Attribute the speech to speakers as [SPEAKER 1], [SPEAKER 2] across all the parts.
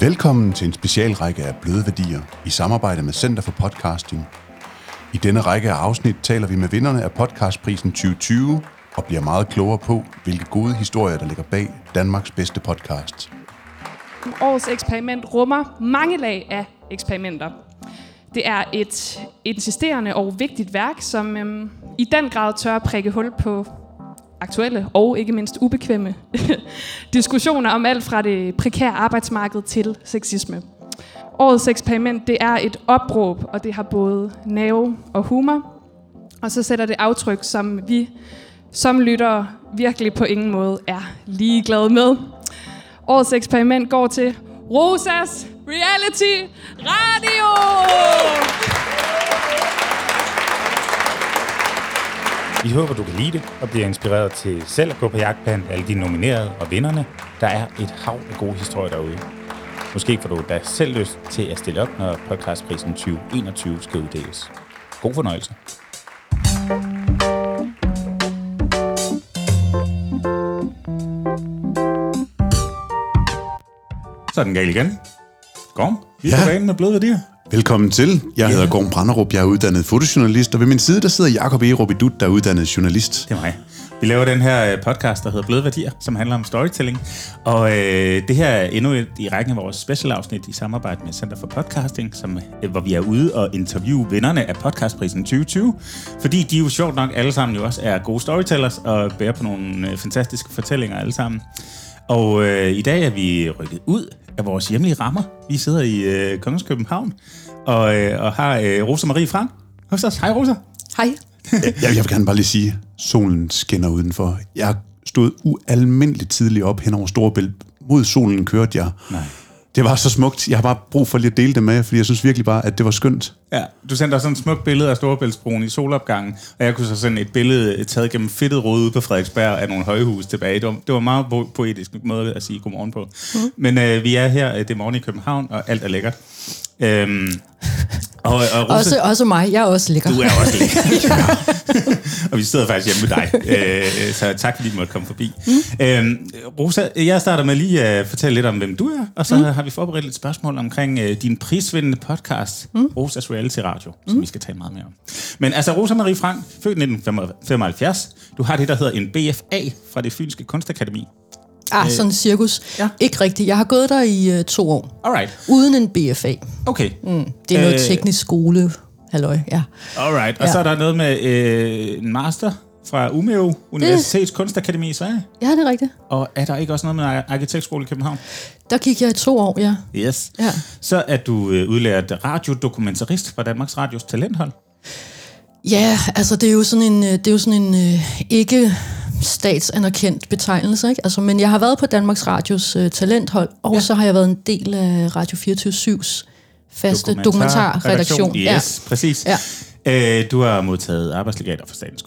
[SPEAKER 1] Velkommen til en specialrække af Bløde Værdier i samarbejde med Center for Podcasting. I denne række af afsnit taler vi med vinderne af podcastprisen 2020 og bliver meget klogere på, hvilke gode historier, der ligger bag Danmarks bedste podcast.
[SPEAKER 2] Årets eksperiment rummer mange lag af eksperimenter. Det er et insisterende og vigtigt værk, som øhm, i den grad tør prikke hul på aktuelle og ikke mindst ubekvemme diskussioner om alt fra det prekære arbejdsmarked til sexisme. Årets eksperiment det er et opråb, og det har både nerve og humor. Og så sætter det aftryk, som vi som lyttere virkelig på ingen måde er ligeglade med. Årets eksperiment går til Rosas Reality Radio!
[SPEAKER 3] Vi håber, du kan lide det og bliver inspireret til selv at gå på jagt blandt alle de nominerede og vinderne. Der er et hav af gode historier derude. Måske får du da selv lyst til at stille op, når podcastprisen 2021 skal uddeles. God fornøjelse. Så er den gal igen. Gorm, vi er
[SPEAKER 1] ja.
[SPEAKER 3] på banen med bløde værdier.
[SPEAKER 1] Velkommen til. Jeg hedder
[SPEAKER 3] Ja.
[SPEAKER 1] Gorm Branderup, jeg er uddannet fotojournalist, og ved min side der sidder Jakob E. Robidut, der er uddannet journalist.
[SPEAKER 3] Det er mig. Vi laver den her øh, podcast, der hedder Bløde Værdier, som handler om storytelling. Og øh, det her er endnu et i rækken af vores specialafsnit i samarbejde med Center for Podcasting, som, øh, hvor vi er ude og interviewe vinderne af podcastprisen 2020. Fordi de jo sjovt nok alle sammen jo også er gode storytellers og bærer på nogle øh, fantastiske fortællinger alle sammen. Og øh, i dag er vi rykket ud af vores hjemlige rammer. Vi sidder i øh, Kongens København og, øh, og har øh, Rosa Marie Frank hos os. Hej Rosa.
[SPEAKER 4] Hej.
[SPEAKER 1] Jeg, jeg vil gerne bare lige sige, solen skinner udenfor. Jeg stod ualmindeligt tidligt op hen over Storebælt. Mod solen kørte jeg.
[SPEAKER 3] Nej.
[SPEAKER 1] Det var så smukt. Jeg har bare brug for lige at dele det med, fordi jeg synes virkelig bare, at det var skønt.
[SPEAKER 3] Ja, du sendte også sådan et smukt billede af Storebæltsbroen i solopgangen, og jeg kunne så sende et billede taget gennem fedtet rode ude på Frederiksberg af nogle højhus tilbage. Det var, det var meget po- poetisk måde at sige godmorgen på. Mm. Men øh, vi er her, øh, det er morgen i København, og alt er lækkert. Øhm, og, og Rosa,
[SPEAKER 4] Også, også mig. Jeg er også lækker.
[SPEAKER 3] du er også lækker. og vi sidder faktisk hjemme med dig, øh, så tak fordi du måtte komme forbi. Mm. Øhm, Rosa, jeg starter med lige at fortælle lidt om, hvem du er, og så mm. har vi forberedt et spørgsmål omkring øh, din prisvindende podcast, mm. Rosas Reality Radio, som mm. vi skal tale meget mere om. Men altså, Rosa Marie Frank, født i 1975, du har det, der hedder en BFA fra det Fynske Kunstakademi.
[SPEAKER 4] Ah, sådan en cirkus.
[SPEAKER 3] Ja.
[SPEAKER 4] Ikke rigtigt. Jeg har gået der i uh, to år.
[SPEAKER 3] Alright,
[SPEAKER 4] Uden en BFA.
[SPEAKER 3] okay.
[SPEAKER 4] Mm. Det er noget
[SPEAKER 3] Øh.
[SPEAKER 4] øh. teknisk skole. Halløj, ja.
[SPEAKER 3] Alright, og
[SPEAKER 4] Ja.
[SPEAKER 3] så er der noget med øh, en master fra Umeå, Universitets Kunstakademi i Sverige.
[SPEAKER 4] Ja, det er rigtigt.
[SPEAKER 3] Og er der ikke også noget med arkitektskole i København?
[SPEAKER 4] Der gik jeg i to år, ja.
[SPEAKER 3] Yes.
[SPEAKER 4] Ja.
[SPEAKER 3] Så er du øh, udlært radiodokumentarist fra Danmarks Radios Talenthold.
[SPEAKER 4] Ja, altså det er jo sådan en, øh, det er jo sådan en øh, ikke statsanerkendt betegnelse, ikke? Altså, men jeg har været på Danmarks Radios øh, talenthold, og
[SPEAKER 3] Ja.
[SPEAKER 4] så har jeg været en del af Radio 24-7's faste dokumentarredaktion.
[SPEAKER 3] Yes, ja. præcis.
[SPEAKER 4] Ja.
[SPEAKER 3] Øh, du har modtaget arbejdslegater fra Statens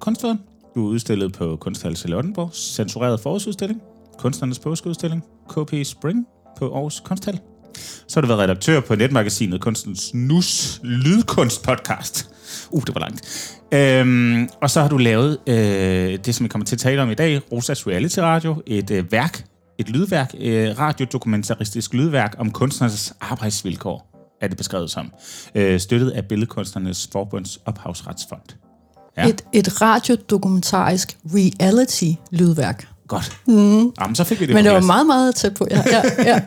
[SPEAKER 3] Kunstfond. Du er udstillet på Kunsthal Charlottenborg, censureret forårsudstilling, Kunstnernes påskeudstilling, KP Spring på Aarhus Kunsthal. Så har du været redaktør på netmagasinet Kunstens Nus Lydkunstpodcast. Uh, det var langt. Øhm, og så har du lavet øh, det, som vi kommer til at tale om i dag, Rosas Reality Radio, et øh, værk, et lydværk, øh, radiodokumentaristisk lydværk om kunstnernes arbejdsvilkår, er det beskrevet som. Øh, støttet af Billedkunstnernes Forbunds Ophavsretsfond. Ja.
[SPEAKER 4] Et, et radiodokumentarisk reality-lydværk.
[SPEAKER 3] Godt. Mm. Jamen, så fik vi det
[SPEAKER 4] Men det var meget, meget tæt på. Ja, ja, ja.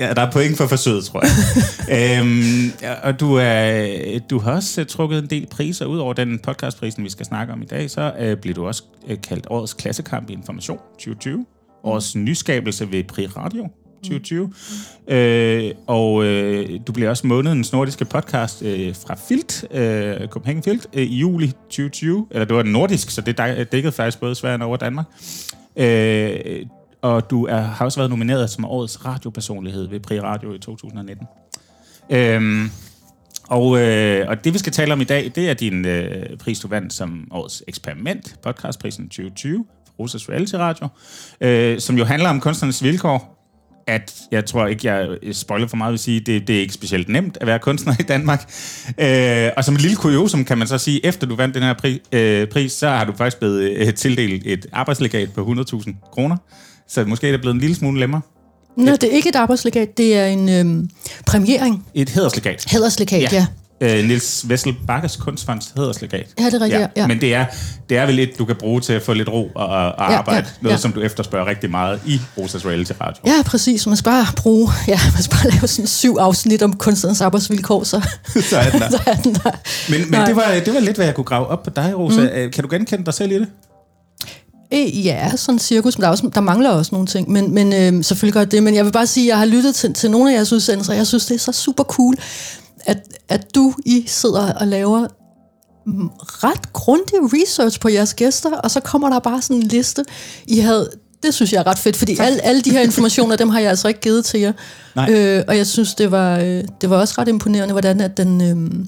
[SPEAKER 3] Ja, der er point for forsøget, tror jeg. øhm, og du, er, du har også uh, trukket en del priser ud over den podcastprisen, vi skal snakke om i dag. Så uh, blev du også uh, kaldt Årets Klassekamp i Information 2020. Årets Nyskabelse ved Pri Radio 2020. Mm. Øh, og øh, du blev også månedens nordiske podcast øh, fra Filt, øh, Copenhagen Filt, øh, i juli 2020. Eller det var nordisk, så det dækkede faktisk både Sverige, og Danmark. Øh, og du er, har også været nomineret som årets radiopersonlighed ved Pri Radio i 2019. Øhm, og, øh, og det, vi skal tale om i dag, det er din øh, pris, du vandt som årets eksperiment, podcastprisen 2020 for Rosas Reality Radio, øh, som jo handler om kunstnernes vilkår. At jeg tror ikke, jeg spoiler for meget vil sige, det, det er ikke specielt nemt at være kunstner i Danmark. Øh, og som et lille kuriosum kan man så sige, efter du vandt den her pri, øh, pris, så har du faktisk blevet øh, tildelt et arbejdslegat på 100.000 kroner. Så måske er det blevet en lille smule lemmer.
[SPEAKER 4] Nå, det er ikke et arbejdslegat, det er en øhm, præmiering.
[SPEAKER 3] Et hederslegat.
[SPEAKER 4] Hæderslegat, ja. ja.
[SPEAKER 3] Øh, Nils Vessel Bakkes kunstfonds hederslegat.
[SPEAKER 4] Ja, det er rigtigt, ja. ja.
[SPEAKER 3] Men det er, det er vel et, du kan bruge til at få lidt ro og, og
[SPEAKER 4] Ja,
[SPEAKER 3] arbejde.
[SPEAKER 4] ja,
[SPEAKER 3] Noget,
[SPEAKER 4] ja.
[SPEAKER 3] som du efterspørger rigtig meget i Rosas Reality Radio.
[SPEAKER 4] Ja, præcis. Man skal bare bruge, ja, man skal bare lave sådan syv afsnit om kunstnerens arbejdsvilkår, så,
[SPEAKER 3] Så er den der.
[SPEAKER 4] så er den der.
[SPEAKER 3] Men, men
[SPEAKER 4] Nej.
[SPEAKER 3] det, var, det var lidt, hvad jeg kunne grave op på dig, Rosa. Mm. Kan du genkende dig selv i det?
[SPEAKER 4] Øh, Ja, sådan cirkus, men der, er også, der mangler også nogle ting, men, men øh, selvfølgelig gør det. Men jeg vil bare sige, at jeg har lyttet til, til nogle af jeres udsendelser, og jeg synes, det er så super cool, at, at du I sidder og laver ret grundig research på jeres gæster, og så kommer der bare sådan en liste. I havde, det synes jeg er ret fedt, fordi alle, alle de her informationer, dem har jeg altså ikke givet til jer.
[SPEAKER 3] Nej.
[SPEAKER 4] Øh, og jeg synes, det var, øh, det var også ret imponerende, hvordan at den, øh,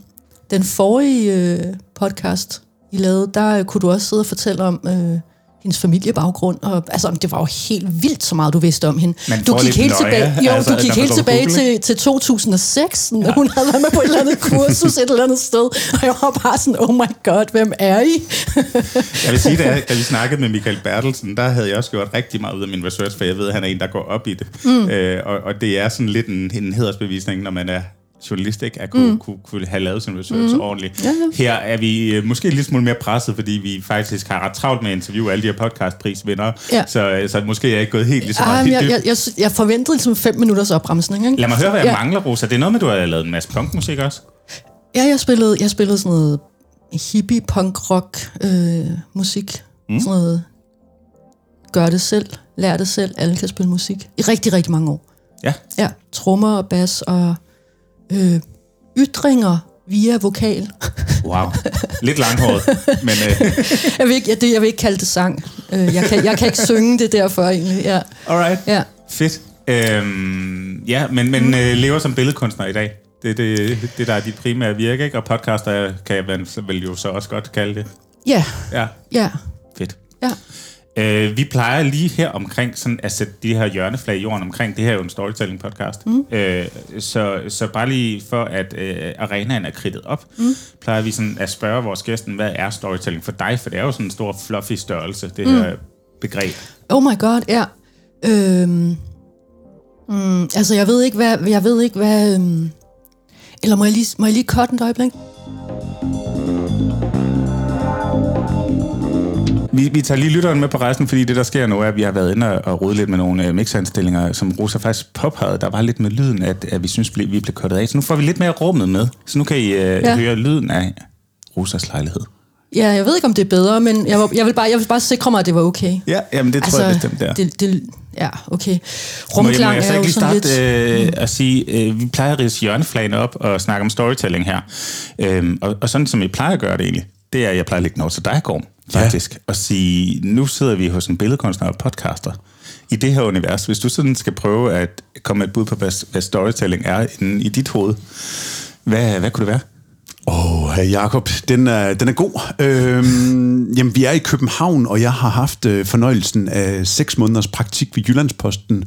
[SPEAKER 4] den forrige øh, podcast, I lavede, der øh, kunne du også sidde og fortælle om øh, hendes familiebaggrund. Og, altså, det var jo helt vildt, så meget du vidste om hende.
[SPEAKER 3] Man
[SPEAKER 4] du gik helt
[SPEAKER 3] nøje,
[SPEAKER 4] tilbage, jo,
[SPEAKER 3] altså,
[SPEAKER 4] du gik helt tilbage til, til 2006, når hun havde været med på et eller andet kursus et eller andet sted. Og jeg var bare sådan, oh my god, hvem er I?
[SPEAKER 3] Jeg vil sige, da, da vi snakkede med Michael Bertelsen, der havde jeg også gjort rigtig meget ud af min research, for jeg ved, at han er en, der går op i det. Mm. Øh, og, og det er sådan lidt en, en hedersbevisning, når man er journalist, ikke? At kunne, mm. kunne, kunne have lavet sin research mm. ordentligt.
[SPEAKER 4] Ja, ja.
[SPEAKER 3] Her er vi øh, måske lille smule mere presset, fordi vi faktisk har ret travlt med at interviewe alle de her podcastprisvindere.
[SPEAKER 4] Ja.
[SPEAKER 3] Så, øh, så måske er jeg ikke gået helt lige så
[SPEAKER 4] Ah,
[SPEAKER 3] meget
[SPEAKER 4] men
[SPEAKER 3] helt
[SPEAKER 4] jeg, jeg, jeg, jeg forventede ligesom fem minutters opremsning. Ikke?
[SPEAKER 3] Lad mig høre, hvad jeg
[SPEAKER 4] Ja.
[SPEAKER 3] mangler, Rosa. Det er noget med, du har lavet en masse punkmusik også.
[SPEAKER 4] Ja, jeg spillede, jeg spillede sådan noget hippie punk rock øh, musik. Mm. Sådan noget gør det selv, lær det selv, alle kan spille musik. I rigtig, rigtig mange år.
[SPEAKER 3] Ja.
[SPEAKER 4] Ja, trommer og bas og øh, ytringer via vokal.
[SPEAKER 3] Wow. Lidt langhåret, men øh,
[SPEAKER 4] Jeg vil ikke, jeg, det, jeg vil ikke kalde det sang. Øh, jeg, kan, jeg kan ikke synge det derfor egentlig. Ja,
[SPEAKER 3] alright.
[SPEAKER 4] ja.
[SPEAKER 3] Fedt. Øhm, ja, men, men øh, lever som billedkunstner i dag. Det er det, det, der er dit primære virke, ikke? Og podcaster kan man vel jo så også godt kalde det.
[SPEAKER 4] Ja,
[SPEAKER 3] Ja,
[SPEAKER 4] ja,
[SPEAKER 3] fedt.
[SPEAKER 4] ja.
[SPEAKER 3] Øh, vi plejer lige her omkring sådan at sætte de her hjørneflag i jorden omkring. Det her er jo en storytelling podcast. Mm. Øh, så, så bare lige for at øh, arenaen er kridtet op, mm. plejer vi sådan at spørge vores gæsten, hvad er storytelling for dig? For det er jo sådan en stor fluffy størrelse, det her begreb.
[SPEAKER 4] Oh my god, ja. Øhm, mm, altså, jeg ved ikke, hvad... Jeg ved ikke, hvad øhm, eller må jeg lige, må jeg lige cutte et øjeblik?
[SPEAKER 3] Vi, vi tager lige lytteren med på rejsen, fordi det, der sker nu, er, at vi har været inde og, rode lidt med nogle øh, mixanstillinger, som Rosa faktisk påpegede. Der var lidt med lyden, at, at vi synes, vi vi blev kottet af. Så nu får vi lidt mere rummet med. Så nu kan I øh,
[SPEAKER 4] Ja.
[SPEAKER 3] høre lyden af Rosas lejlighed.
[SPEAKER 4] Ja, jeg ved ikke, om det er bedre, men jeg, jeg, vil, bare, jeg vil bare sikre mig, at det var okay.
[SPEAKER 3] Ja, jamen det tror jeg bestemt, det er.
[SPEAKER 4] det, det, ja, okay.
[SPEAKER 3] Må jeg, må
[SPEAKER 4] Rumklang
[SPEAKER 3] jeg så
[SPEAKER 4] er jo
[SPEAKER 3] ikke lige
[SPEAKER 4] sådan
[SPEAKER 3] starte
[SPEAKER 4] lidt...
[SPEAKER 3] øh, at sige, øh, vi plejer at rise hjørneflagene op og snakke om storytelling her. Øhm, og, og sådan som I plejer at gøre det egentlig, det er, at jeg plejer at lægge over til dig, Gorm, faktisk. Ja. Og sige, nu sidder vi hos en billedkunstner og podcaster i det her univers. Hvis du sådan skal prøve at komme med et bud på, hvad, hvad storytelling er inde i dit hoved, hvad, hvad kunne det være?
[SPEAKER 1] Åh, oh, Jacob, den er, den er god. Øhm, jamen, vi er i København, og jeg har haft øh, fornøjelsen af seks måneders praktik ved Jyllandsposten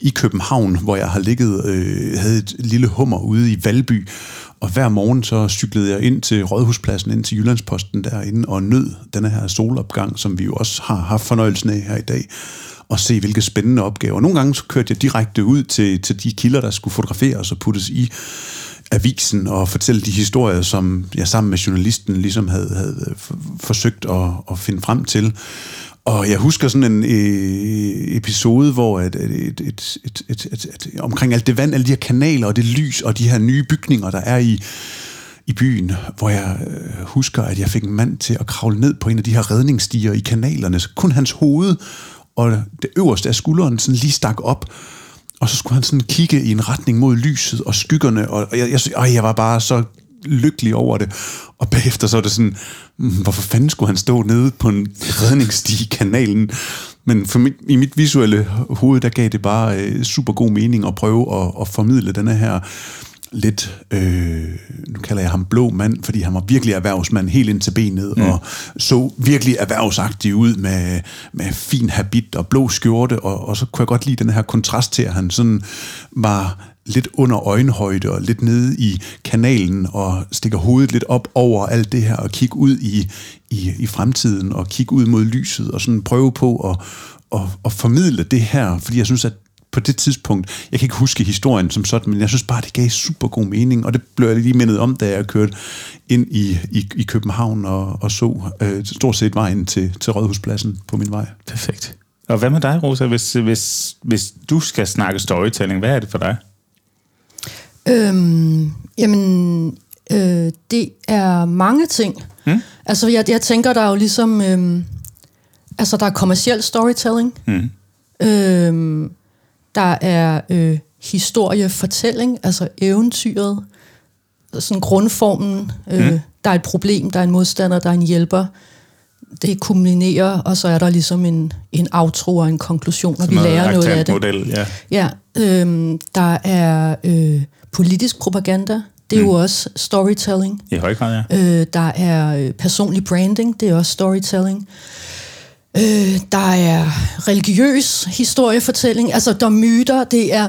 [SPEAKER 1] i København, hvor jeg har ligget, øh, havde et lille hummer ude i Valby. Og hver morgen så cyklede jeg ind til Rådhuspladsen, ind til Jyllandsposten derinde, og nød den her solopgang, som vi jo også har haft fornøjelsen af her i dag og se, hvilke spændende opgaver. Nogle gange så kørte jeg direkte ud til, til de kilder, der skulle fotograferes og puttes i avisen og fortælle de historier, som jeg sammen med journalisten ligesom havde, havde forsøgt at, at finde frem til. Og jeg husker sådan en øh, episode, hvor at, et, et, et, et, et, et, et, omkring alt det vand, alle de her kanaler og det lys og de her nye bygninger, der er i, i byen, hvor jeg øh, husker, at jeg fik en mand til at kravle ned på en af de her redningsstiger i kanalerne. Så kun hans hoved og det øverste af skulderen sådan lige stak op. Og så skulle han sådan kigge i en retning mod lyset og skyggerne, og jeg, jeg, jeg, jeg var bare så lykkelig over det. Og bagefter så er det sådan, "Mm, hvorfor fanden skulle han stå nede på en redningsstige i kanalen? Men for mit, i mit visuelle hoved, der gav det bare øh, super god mening at prøve at, at formidle denne her lidt, øh, nu kalder jeg ham blå mand, fordi han var virkelig erhvervsmand helt ind til benet, mm. og så virkelig erhvervsagtig ud med, med fin habit og blå skjorte, og, og så kunne jeg godt lide den her kontrast til, at han sådan var lidt under øjenhøjde og lidt nede i kanalen og stikker hovedet lidt op over alt det her og kigge ud i, i, i fremtiden og kigge ud mod lyset og sådan prøve på at, at, at formidle det her, fordi jeg synes, at på det tidspunkt, jeg kan ikke huske historien som sådan, men jeg synes bare, det gav super god mening, og det blev jeg lige mindet om, da jeg kørte ind i, i, i København og, og så øh, stort set vejen til, til Rådhuspladsen på min vej.
[SPEAKER 3] Perfekt. Og hvad med dig, Rosa, hvis, hvis, hvis du skal snakke storytelling, hvad er det for dig?
[SPEAKER 4] Øhm, jamen, øh, det er mange ting.
[SPEAKER 3] Hmm?
[SPEAKER 4] Altså, jeg, jeg tænker, der er jo ligesom... Øhm, altså, der er kommersiel storytelling.
[SPEAKER 3] Hmm.
[SPEAKER 4] Øhm, der er øh, historiefortælling, altså eventyret, sådan grundformen. Øh,
[SPEAKER 3] Mm.
[SPEAKER 4] Der er et problem, der er en modstander, der er en hjælper. Det kombinerer, og så er der ligesom en, en outro og en konklusion, og vi lærer noget af det.
[SPEAKER 3] Model, ja.
[SPEAKER 4] Ja, øhm, der er øh, politisk propaganda. Det er mm. jo også storytelling.
[SPEAKER 3] I høj grad, ja.
[SPEAKER 4] Øh, der er øh, personlig branding. Det er også storytelling. Øh, der er religiøs historiefortælling. Altså, der er myter. Det er,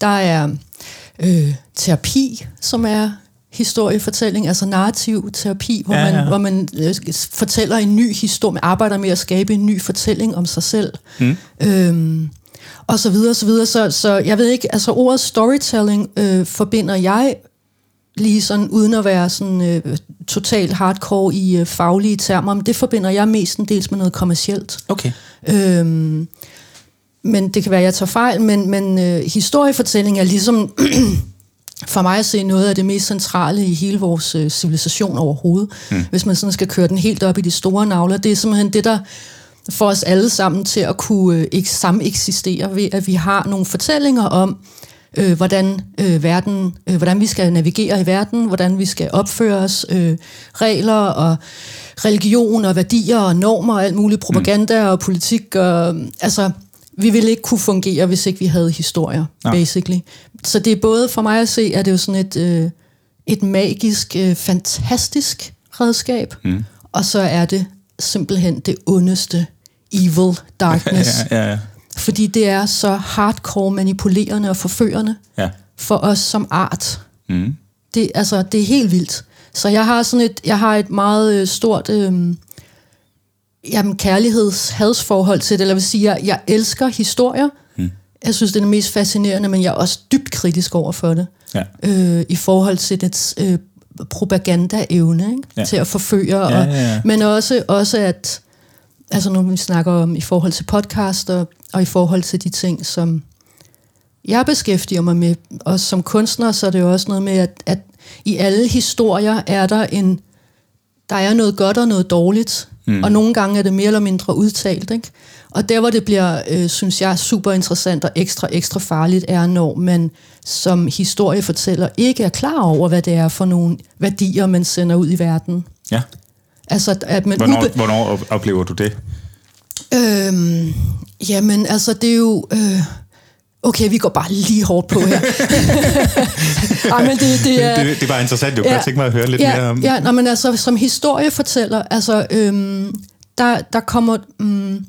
[SPEAKER 4] der er øh, terapi, som er historiefortælling, altså narrativ terapi, hvor
[SPEAKER 3] Ja,
[SPEAKER 4] man,
[SPEAKER 3] ja.
[SPEAKER 4] hvor man øh, fortæller en ny historie, man arbejder med at skabe en ny fortælling om sig selv.
[SPEAKER 3] Mm.
[SPEAKER 4] Øhm, og så videre, så videre. Så, så jeg ved ikke, altså ordet storytelling øh, forbinder jeg lige sådan, uden at være sådan øh, totalt hardcore i øh, faglige termer, men det forbinder jeg mestendels med noget kommercielt.
[SPEAKER 3] Okay.
[SPEAKER 4] Øhm, men det kan være, at jeg tager fejl, men, men øh, historiefortælling er ligesom for mig at se noget af det mest centrale i hele vores øh, civilisation overhovedet. Mm. Hvis man sådan skal køre den helt op i de store navler, det er simpelthen det, der får os alle sammen til at kunne øh, sameksistere ved, at vi har nogle fortællinger om, øh, hvordan øh, verden, øh, hvordan vi skal navigere i verden, hvordan vi skal opføre os, øh, regler og religion og værdier og normer og alt muligt, propaganda og politik. Og, altså, vi ville ikke kunne fungere, hvis ikke vi havde historier,
[SPEAKER 3] Nej.
[SPEAKER 4] basically. Så det er både for mig at se, at det er jo sådan et, øh, et magisk, øh, fantastisk redskab, mm. og så er det simpelthen det ondeste evil darkness.
[SPEAKER 3] Ja, ja, ja.
[SPEAKER 4] Fordi det er så hardcore manipulerende og forførende
[SPEAKER 3] ja.
[SPEAKER 4] for os som art.
[SPEAKER 3] Mm.
[SPEAKER 4] Det, altså, det er helt vildt. Så jeg har sådan et, jeg har et meget øh, stort øh, jamen, kærligheds-hadsforhold til det. Eller vil sige, jeg, jeg elsker historier.
[SPEAKER 3] Mm.
[SPEAKER 4] Jeg synes, det er det mest fascinerende, men jeg er også dybt kritisk over for det.
[SPEAKER 3] Ja.
[SPEAKER 4] Øh, I forhold til dets øh, propagandaevne ikke?
[SPEAKER 3] Ja.
[SPEAKER 4] til at forføre.
[SPEAKER 3] Ja,
[SPEAKER 4] og,
[SPEAKER 3] ja, ja.
[SPEAKER 4] Men også, også at, altså når vi snakker om i forhold til podcast og, og i forhold til de ting, som jeg beskæftiger mig med, også som kunstner, så er det jo også noget med, at, at i alle historier er der en, der er noget godt og noget dårligt, mm. og nogle gange er det mere eller mindre udtalt, ikke? Og der, hvor det bliver, øh, synes jeg, super interessant og ekstra, ekstra farligt, er, når man som historiefortæller ikke er klar over, hvad det er for nogle værdier, man sender ud i verden.
[SPEAKER 3] ja.
[SPEAKER 4] Altså, at man
[SPEAKER 3] Hvornår,
[SPEAKER 4] ube-
[SPEAKER 3] hvornår op- oplever du det?
[SPEAKER 4] Øhm, jamen, altså, det er jo... Øh, okay, vi går bare lige hårdt på her. Ej, men det, det er...
[SPEAKER 3] det, det er bare interessant. Jeg kunne
[SPEAKER 4] Ja.
[SPEAKER 3] godt tænke mig at høre lidt
[SPEAKER 4] ja,
[SPEAKER 3] mere om...
[SPEAKER 4] Ja, nå, men altså, som historiefortæller, altså, øhm, der, der kommer... Mm,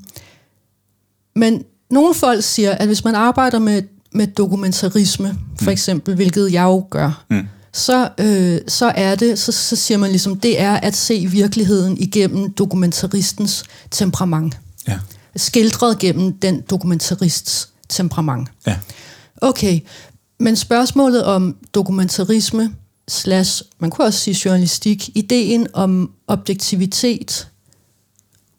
[SPEAKER 4] men nogle folk siger, at hvis man arbejder med, med dokumentarisme, for eksempel, hvilket jeg jo gør,
[SPEAKER 3] Mm.
[SPEAKER 4] Så, øh, så er det, så, så siger man ligesom, det er at se virkeligheden igennem dokumentaristens temperament.
[SPEAKER 3] Ja.
[SPEAKER 4] Skildret gennem den dokumentarists temperament.
[SPEAKER 3] ja.
[SPEAKER 4] Okay, men spørgsmålet om dokumentarisme slash, man kunne også sige journalistik, ideen om objektivitet,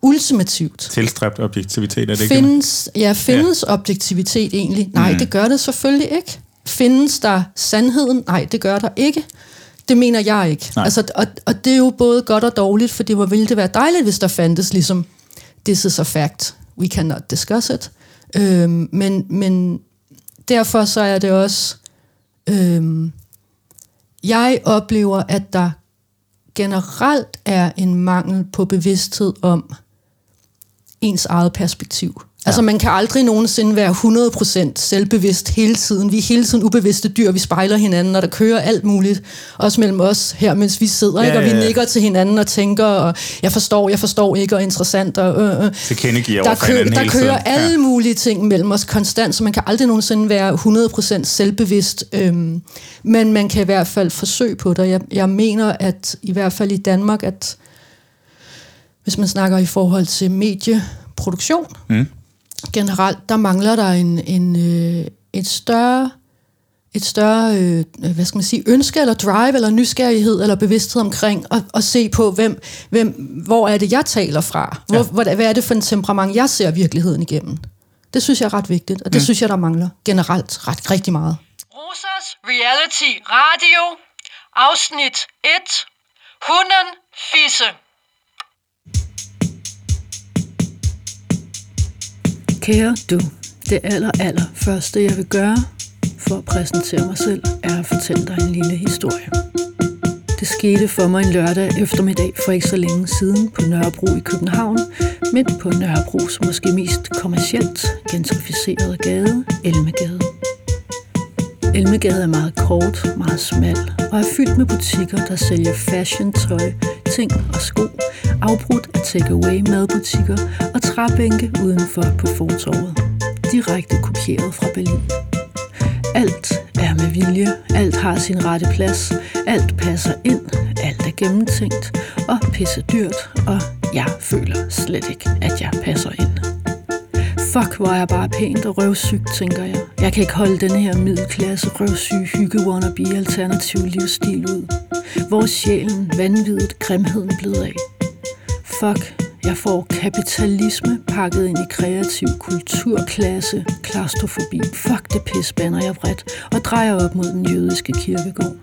[SPEAKER 4] ultimativt.
[SPEAKER 3] Tilstræbt objektivitet, er det ikke?
[SPEAKER 4] Findes, ja, findes ja. objektivitet egentlig? Nej,
[SPEAKER 3] Mm.
[SPEAKER 4] det gør det selvfølgelig ikke. Findes der sandheden? Nej, det gør der ikke. Det mener jeg ikke.
[SPEAKER 3] Nej.
[SPEAKER 4] Altså, og, og det er jo både godt og dårligt, fordi hvor ville det være dejligt, hvis der fandtes ligesom, this is a fact, we cannot discuss it. Øhm, men, men derfor så er det også, øhm, jeg oplever, at der generelt er en mangel på bevidsthed om ens eget perspektiv. Altså man kan aldrig nogensinde være 100% selvbevidst hele tiden. Vi er hele tiden ubevidste dyr, vi spejler hinanden, og der kører alt muligt, også mellem os her, mens vi sidder,
[SPEAKER 3] Ja,
[SPEAKER 4] ikke? og vi nikker til hinanden og tænker, og jeg forstår, jeg forstår ikke, og interessant, og øh, øh.
[SPEAKER 3] Tilkendegiver
[SPEAKER 4] Der, kø, der kører
[SPEAKER 3] tiden.
[SPEAKER 4] alle mulige ting mellem os konstant, så man kan aldrig nogensinde være 100% selvbevidst. Øhm, men man kan i hvert fald forsøge på det. Jeg, jeg mener, at i hvert fald i Danmark, at hvis man snakker i forhold til medieproduktion,
[SPEAKER 3] Mm.
[SPEAKER 4] Generelt, der mangler der en, en, øh, et større et større øh, hvad skal man sige, ønske eller drive eller nysgerrighed eller bevidsthed omkring at, at se på, hvem, hvem, hvor er det, jeg taler fra? Hvor, ja. hvad, hvad er det for en temperament, jeg ser virkeligheden igennem? Det synes jeg er ret vigtigt, og det mm. synes jeg, der mangler generelt ret rigtig meget.
[SPEAKER 5] Rosas Reality Radio, afsnit 1, Hunden Fisse.
[SPEAKER 4] Kære du, det aller, aller første, jeg vil gøre for at præsentere mig selv, er at fortælle dig en lille historie. Det skete for mig en lørdag eftermiddag for ikke så længe siden på Nørrebro i København, midt på Nørrebros måske mest kommercielt gentrificerede gade, Elmegade. Elmegade er meget kort, meget smal og er fyldt med butikker, der sælger fashion, tøj, ting og sko, afbrudt af takeaway madbutikker og træbænke udenfor på fortorvet. Direkte kopieret fra Berlin. Alt er med vilje, alt har sin rette plads, alt passer ind, alt er gennemtænkt og pisse dyrt, og jeg føler slet ikke, at jeg passer ind. Fuck, hvor er jeg bare pænt og røvsygt, tænker jeg. Jeg kan ikke holde den her middelklasse røvsyge hygge wannabe alternativ livsstil ud. Hvor sjælen, vanvittigt, grimheden blevet af. Fuck, jeg får kapitalisme pakket ind i kreativ kulturklasse, klaustrofobi. Fuck det pis, banner jeg vredt og drejer op mod den jødiske kirkegård.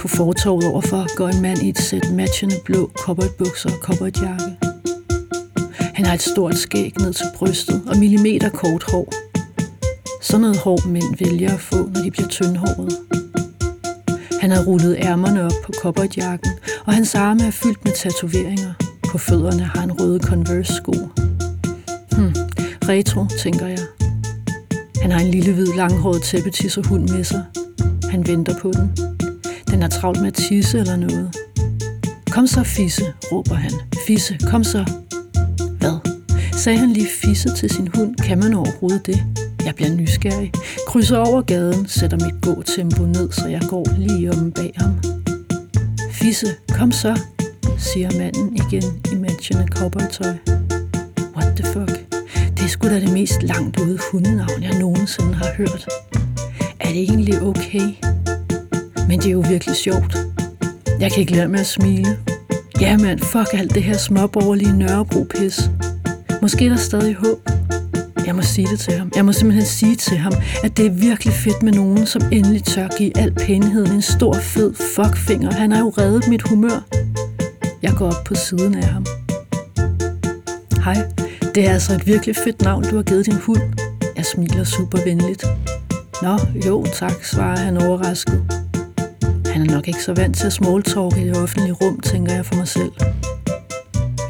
[SPEAKER 4] På fortorvet overfor går en mand i et sæt matchende blå cowboybukser og cowboyjakke. Han har et stort skæg ned til brystet og millimeter kort hår. Sådan noget hår mænd vælger at få, når de bliver tyndhårede. Han har rullet ærmerne op på kobberjakken, og hans arme er fyldt med tatoveringer. På fødderne har han røde Converse-sko. Hmm, retro, tænker jeg. Han har en lille hvid langhåret tæppetisserhund med sig. Han venter på den. Den er travlt med at tisse eller noget. Kom så, Fisse, råber han. Fisse, kom så. Sagde han lige Fisse til sin hund? Kan man overhovedet det? Jeg bliver nysgerrig. Krydser over gaden, sætter mit gåtempo ned, så jeg går lige om bag ham. Fisse, kom så, siger manden igen i matchende cowboytøj. What the fuck? Det er sgu da det mest langt ude hundenavn, jeg nogensinde har hørt. Er det egentlig okay? Men det er jo virkelig sjovt. Jeg kan ikke lade med at smile. Ja, mand, fuck alt det her småborgerlige Nørrebro-pis. Måske er der stadig håb. Jeg må sige det til ham. Jeg må simpelthen sige til ham, at det er virkelig fedt med nogen, som endelig tør give al pænheden en stor fed fuckfinger. Han har jo reddet mit humør. Jeg går op på siden af ham. Hej, det er altså et virkelig fedt navn, du har givet din hund. Jeg smiler super venligt. Nå, jo tak, svarer han overrasket. Han er nok ikke så vant til at smalltalk i det offentlige rum, tænker jeg for mig selv.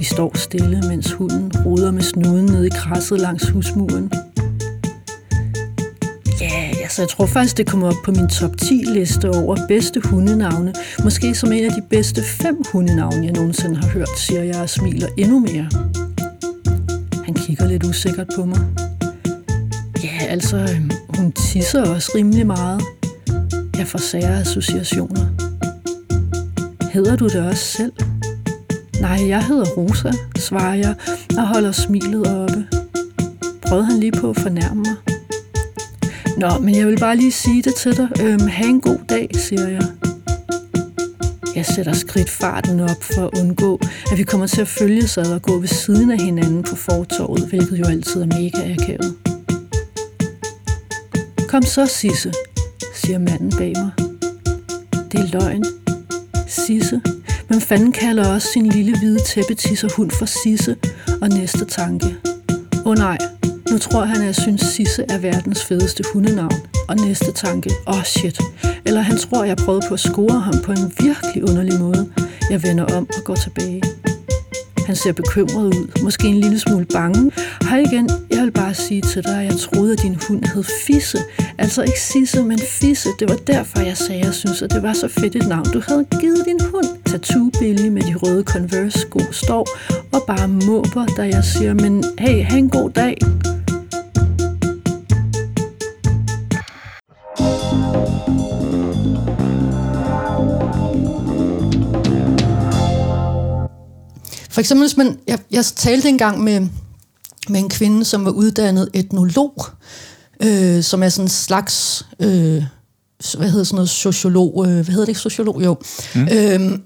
[SPEAKER 4] Vi står stille, mens hunden roder med snuden ned i krasset langs husmuren. Ja, altså jeg tror faktisk, det kommer op på min top 10 liste over bedste hundenavne. Måske som en af de bedste fem hundenavne, jeg nogensinde har hørt, siger jeg og smiler endnu mere. Han kigger lidt usikkert på mig. Ja, altså, øhm, hun tisser også rimelig meget. Jeg får sære associationer. Hedder du det også selv? Nej, jeg hedder Rosa, svarer jeg og holder smilet oppe. Prøvede han lige på at fornærme mig? Nå, men jeg vil bare lige sige det til dig. Øhm, ha' en god dag, siger jeg. Jeg sætter skridtfarten op for at undgå, at vi kommer til at følge sig og gå ved siden af hinanden på fortorvet, hvilket jo altid er mega akavet. Kom så, Sisse, siger manden bag mig. Det er løgn. Sisse. Hvem fanden kalder også sin lille hvide tæppetisser hund for Sisse? Og næste tanke. Åh oh, nej, nu tror han, at jeg synes, Sisse er verdens fedeste hundenavn. Og næste tanke. Åh oh, shit. Eller han tror, jeg prøvede på at score ham på en virkelig underlig måde. Jeg vender om og går tilbage. Han ser bekymret ud, måske en lille smule bange. Hej igen, jeg vil bare sige til dig, at jeg troede, at din hund hed Fisse. Altså ikke Sisse, men Fisse. Det var derfor, jeg sagde, at jeg synes, at det var så fedt et navn, du havde givet din hund tattoo-billig med de røde Converse-sko står og bare måber, da jeg siger, men hey, have en god dag. For eksempel, hvis man, jeg, jeg talte engang med, med en kvinde, som var uddannet etnolog, øh, som er sådan en slags... Øh, hvad hedder sådan noget, sociolog, øh, hvad hedder det ikke, sociolog, jo. Mm. Øhm,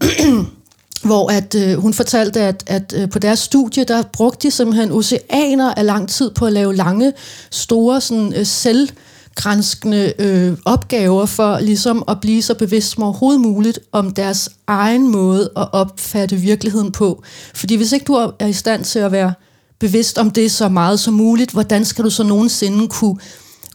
[SPEAKER 4] hvor at øh, hun fortalte, at, at øh, på deres studie, der brugte de simpelthen oceaner af lang tid på at lave lange, store, sådan, øh, selvgrænskende øh, opgaver for ligesom at blive så bevidst som overhovedet muligt om deres egen måde at opfatte virkeligheden på. Fordi hvis ikke du er i stand til at være bevidst om det så meget som muligt, hvordan skal du så nogensinde kunne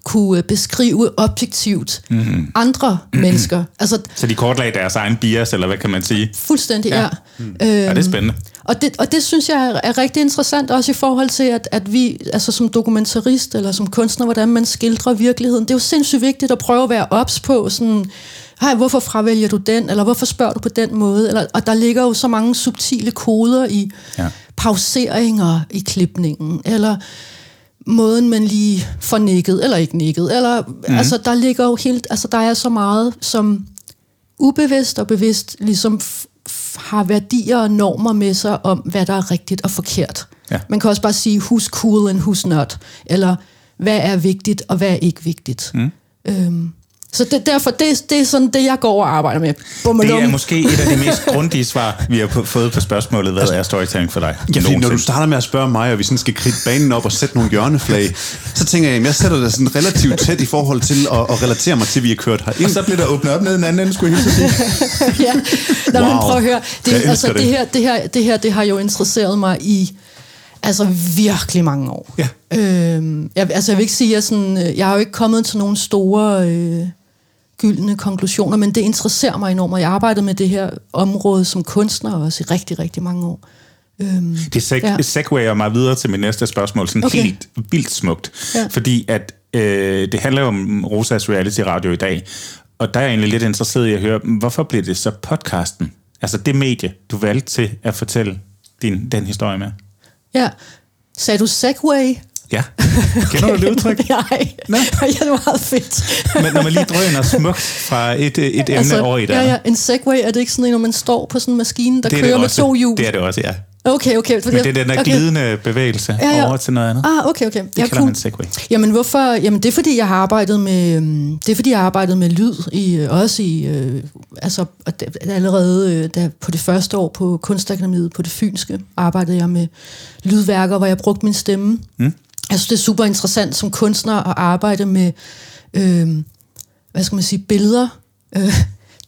[SPEAKER 4] kunne beskrive objektivt mm-hmm. andre mm-hmm. mennesker. Altså,
[SPEAKER 3] så de kortlagde deres egen bias, eller hvad kan man sige?
[SPEAKER 4] Fuldstændig, ja. ja.
[SPEAKER 3] Mm. Øhm, ja, det er spændende.
[SPEAKER 4] Og det, og det synes jeg er, er rigtig interessant, også i forhold til, at, at vi altså som dokumentarist eller som kunstner, hvordan man skildrer virkeligheden. Det er jo sindssygt vigtigt at prøve at være ops på, sådan, Hej, hvorfor fravælger du den, eller hvorfor spørger du på den måde? Eller, og der ligger jo så mange subtile koder i ja. pauseringer i klipningen, eller måden, man lige får nikket, eller ikke nikket. Eller, mm. altså, der ligger jo helt, altså, der er så meget, som ubevidst og bevidst ligesom har værdier og normer med sig om, hvad der er rigtigt og forkert. Ja. Man kan også bare sige, who's cool and who's not. Eller, hvad er vigtigt og hvad er ikke vigtigt. Mm. Øhm, så det, derfor, det, det er sådan det, jeg går og arbejder med.
[SPEAKER 3] Bummelum. Det er måske et af de mest grundige svar, vi har på, fået på spørgsmålet, hvad altså, er storytelling for dig?
[SPEAKER 1] Ja, fordi når du starter med at spørge mig, og vi sådan skal kridte banen op og sætte nogle hjørneflag, så tænker jeg, at jeg sætter det sådan relativt tæt i forhold til at, at relatere mig til, at vi er kørt herind.
[SPEAKER 3] Og så bliver der åbnet op ned en anden ende, skulle jeg sige.
[SPEAKER 4] ja, Nå, wow. men prøv at høre. Det, altså, det. Det, her, det, her, det her, det har jo interesseret mig i Altså virkelig mange år. Ja. Øhm, jeg, altså jeg vil ikke sige, at jeg, sådan, øh, jeg har jo ikke kommet til nogle store øh, gyldne konklusioner, men det interesserer mig enormt, og jeg arbejdede med det her område som kunstner også i rigtig, rigtig mange år.
[SPEAKER 3] Øhm, det seg- ja. segwayer mig videre til min næste spørgsmål, sådan okay. helt vildt smukt, ja. fordi at øh, det handler om Rosas reality radio i dag, og der er jeg egentlig lidt interesseret i at høre, hvorfor blev det så podcasten? Altså det medie, du valgte til at fortælle din, den historie med?
[SPEAKER 4] Ja, sagde du segway?
[SPEAKER 3] Ja. Kender du det udtryk?
[SPEAKER 4] Nej, Nå? ja, det var meget fedt.
[SPEAKER 3] Men når man lige drøner smukt fra et, et emne altså, over i det
[SPEAKER 4] Ja, ja, en segway, er det ikke sådan en, når man står på sådan en maskine, der
[SPEAKER 3] det
[SPEAKER 4] kører
[SPEAKER 3] med
[SPEAKER 4] også. to hjul?
[SPEAKER 3] Det er det også, ja.
[SPEAKER 4] Okay, okay.
[SPEAKER 3] Men det er den der okay. glidende bevægelse ja, ja. over til noget andet.
[SPEAKER 4] Ah, okay, okay.
[SPEAKER 3] Det ja, kalder cool. man segway.
[SPEAKER 4] Jamen, hvorfor? Jamen, det er fordi, jeg har arbejdet med, øhm, det er fordi, jeg har arbejdet med lyd, i, øh, også i, øh, altså, allerede øh, der, på det første år på Kunstakademiet på det Fynske, arbejdede jeg med lydværker, hvor jeg brugte min stemme. Mm. Jeg synes, det er super interessant som kunstner at arbejde med, øh, hvad skal man sige, billeder. Øh,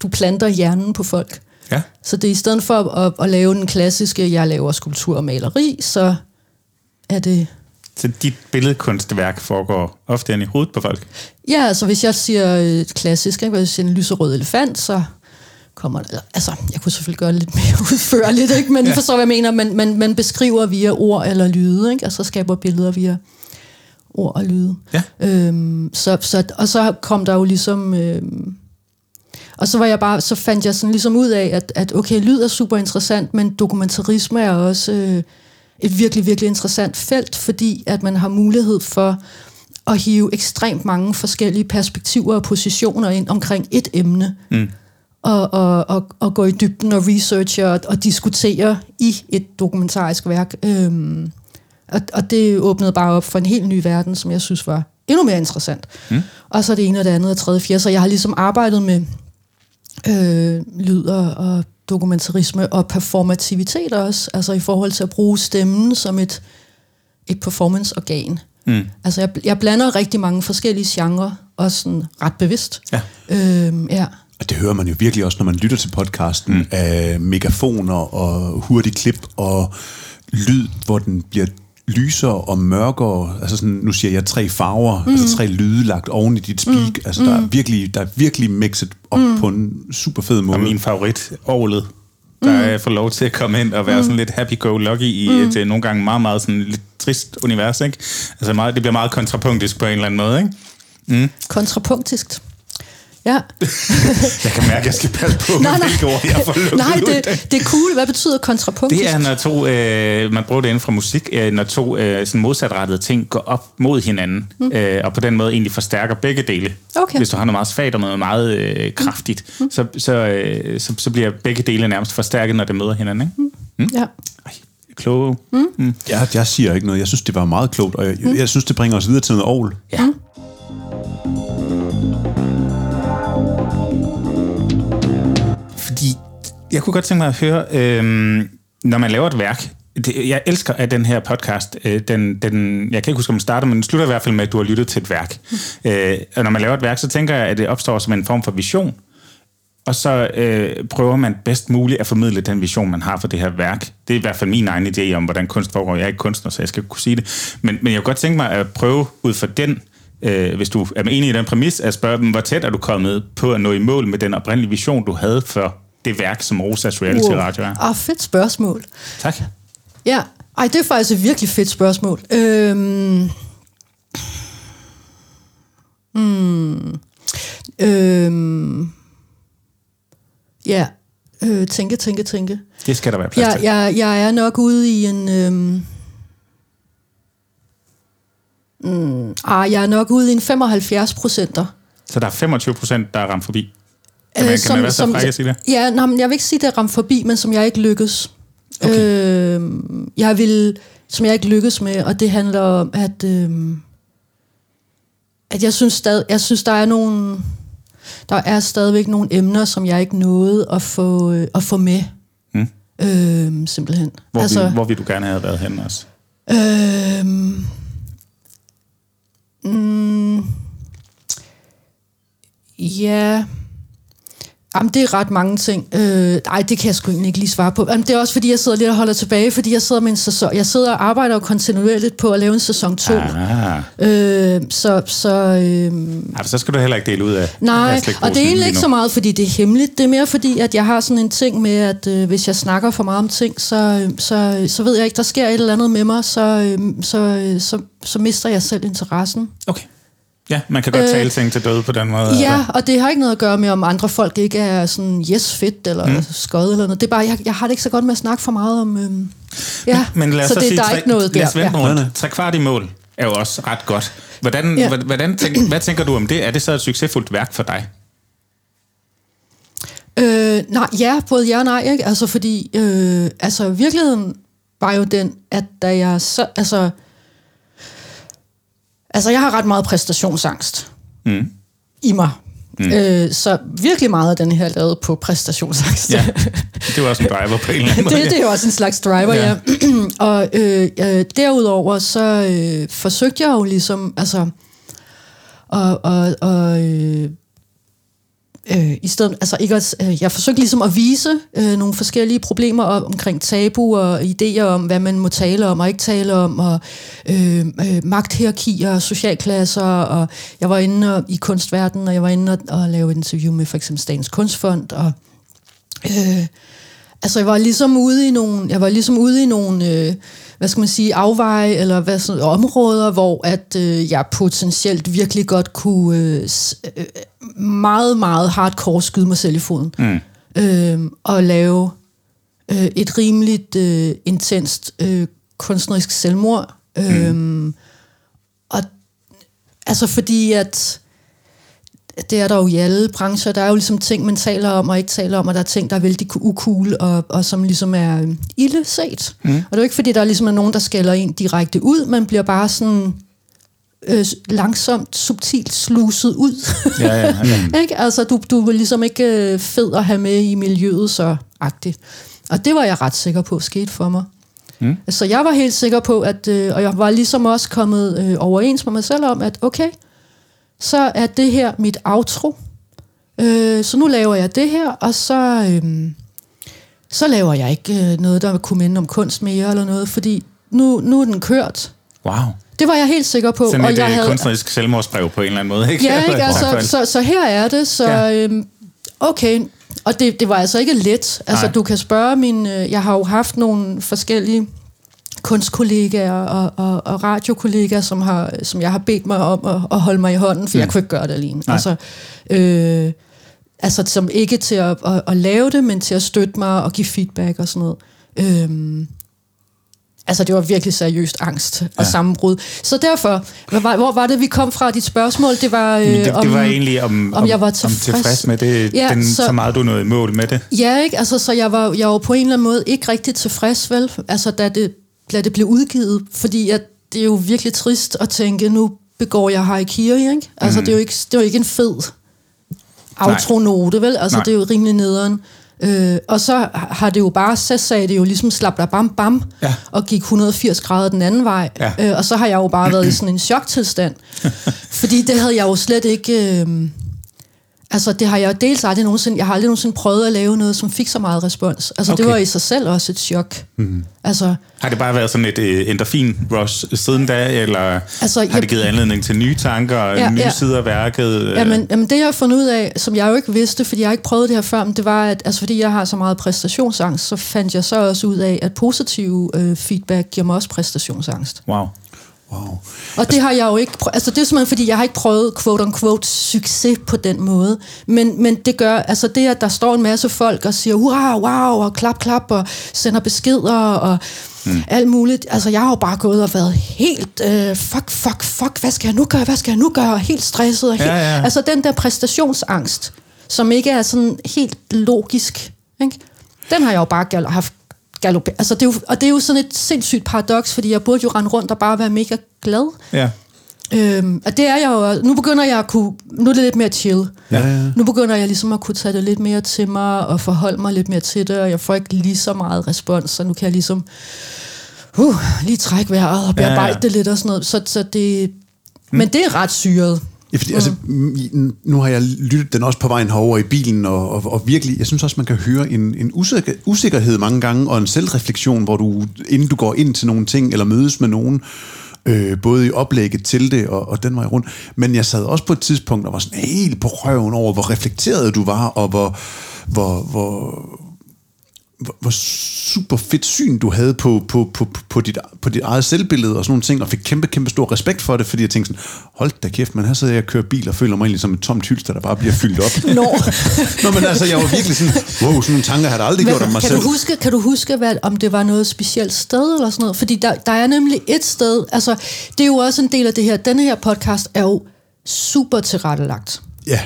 [SPEAKER 4] du planter hjernen på folk. Ja. Så det er i stedet for at, at lave den klassiske, jeg laver skulptur og maleri, så er det...
[SPEAKER 3] Så dit billedkunstværk foregår ofte i hovedet på folk?
[SPEAKER 4] Ja, altså hvis jeg siger øh, klassisk, ikke? hvis jeg siger en lyserød elefant, så kommer. Altså, jeg kunne selvfølgelig gøre lidt mere udførligt, ikke? men ja. Forstår, hvad jeg mener. Man, man, man beskriver via ord eller lyde, ikke? altså skaber billeder via ord og lyde. Ja. Øhm, så, så, og så kom der jo ligesom... Øhm, og så var jeg bare, så fandt jeg sådan ligesom ud af, at, at okay, lyd er super interessant, men dokumentarisme er også øh, et virkelig, virkelig interessant felt, fordi at man har mulighed for at hive ekstremt mange forskellige perspektiver og positioner ind omkring et emne. Mm. Og, og, og, og gå i dybden og researche og, og diskutere i et dokumentarisk værk. Øhm, og, og det åbnede bare op for en helt ny verden, som jeg synes var endnu mere interessant. Mm. Og så det ene og det andet og tredje, fjerde. Så jeg har ligesom arbejdet med øh, lyd og, og dokumentarisme og performativitet også, altså i forhold til at bruge stemmen som et, et performanceorgan. Mm. Altså jeg, jeg blander rigtig mange forskellige genrer, også sådan ret bevidst. Ja. Øhm, ja.
[SPEAKER 1] Og det hører man jo virkelig også, når man lytter til podcasten, mm. af megafoner og hurtige klip og lyd, hvor den bliver lysere og mørkere, altså sådan, nu siger jeg tre farver, mm. altså tre lyde lagt oven i dit speak, mm. altså mm. der er virkelig, der er virkelig mixet op mm. på en super fed måde.
[SPEAKER 3] Og min favorit, Orlet, der mm. er får lov til at komme ind og være mm. sådan lidt happy-go-lucky i mm. et øh, nogle gange meget, meget sådan lidt trist univers, ikke? Altså meget, det bliver meget kontrapunktisk på en eller anden måde, ikke?
[SPEAKER 4] Mm. Kontrapunktisk. Ja.
[SPEAKER 3] jeg kan mærke, at jeg skal passe på, nej, nej. hvilke ord jeg får
[SPEAKER 4] Nej, det, det er cool. Hvad betyder kontrapunktisk?
[SPEAKER 3] Det er, når to, øh, man bruger det inden fra musik, øh, når to øh, sådan modsatrettede ting går op mod hinanden, mm. øh, og på den måde egentlig forstærker begge dele. Okay. Hvis du har noget meget svagt og noget meget øh, kraftigt, mm. så, så, øh, så, så bliver begge dele nærmest forstærket, når det møder hinanden. Ikke? Mm. Mm? Ja. Ej, kloge. Mm.
[SPEAKER 1] Mm. Jeg, jeg siger ikke noget. Jeg synes, det var meget klogt, og jeg, mm. jeg synes, det bringer os videre til noget ovl. Ja. Mm.
[SPEAKER 3] Jeg kunne godt tænke mig at høre, øh, når man laver et værk, det, jeg elsker, at den her podcast, øh, den, den, jeg kan ikke huske, om den starter, men den slutter i hvert fald med, at du har lyttet til et værk. Øh, og når man laver et værk, så tænker jeg, at det opstår som en form for vision, og så øh, prøver man bedst muligt at formidle den vision, man har for det her værk. Det er i hvert fald min egen idé om, hvordan kunst foregår. Jeg er ikke kunstner, så jeg skal kunne sige det. Men, men jeg kunne godt tænke mig at prøve ud fra den, øh, hvis du er enig i den præmis, at spørge dem, hvor tæt er du kommet på at nå i mål med den oprindelige vision, du havde for det værk, som Rosas Reality wow. Radio er?
[SPEAKER 4] Ah, fedt spørgsmål.
[SPEAKER 3] Tak.
[SPEAKER 4] Ja, ej, det er faktisk et virkelig fedt spørgsmål. Øhm... Mm. Øhm... Ja, øh, tænke, tænke, tænke.
[SPEAKER 3] Det skal der være plads
[SPEAKER 4] Jeg,
[SPEAKER 3] til.
[SPEAKER 4] jeg, jeg er nok ude i en... Øhm... Mm, ah, jeg er nok ude i en 75 procenter.
[SPEAKER 3] Så der er 25 procent, der er ramt forbi. Kan man, kan man være så fræk at sige det?
[SPEAKER 4] Ja, nej, men jeg vil ikke sige, det er ramt forbi, men som jeg ikke lykkes.
[SPEAKER 3] Okay.
[SPEAKER 4] Øh, jeg vil, som jeg ikke lykkes med, og det handler om, at, øh, at jeg synes, stad, jeg synes, der er nogle, der er stadigvæk nogle emner, som jeg ikke nåede at få, øh, at få med.
[SPEAKER 3] Mm.
[SPEAKER 4] Øh, simpelthen.
[SPEAKER 3] Hvor, altså, vil, hvor vil du gerne have været henne også?
[SPEAKER 4] Øh, mm, ja... Jamen, det er ret mange ting. Øh, nej, det kan jeg sgu egentlig ikke lige svare på. Jamen, det er også, fordi jeg sidder lidt og holder tilbage, fordi jeg sidder med en sæson. Jeg sidder og arbejder kontinuerligt på at lave en sæson 2.
[SPEAKER 3] Ah.
[SPEAKER 4] Øh, så, så, øh,
[SPEAKER 3] Ja, så skal du heller ikke dele ud af
[SPEAKER 4] nej, og det er egentlig ikke så meget, fordi det er hemmeligt. Det er mere fordi, at jeg har sådan en ting med, at øh, hvis jeg snakker for meget om ting, så, så, så ved jeg ikke, der sker et eller andet med mig, så, øh, så, øh, så, så mister jeg selv interessen.
[SPEAKER 3] Okay. Ja, man kan godt
[SPEAKER 4] Øh,
[SPEAKER 3] tale ting til døde på den måde.
[SPEAKER 4] Ja, og det har ikke noget at gøre med, om andre folk ikke er sådan yes fedt eller mm. skød eller noget. Det er bare, jeg, jeg har det ikke så godt med at snakke for meget om... Øhm, ja,
[SPEAKER 3] Men lad os
[SPEAKER 4] så
[SPEAKER 3] så,
[SPEAKER 4] det,
[SPEAKER 3] sige,
[SPEAKER 4] der er
[SPEAKER 3] tre,
[SPEAKER 4] ikke noget
[SPEAKER 3] lad os vente
[SPEAKER 4] Ja.
[SPEAKER 3] rundt. Tre kvart i mål er jo også ret godt. Hvordan,
[SPEAKER 4] Ja.
[SPEAKER 3] ja. hvordan tænk, hvad tænker du om det? Er det så et succesfuldt værk for dig?
[SPEAKER 4] Øh, nej, ja, både ja og nej, ikke? Altså, fordi, øh, altså, virkeligheden var jo den, at da jeg så, altså, altså, jeg har ret meget præstationsangst
[SPEAKER 3] Mm.
[SPEAKER 4] i mig. Mm. Øh, så virkelig meget af den her er lavet på præstationsangst.
[SPEAKER 3] Ja, det var også en driver på en eller anden måde.
[SPEAKER 4] det, det er jo også en slags driver, ja.
[SPEAKER 3] Ja.
[SPEAKER 4] ja. og øh, øh, derudover så øh, forsøgte jeg jo ligesom, altså, og, og, og øh, øh, i stedet, altså ikke at, øh, jeg forsøgte ligesom at vise øh, nogle forskellige problemer om, omkring tabu og idéer om, hvad man må tale om og ikke tale om, og øh, øh, magthierarkier og socialklasser, og jeg var inde og, i kunstverdenen, og jeg var inde og, og lave et interview med for eksempel Statens Kunstfond, og øh, altså jeg var ligesom ude i nogle, jeg var ligesom ude i nogle, øh, hvad skal man sige, afveje eller hvad sådan, områder, hvor at øh, jeg potentielt virkelig godt kunne øh, øh, meget, meget hardcore skyde mig selv i foden. Mm. Øh, og lave øh, et rimeligt øh, intenst øh, kunstnerisk selvmord. Mm. Øh, og altså fordi at det er der jo i alle brancher. Der er jo ligesom ting, man taler om og ikke taler om, og der er ting, der er vældig ukule, og, og som ligesom er øh, ilde set. Mm. Og det er jo ikke, fordi der ligesom er nogen, der skælder en direkte ud, man bliver bare sådan øh, langsomt, subtilt sluset ud.
[SPEAKER 3] Ja, ja, ja.
[SPEAKER 4] ikke? Altså, du, du er ligesom ikke øh, fed at have med i miljøet så agtigt. Og det var jeg ret sikker på skete for mig. Mm. Så jeg var helt sikker på, at, øh, og jeg var ligesom også kommet øh, overens med mig selv om, at okay, så er det her mit outro. Øh, så nu laver jeg det her, og så, øh, så laver jeg ikke øh, noget, der kunne minde om kunst mere eller noget, fordi nu, nu er den kørt.
[SPEAKER 3] Wow.
[SPEAKER 4] Det var jeg helt sikker på.
[SPEAKER 3] Sådan
[SPEAKER 4] og
[SPEAKER 3] et
[SPEAKER 4] jeg
[SPEAKER 3] øh, kunstnerisk selvmordsbrev på en eller anden måde, ikke?
[SPEAKER 4] Ja, ikke? Altså,
[SPEAKER 3] fald.
[SPEAKER 4] så, så her er det, så
[SPEAKER 3] Ja.
[SPEAKER 4] øhm, okay. Og det, det var altså ikke let. Altså,
[SPEAKER 3] Nej.
[SPEAKER 4] du kan spørge min... Øh, jeg har jo haft nogle forskellige kunstkollegaer og, og, og radiokollegaer, som, har, som jeg har bedt mig om at, at holde mig i hånden, for mm. jeg kunne ikke gøre det alene.
[SPEAKER 3] Nej.
[SPEAKER 4] Altså, øh, altså, som ikke til at, at, at lave det, men til at støtte mig og give feedback og sådan noget. Øhm, Altså, det var virkelig seriøst angst og
[SPEAKER 3] Ja.
[SPEAKER 4] sammenbrud. Så derfor, hvor var, hvor var det, vi kom fra dit spørgsmål? Det var, øh,
[SPEAKER 3] Men det,
[SPEAKER 4] om,
[SPEAKER 3] det var egentlig om,
[SPEAKER 4] om jeg var
[SPEAKER 3] om
[SPEAKER 4] tilfreds.
[SPEAKER 3] tilfreds med det,
[SPEAKER 4] Ja,
[SPEAKER 3] den, så,
[SPEAKER 4] så-
[SPEAKER 3] så meget du nåede i mål med det.
[SPEAKER 4] Ja, ikke? Altså, så jeg var, jeg var på en eller anden måde ikke rigtig tilfreds, vel? Altså, da det, da det blev udgivet. Fordi at det er jo virkelig trist at tænke, nu begår jeg harakiri, ikke? Altså,
[SPEAKER 3] Mhm.
[SPEAKER 4] det er jo ikke, det er jo ikke en fed outronote, vel? Altså,
[SPEAKER 3] Nej.
[SPEAKER 4] det er jo rimelig nederen. Øh, og så har det jo bare, så sagde det jo ligesom slap der bam bam,
[SPEAKER 3] Ja.
[SPEAKER 4] og gik 180 grader den anden vej.
[SPEAKER 3] Ja.
[SPEAKER 4] Øh, og så har jeg jo bare været i sådan en choktilstand. fordi det havde jeg jo slet ikke... Øh, altså det har jeg dels aldrig nogensinde... Jeg har aldrig nogensinde prøvet at lave noget, som fik så meget respons. Altså okay. det var i sig selv også et chok. Mm. Altså,
[SPEAKER 3] Har det bare været sådan et uh, endorfin-rush siden da, eller
[SPEAKER 4] Altså,
[SPEAKER 3] har
[SPEAKER 4] jeg-
[SPEAKER 3] det givet anledning til nye tanker
[SPEAKER 4] Ja,
[SPEAKER 3] nye
[SPEAKER 4] ja.
[SPEAKER 3] sider af værket? øh?
[SPEAKER 4] Jamen, jamen det jeg har fundet ud af, som jeg jo ikke vidste, fordi jeg har ikke prøvet det her før, men det var, at altså, fordi jeg har så meget præstationsangst, så fandt jeg så også ud af, at positiv øh, feedback giver mig også præstationsangst.
[SPEAKER 3] Wow.
[SPEAKER 1] Wow.
[SPEAKER 4] Og det har jeg jo ikke prøvet, altså det er simpelthen fordi, jeg har ikke prøvet quote-unquote succes på den måde. Men, men det gør, altså det at der står en masse folk og siger, hurra, wow, og klap, klap, og sender beskeder og mm. alt muligt. Altså jeg har jo bare gået og været helt, øh, fuck, fuck, fuck, hvad skal jeg nu gøre, hvad skal jeg nu gøre, helt stresset. Og helt,
[SPEAKER 3] Ja, ja.
[SPEAKER 4] Altså den der præstationsangst, som ikke er sådan helt logisk, ikke? den har jeg jo bare haft galop. Altså det er jo, og det er jo sådan et sindssygt paradoks, fordi jeg burde jo rende rundt og bare være mega glad.
[SPEAKER 3] Ja.
[SPEAKER 4] Øhm, og det er jeg jo. Nu begynder jeg at kunne... Nu er det lidt mere chill.
[SPEAKER 1] Ja, ja.
[SPEAKER 4] Nu begynder jeg ligesom at kunne tage det lidt mere til mig og forholde mig lidt mere til det, og jeg får ikke lige så meget respons, så nu kan jeg ligesom uh, lige trække vejret og bearbejde ja,
[SPEAKER 3] Ja,
[SPEAKER 4] ja.
[SPEAKER 3] ja.
[SPEAKER 4] det lidt og sådan noget. Så, så det, men det er ret syret.
[SPEAKER 1] Ja, fordi, altså, mm, nu har jeg lyttet den også på vejen herover i bilen, og, og, og virkelig, jeg synes også, man kan høre en, en usikker, usikkerhed mange gange, og en selvreflektion, hvor du, inden du går ind til nogle ting, eller mødes med nogen, øh, både i oplægget til det, og, og den vej rundt. Men jeg sad også på et tidspunkt, og var sådan helt på røven over, hvor reflekteret du var, og hvor, hvor, hvor, hvor, hvor super fedt syn du havde på, på, på, på, dit, på dit eget selvbillede og sådan nogle ting, og fik kæmpe, kæmpe stor respekt for det, fordi jeg tænkte sådan, hold da kæft, men her sidder jeg og kører bil og føler mig egentlig som et tomt hylster, der bare bliver fyldt op.
[SPEAKER 4] Nå.
[SPEAKER 1] Nå, men altså, jeg var virkelig sådan, wow, sådan nogle tanker har jeg aldrig gjort om mig
[SPEAKER 4] kan,
[SPEAKER 1] selv.
[SPEAKER 4] du huske, kan du huske, hvad, om det var noget specielt sted eller sådan noget? Fordi der, der er nemlig et sted, altså det er jo også en del af det her, denne her podcast er jo super tilrettelagt.
[SPEAKER 1] Ja,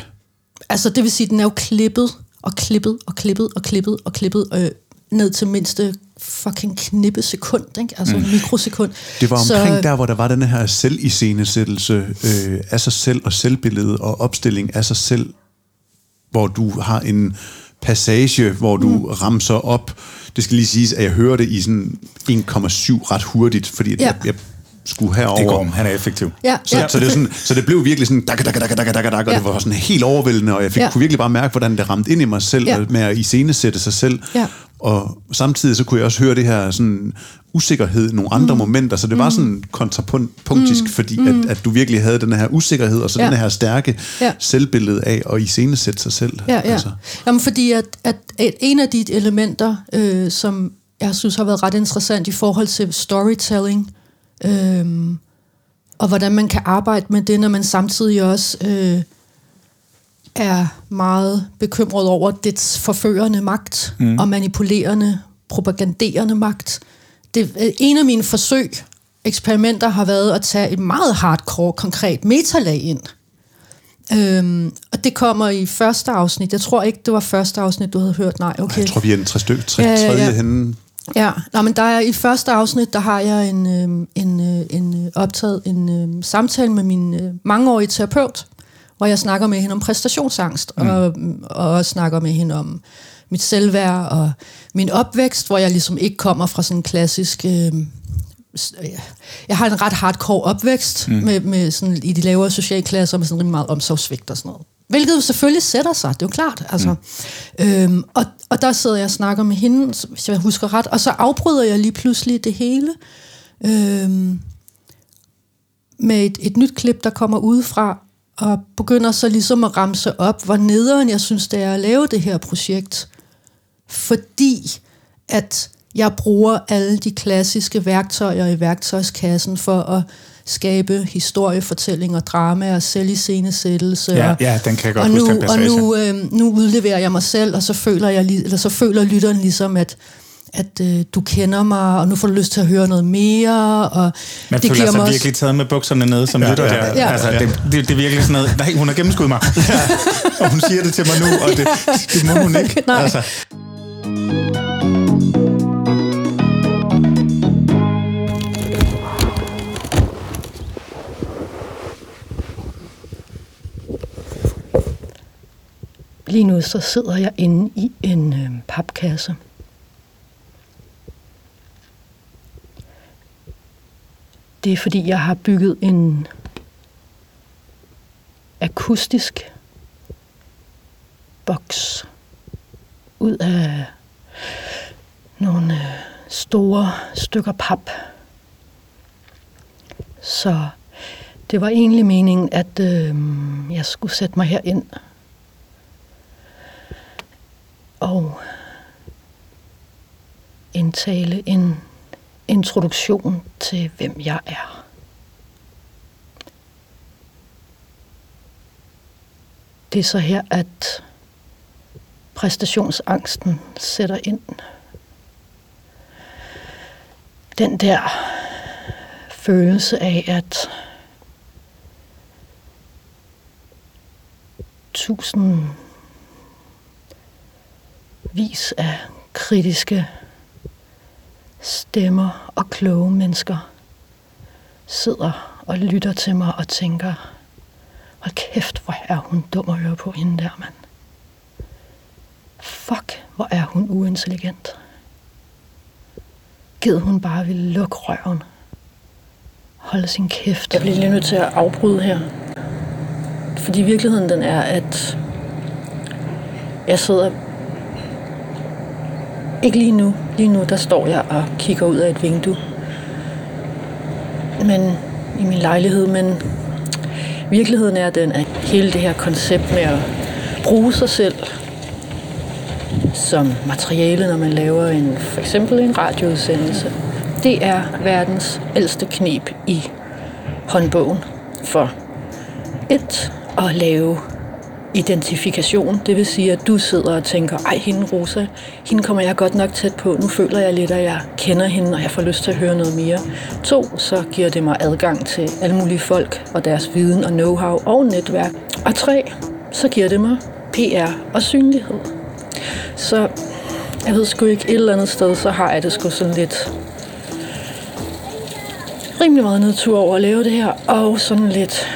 [SPEAKER 4] Altså, det vil sige, den er jo klippet og klippet og klippet og klippet og klippet øh, ned til mindste fucking knippe sekund, ikke? Altså mm. mikrosekund.
[SPEAKER 1] det var omkring
[SPEAKER 4] Så-
[SPEAKER 1] der, hvor der var den her selviscenesættelse øh, af sig selv og selvbillede og opstilling af sig selv, hvor du har en passage, hvor du mm. ramser op. Det skal lige siges, at jeg hører det i sådan 1,7 ret hurtigt, fordi
[SPEAKER 4] Ja.
[SPEAKER 1] jeg, jeg skulle herover.
[SPEAKER 3] Det går om. Han er effektiv.
[SPEAKER 4] Ja,
[SPEAKER 1] Så,
[SPEAKER 4] ja.
[SPEAKER 1] så, det sådan, så det blev virkelig sådan, dak, dak, dak, dak, dak, dak, og
[SPEAKER 4] Ja.
[SPEAKER 1] det var sådan helt overvældende, og jeg fik,
[SPEAKER 4] Ja.
[SPEAKER 1] kunne virkelig bare mærke, hvordan det ramte ind i mig selv,
[SPEAKER 4] ja.
[SPEAKER 1] med at iscenesætte sig selv.
[SPEAKER 4] Ja.
[SPEAKER 1] Og samtidig så kunne jeg også høre det her sådan usikkerhed, nogle andre mm. momenter, så det var sådan kontrapunktisk, mm. fordi at, at du virkelig havde den her usikkerhed, og så
[SPEAKER 4] Ja.
[SPEAKER 1] den her stærke
[SPEAKER 4] ja.
[SPEAKER 1] selvbillede af at iscenesætte sig selv.
[SPEAKER 4] Ja, ja. Altså. Jamen, fordi at, at, at en af de elementer, øh, som jeg synes har været ret interessant i forhold til storytelling, øh, og hvordan man kan arbejde med det, når man samtidig også øh, er meget bekymret over dets forførende magt mm. og manipulerende, propaganderende magt. Det, øh, en af mine forsøg, eksperimenter, har været at tage et meget hardcore, konkret metalag ind. Øhm, og det kommer i første afsnit. Jeg tror ikke, det var første afsnit, du havde hørt. Nej, okay.
[SPEAKER 1] Jeg tror, vi er en tre stykke, tre,
[SPEAKER 4] Ja, ja, ja.
[SPEAKER 1] tredje henne.
[SPEAKER 4] Ja, Nå, men der er i første afsnit, der har jeg en, øh, en, øh, en optaget en øh, samtale med min øh, mangeårige terapeut, hvor jeg snakker med hende om præstationsangst, mm. og, og snakker med hende om mit selvværd og min opvækst, hvor jeg ligesom ikke kommer fra sådan en klassisk... Øh, ja, jeg har en ret hardcore opvækst mm. med, med sådan, i de lavere socialklasser med sådan rimelig meget omsorgsvigt og sådan noget. Hvilket jo selvfølgelig sætter sig, det er jo klart. Altså. Mm. Øhm, og, og der sidder jeg og snakker med hende, så- hvis jeg husker ret, og så afbryder jeg lige pludselig det hele øhm, med et, et nyt klip, der kommer udefra, og begynder så ligesom at ramse op, hvor nederen jeg synes, det er at lave det her projekt. Fordi at jeg bruger alle de klassiske værktøjer i værktøjskassen for at skabe historiefortællinger, drama og selviscenesættelse.
[SPEAKER 3] Ja,
[SPEAKER 4] og,
[SPEAKER 3] ja, den kan jeg godt
[SPEAKER 4] og
[SPEAKER 3] huske,
[SPEAKER 4] nu,
[SPEAKER 3] passage.
[SPEAKER 4] Og nu, øh, nu udleverer jeg mig selv, og så føler, jeg, eller så føler lytteren ligesom, at at øh, du kender mig, og nu får du lyst til at høre noget mere. Og
[SPEAKER 3] Man
[SPEAKER 4] det
[SPEAKER 3] føler
[SPEAKER 4] giver
[SPEAKER 3] sig
[SPEAKER 4] mig også-
[SPEAKER 3] virkelig taget med bukserne nede som ja, lytter
[SPEAKER 1] ja,
[SPEAKER 3] der.
[SPEAKER 4] ja.
[SPEAKER 3] Altså, det, det, det er virkelig sådan noget, nej, hun har gennemskuddet mig. og hun siger det til mig nu, og det, det må hun ikke.
[SPEAKER 4] Nej.
[SPEAKER 3] Altså,
[SPEAKER 4] Lige nu så sidder jeg inde i en øh, papkasse. Det er fordi, jeg har bygget en akustisk boks ud af nogle øh, store stykker pap. Så det var egentlig meningen, at øh, jeg skulle sætte mig herind og indtale en introduktion til, hvem jeg er. Det er så her, at præstationsangsten sætter ind. Den der følelse af, at tusind vis af kritiske stemmer og kloge mennesker sidder og lytter til mig og tænker, hold kæft, hvor er hun dum at høre på hende der, mand. Fuck, hvor er hun uintelligent. Gid hun bare ville lukke røven. Holde sin kæft. Jeg bliver lige nødt til at afbryde her. Fordi virkeligheden den er, at jeg sidder ikke lige nu. Lige nu, der står jeg og kigger ud af et vindue. Men i min lejlighed, men virkeligheden er den, at hele det her koncept med at bruge sig selv som materiale, når man laver en, for eksempel en radioudsendelse, det er verdens ældste knep i håndbogen for et at lave identifikation. Det vil sige, at du sidder og tænker, ej, hende Rosa, hende kommer jeg godt nok tæt på. Nu føler jeg lidt, at jeg kender hende, og jeg får lyst til at høre noget mere. To, så giver det mig adgang til alle mulige folk og deres viden og know-how og netværk. Og tre, så giver det mig PR og synlighed. Så jeg ved sgu ikke, et eller andet sted, så har jeg det sgu sådan lidt rimelig meget nedtur over at lave det her, og sådan lidt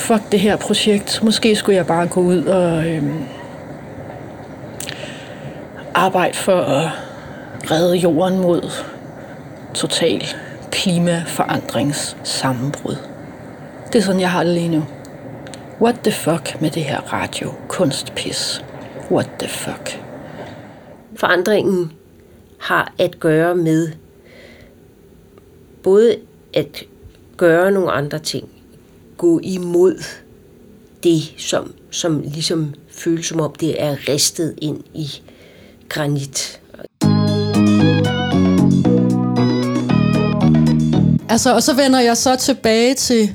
[SPEAKER 4] fuck det her projekt. Måske skulle jeg bare gå ud og øh, arbejde for at redde jorden mod total klimaforandringssammenbrud. Det er sådan, jeg har det lige nu. What the fuck med det her radio kunstpis? What the fuck?
[SPEAKER 6] Forandringen har at gøre med både at gøre nogle andre ting, gå imod det, som, som ligesom føles som om det er ristet ind i granit.
[SPEAKER 4] Altså, og så vender jeg så tilbage til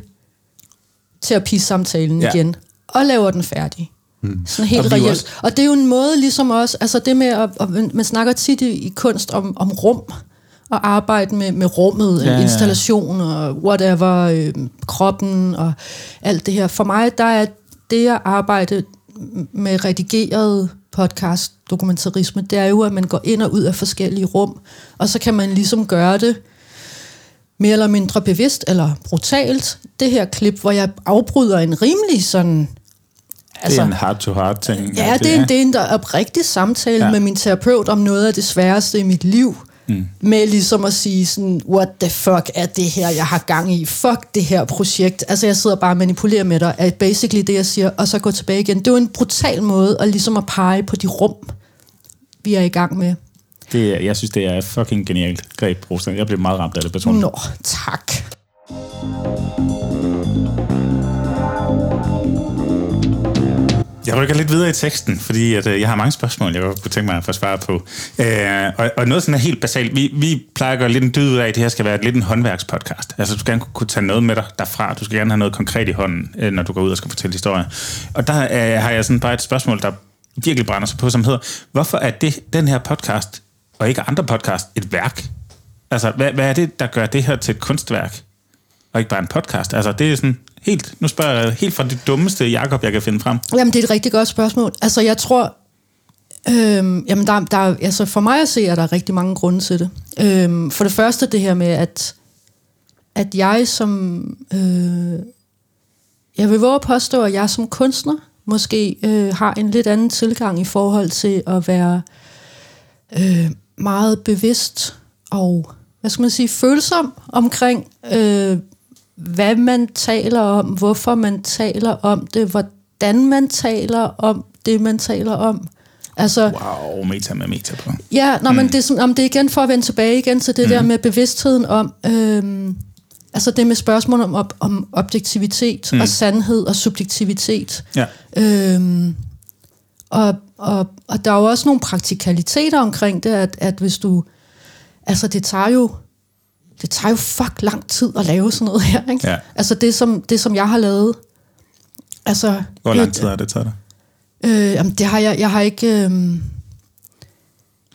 [SPEAKER 4] terapisamtalen
[SPEAKER 3] Ja.
[SPEAKER 4] igen, og laver den færdig. Mm. Sådan helt
[SPEAKER 3] Og er
[SPEAKER 4] reelt.
[SPEAKER 3] også-
[SPEAKER 4] Og det er jo en måde ligesom også, altså det med, at, at man man snakker tit i, i kunst om, om rum, og arbejde med, med rummet,
[SPEAKER 3] Ja,
[SPEAKER 4] ja, installation og whatever, øh, kroppen og alt det her. For mig, der er det at arbejde med redigeret podcast, dokumentarisme, det er jo, at man går ind og ud af forskellige rum, og så kan man ligesom gøre det mere eller mindre bevidst eller brutalt. Det her klip, hvor jeg afbryder en rimelig sådan...
[SPEAKER 3] Altså, det er en heart-to-heart ting.
[SPEAKER 4] Ja, det er, en, det er en der oprigtig samtale
[SPEAKER 3] ja.
[SPEAKER 4] med min terapeut om noget af det sværeste i mit liv. Mm. Med ligesom at sige sådan, what the fuck er det her, jeg har gang i? Fuck det her projekt. Altså, jeg sidder bare og manipulerer med dig, er basically det, jeg siger, og så gå tilbage igen. Det er jo en brutal måde at ligesom at pege på de rum, vi er i gang med.
[SPEAKER 3] Det, er- jeg synes, det er fucking genialt greb, Rosa. Jeg blev meget ramt af det personligt.
[SPEAKER 4] Nå, tak.
[SPEAKER 3] Jeg rykker lidt videre i teksten, fordi at, øh, jeg har mange spørgsmål, jeg godt kunne tænke mig at få svar på. Øh, og, og noget sådan er helt basalt. Vi, vi plejer at gøre lidt en dyd ud af, at det her skal være lidt en håndværkspodcast. Altså, du skal gerne kunne tage noget med dig derfra. Du skal gerne have noget konkret i hånden, øh, når du går ud og skal fortælle historier. Og der øh, har jeg sådan bare et spørgsmål, der virkelig brænder sig på, som hedder, hvorfor er det, den her podcast, og ikke andre podcast, et værk? Altså, hvad, hvad er det, der gør det her til et kunstværk? Og ikke bare en podcast? Altså, det er sådan helt, nu spørger jeg helt fra det dummeste Jakob jeg kan finde frem.
[SPEAKER 4] Jamen, det er et rigtig godt spørgsmål. Altså, jeg tror... Øhm, jamen, der, der, altså for mig at se, er der rigtig mange grunde til det. Øhm, for det første det her med, at, at jeg som... Øh, jeg vil våge at påstå, at jeg som kunstner måske øh, har en lidt anden tilgang i forhold til at være øh, meget bevidst og, hvad skal man sige, følsom omkring, øh, hvad man taler om, hvorfor man taler om det, hvordan man taler om det, man taler om. Altså,
[SPEAKER 3] Wow, meta med meta på.
[SPEAKER 4] Ja, nå, mm. men det, er sådan, om det er igen for at vende tilbage igen til det mm. der med bevidstheden om, øhm, altså det med spørgsmål om, op, om objektivitet mm. og sandhed og subjektivitet.
[SPEAKER 3] Ja.
[SPEAKER 4] Øhm, og, og, og der er jo også nogle praktikaliteter omkring det, at, at hvis du, altså det tager jo, det tager jo fuck lang tid at lave sådan noget her, ikke?
[SPEAKER 3] Ja.
[SPEAKER 4] Altså det som, det, som jeg har lavet, altså...
[SPEAKER 3] Hvor lang tid har det taget dig?
[SPEAKER 4] Øh, jamen, det har jeg, jeg har ikke... Øh,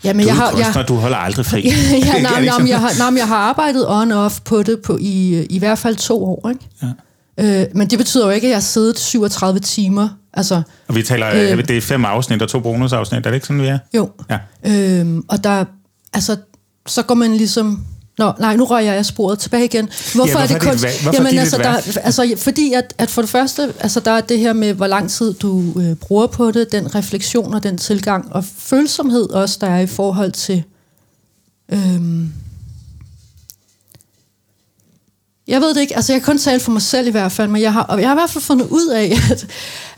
[SPEAKER 4] jamen,
[SPEAKER 3] Du
[SPEAKER 4] jeg har,
[SPEAKER 3] kunstner,
[SPEAKER 4] jeg,
[SPEAKER 3] du holder aldrig fri.
[SPEAKER 4] ja,
[SPEAKER 3] Er
[SPEAKER 4] nej, nej, jeg har, nej, jeg har arbejdet on-off på det på i, i hvert fald to år, ikke?
[SPEAKER 3] Ja.
[SPEAKER 4] Øh, men det betyder jo ikke, at jeg har siddet 37 timer. Altså,
[SPEAKER 3] Og vi taler,
[SPEAKER 4] Øh.
[SPEAKER 3] øh, det er fem afsnit og to bonusafsnit, er det ikke sådan, vi er?
[SPEAKER 4] jo.
[SPEAKER 3] Ja.
[SPEAKER 4] Øhm, og der, altså, så går man ligesom... Nå, nej, nu rører jeg af sporet tilbage igen. Hvorfor,
[SPEAKER 3] hvorfor
[SPEAKER 4] er det
[SPEAKER 3] det
[SPEAKER 4] kun...
[SPEAKER 3] et valg? Hvorfor er det et
[SPEAKER 4] altså, der, altså, fordi at, at for det første, altså, der er det her med, hvor lang tid du øh, bruger på det, den refleksion og den tilgang, og følsomhed også, der er i forhold til... Øhm, jeg ved det ikke, altså jeg kan kun tale for mig selv i hvert fald, men jeg har, og jeg har i hvert fald fundet ud af, at,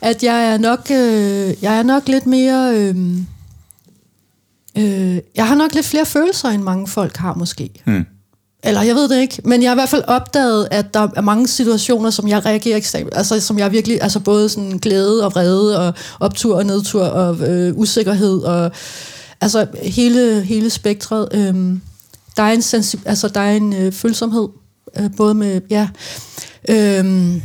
[SPEAKER 4] at jeg er nok, øh, jeg er nok lidt mere, øh, øh, jeg har nok lidt flere følelser, end mange folk har måske.
[SPEAKER 3] Hmm.
[SPEAKER 4] Eller jeg ved det ikke, men jeg har i hvert fald opdaget, at der er mange situationer, som jeg reagerer ekstremt, altså som jeg virkelig, altså både sådan glæde og vrede og optur og nedtur og øh, usikkerhed og altså hele, hele spektret. Øh, der er en, sensi- altså, der er en øh, følsomhed, øh, både med, ja, øh,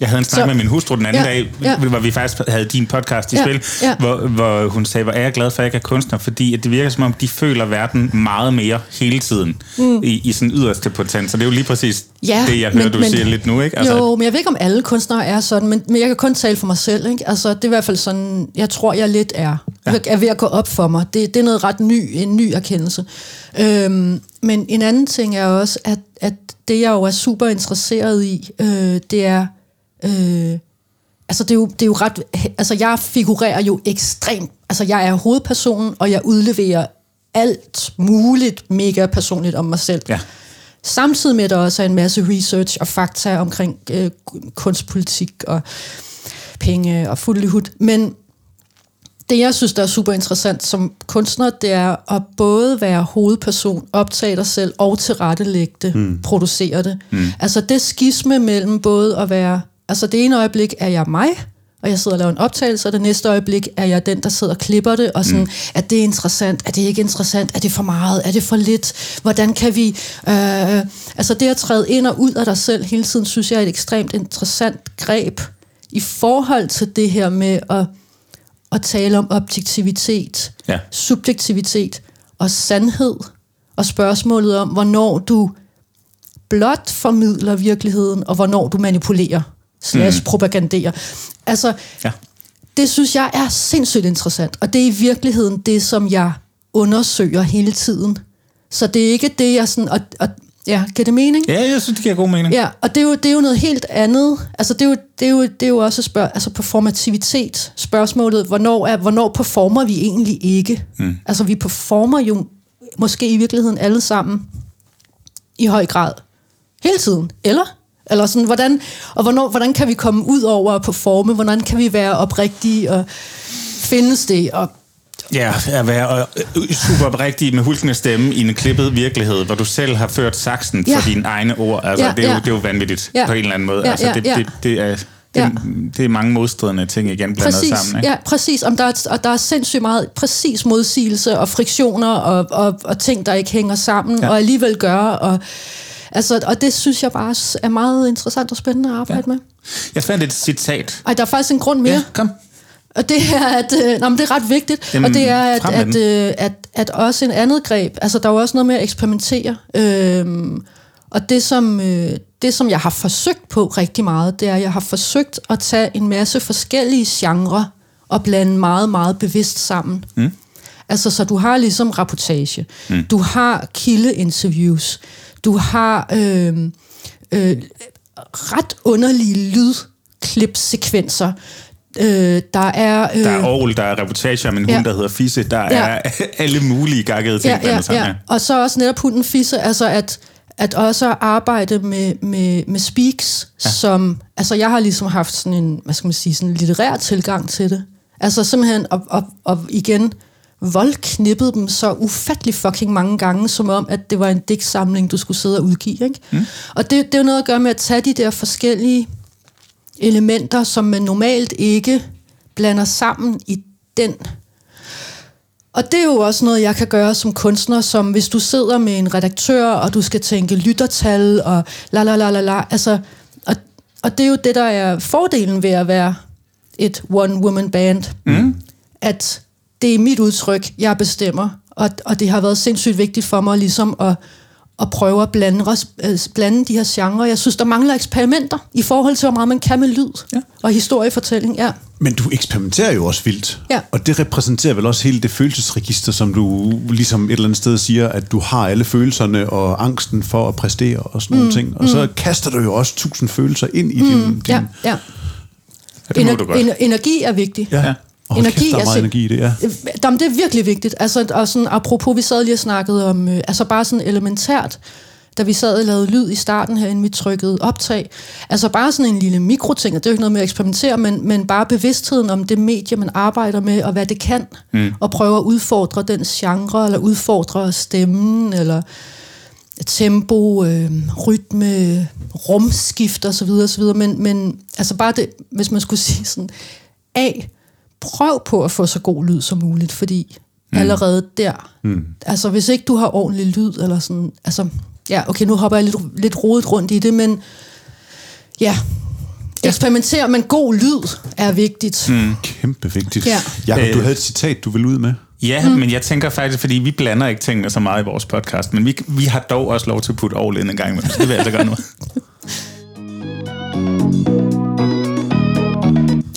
[SPEAKER 3] jeg havde en snak
[SPEAKER 4] Så-
[SPEAKER 3] med min hustru den anden
[SPEAKER 4] Ja,
[SPEAKER 3] dag,
[SPEAKER 4] ja.
[SPEAKER 3] hvor vi faktisk havde din podcast i
[SPEAKER 4] Ja,
[SPEAKER 3] spil,
[SPEAKER 4] ja.
[SPEAKER 3] Hvor, hvor hun sagde, hvor er jeg glad for, at jeg ikke er kunstner, fordi at det virker som om, de føler verden meget mere hele tiden mm. i, i sådan yderste potent. Så det er jo lige præcis
[SPEAKER 4] Ja,
[SPEAKER 3] det, jeg hører,
[SPEAKER 4] men-
[SPEAKER 3] du
[SPEAKER 4] men-
[SPEAKER 3] siger lidt nu, ikke?
[SPEAKER 4] Altså, jo, men jeg ved ikke, om alle kunstnere er sådan, men, men jeg kan kun tale for mig selv. Ikke? Altså, det er i hvert fald sådan, jeg tror, jeg lidt er. Ja. Er ved at gå op for mig. Det, det er noget ret ny, en ny erkendelse. Øhm, men en anden ting er også, at, at det, jeg jo er super interesseret i, øh, det er... Øh, altså, det er, jo, det er jo ret... Altså, jeg figurerer jo ekstremt... Altså, jeg er hovedpersonen, og jeg udleverer alt muligt mega personligt om mig selv.
[SPEAKER 3] Ja.
[SPEAKER 4] Samtidig med, at der også er en masse research og fakta omkring øh, kunstpolitik og penge og fuldt Men det, jeg synes, der er super interessant som kunstner, det er at både være hovedperson, optage dig selv og tilrettelægge det, mm. producere det. Mm. Altså det skisme mellem både at være... Altså det ene øjeblik er jeg mig, og jeg sidder og laver en optagelse, og det næste øjeblik er jeg den, der sidder og klipper det, og sådan, mm. er det interessant, er det ikke interessant, er det for meget, er det for lidt, hvordan kan vi... Øh, altså det at træde ind og ud af dig selv hele tiden, synes jeg er et ekstremt interessant greb i forhold til det her med at, at tale om objektivitet,
[SPEAKER 3] Ja.
[SPEAKER 4] subjektivitet og sandhed, og spørgsmålet om, hvornår du blot formidler virkeligheden, og hvornår du manipulerer, slash propaganderer. Altså,
[SPEAKER 3] Ja.
[SPEAKER 4] det synes jeg er sindssygt interessant, og det er i virkeligheden det, som jeg undersøger hele tiden. Så det er ikke det, jeg sådan... Og, og, ja, giver det mening?
[SPEAKER 3] ja, jeg synes, det giver god mening.
[SPEAKER 4] Ja, og det er jo, det er jo noget helt andet. Altså, det er jo, det er jo, det er jo også spørg, altså performativitet. Spørgsmålet, hvornår, er, hvornår performer vi egentlig ikke? Mm. Altså, vi performer jo måske i virkeligheden alle sammen i høj grad. Hele tiden. Eller? Eller sådan, hvordan, og hvornår, hvordan kan vi komme ud over at performe? Hvordan kan vi være oprigtige og findes det? Og
[SPEAKER 3] Ja, at være øh, super oprigtig med hulkende stemme i en klippet virkelighed, hvor du selv har ført saksen
[SPEAKER 4] Ja.
[SPEAKER 3] for dine egne ord. Altså,
[SPEAKER 4] Ja,
[SPEAKER 3] det, er jo,
[SPEAKER 4] ja.
[SPEAKER 3] det er jo vanvittigt
[SPEAKER 4] Ja.
[SPEAKER 3] på en eller anden måde.
[SPEAKER 4] Ja,
[SPEAKER 3] altså, det,
[SPEAKER 4] ja.
[SPEAKER 3] det, det, er, det,
[SPEAKER 4] Ja.
[SPEAKER 3] det er mange modstridende ting igen blandet
[SPEAKER 4] præcis,
[SPEAKER 3] sammen. Ikke?
[SPEAKER 4] Ja, præcis. Om der, er, og der er sindssygt meget præcis modsigelse og friktioner og, og, og ting, der ikke hænger sammen,
[SPEAKER 3] ja.
[SPEAKER 4] og alligevel gør. Og, altså, og det synes jeg bare er meget interessant og spændende at arbejde ja. med.
[SPEAKER 3] Jeg fandt et citat.
[SPEAKER 4] Ej, der er faktisk en grund mere.
[SPEAKER 3] Ja, kom.
[SPEAKER 4] Og det er, at, øh, nå, men det er ret vigtigt,
[SPEAKER 3] Jamen,
[SPEAKER 4] og det er, at, at, øh, at, at også en andet greb, altså der er jo også noget med at eksperimentere, øhm, og det som, øh, det som jeg har forsøgt på rigtig meget, det er, at jeg har forsøgt at tage en masse forskellige genrer og blande meget, meget bevidst sammen. Mm. Altså, så du har ligesom rapportage, mm. du har kildeinterviews, du har øh, øh, ret underlige lydklipsekvenser, Øh, der er... Øh,
[SPEAKER 3] Der er Aarhus, der er reportage om en
[SPEAKER 4] Ja.
[SPEAKER 3] hund, der hedder Fisse. Der
[SPEAKER 4] Ja.
[SPEAKER 3] er alle mulige gakkede ting,
[SPEAKER 4] ja, ja,
[SPEAKER 3] sammen.
[SPEAKER 4] ja. Og så også netop hunden fisse, altså at, at også arbejde med, med, med speaks, ja. som, altså jeg har ligesom haft sådan en, hvad skal man sige, sådan en litterær tilgang til det. Altså simpelthen, og, og, og igen, voldknippet dem så ufattelig fucking mange gange, som om, at det var en digtsamling, du skulle sidde og udgive. Ikke? Mm. Og det, det er jo noget at gøre med at tage de der forskellige elementer, som man normalt ikke blander sammen i den og det er jo også noget, jeg kan gøre som kunstner, som hvis du sidder med en redaktør, og du skal tænke lyttertal, og la la la la la, altså, og, og det er jo det, der er fordelen ved at være et one-woman band. Mm. At det er mit udtryk, jeg bestemmer, og, og det har været sindssygt vigtigt for mig ligesom at, at prøve at blande, øh, blande de her genrer. Jeg synes, der mangler eksperimenter i forhold til, hvor meget man kan med lyd
[SPEAKER 3] Ja.
[SPEAKER 4] og historiefortælling. Ja.
[SPEAKER 1] Men du eksperimenterer jo også vildt.
[SPEAKER 4] Ja.
[SPEAKER 1] Og det repræsenterer vel også hele det følelsesregister, som du ligesom et eller andet sted siger, at du har alle følelserne og angsten for at præstere og sådan mm. nogle ting. Og så kaster du jo også tusind følelser ind i din... din
[SPEAKER 4] Ja, ja.
[SPEAKER 3] Ja, det må du godt.
[SPEAKER 4] Ener- energi er vigtig.
[SPEAKER 1] ja. Og hold
[SPEAKER 4] Energi
[SPEAKER 1] kæft, der er meget
[SPEAKER 4] sind-
[SPEAKER 1] energi i det, ja.
[SPEAKER 4] Jamen, det er virkelig vigtigt. Altså, og sådan, apropos, vi sad lige og snakkede om, øh, altså bare sådan elementært, da vi sad og lavede lyd i starten herinde, vi trykkede optag. Altså bare sådan en lille mikroting, og det er jo ikke noget med at eksperimentere, men, men bare bevidstheden om det medie, man arbejder med, og hvad det kan, mm. og prøve at udfordre den genre, eller udfordre stemmen, eller tempo, øh, rytme, rumskift osv. osv. Men, men altså bare det, hvis man skulle sige sådan, A, prøv på at få så god lyd som muligt, fordi mm. allerede der, mm. altså hvis ikke du har ordentlig lyd, eller sådan, altså, ja, okay, nu hopper jeg lidt, lidt rodet rundt i det, men ja, eksperimentere, men god lyd er vigtigt. Mm.
[SPEAKER 1] Kæmpe vigtigt.
[SPEAKER 4] Ja.
[SPEAKER 1] Jacob, du
[SPEAKER 3] Øh.
[SPEAKER 1] havde et citat, du ville ud med.
[SPEAKER 3] Ja, mm. men jeg tænker faktisk, fordi vi blander ikke tingene så meget i vores podcast, men vi, vi har dog også lov til at putte all in en gang imellem, så det vil jeg altså gøre nu.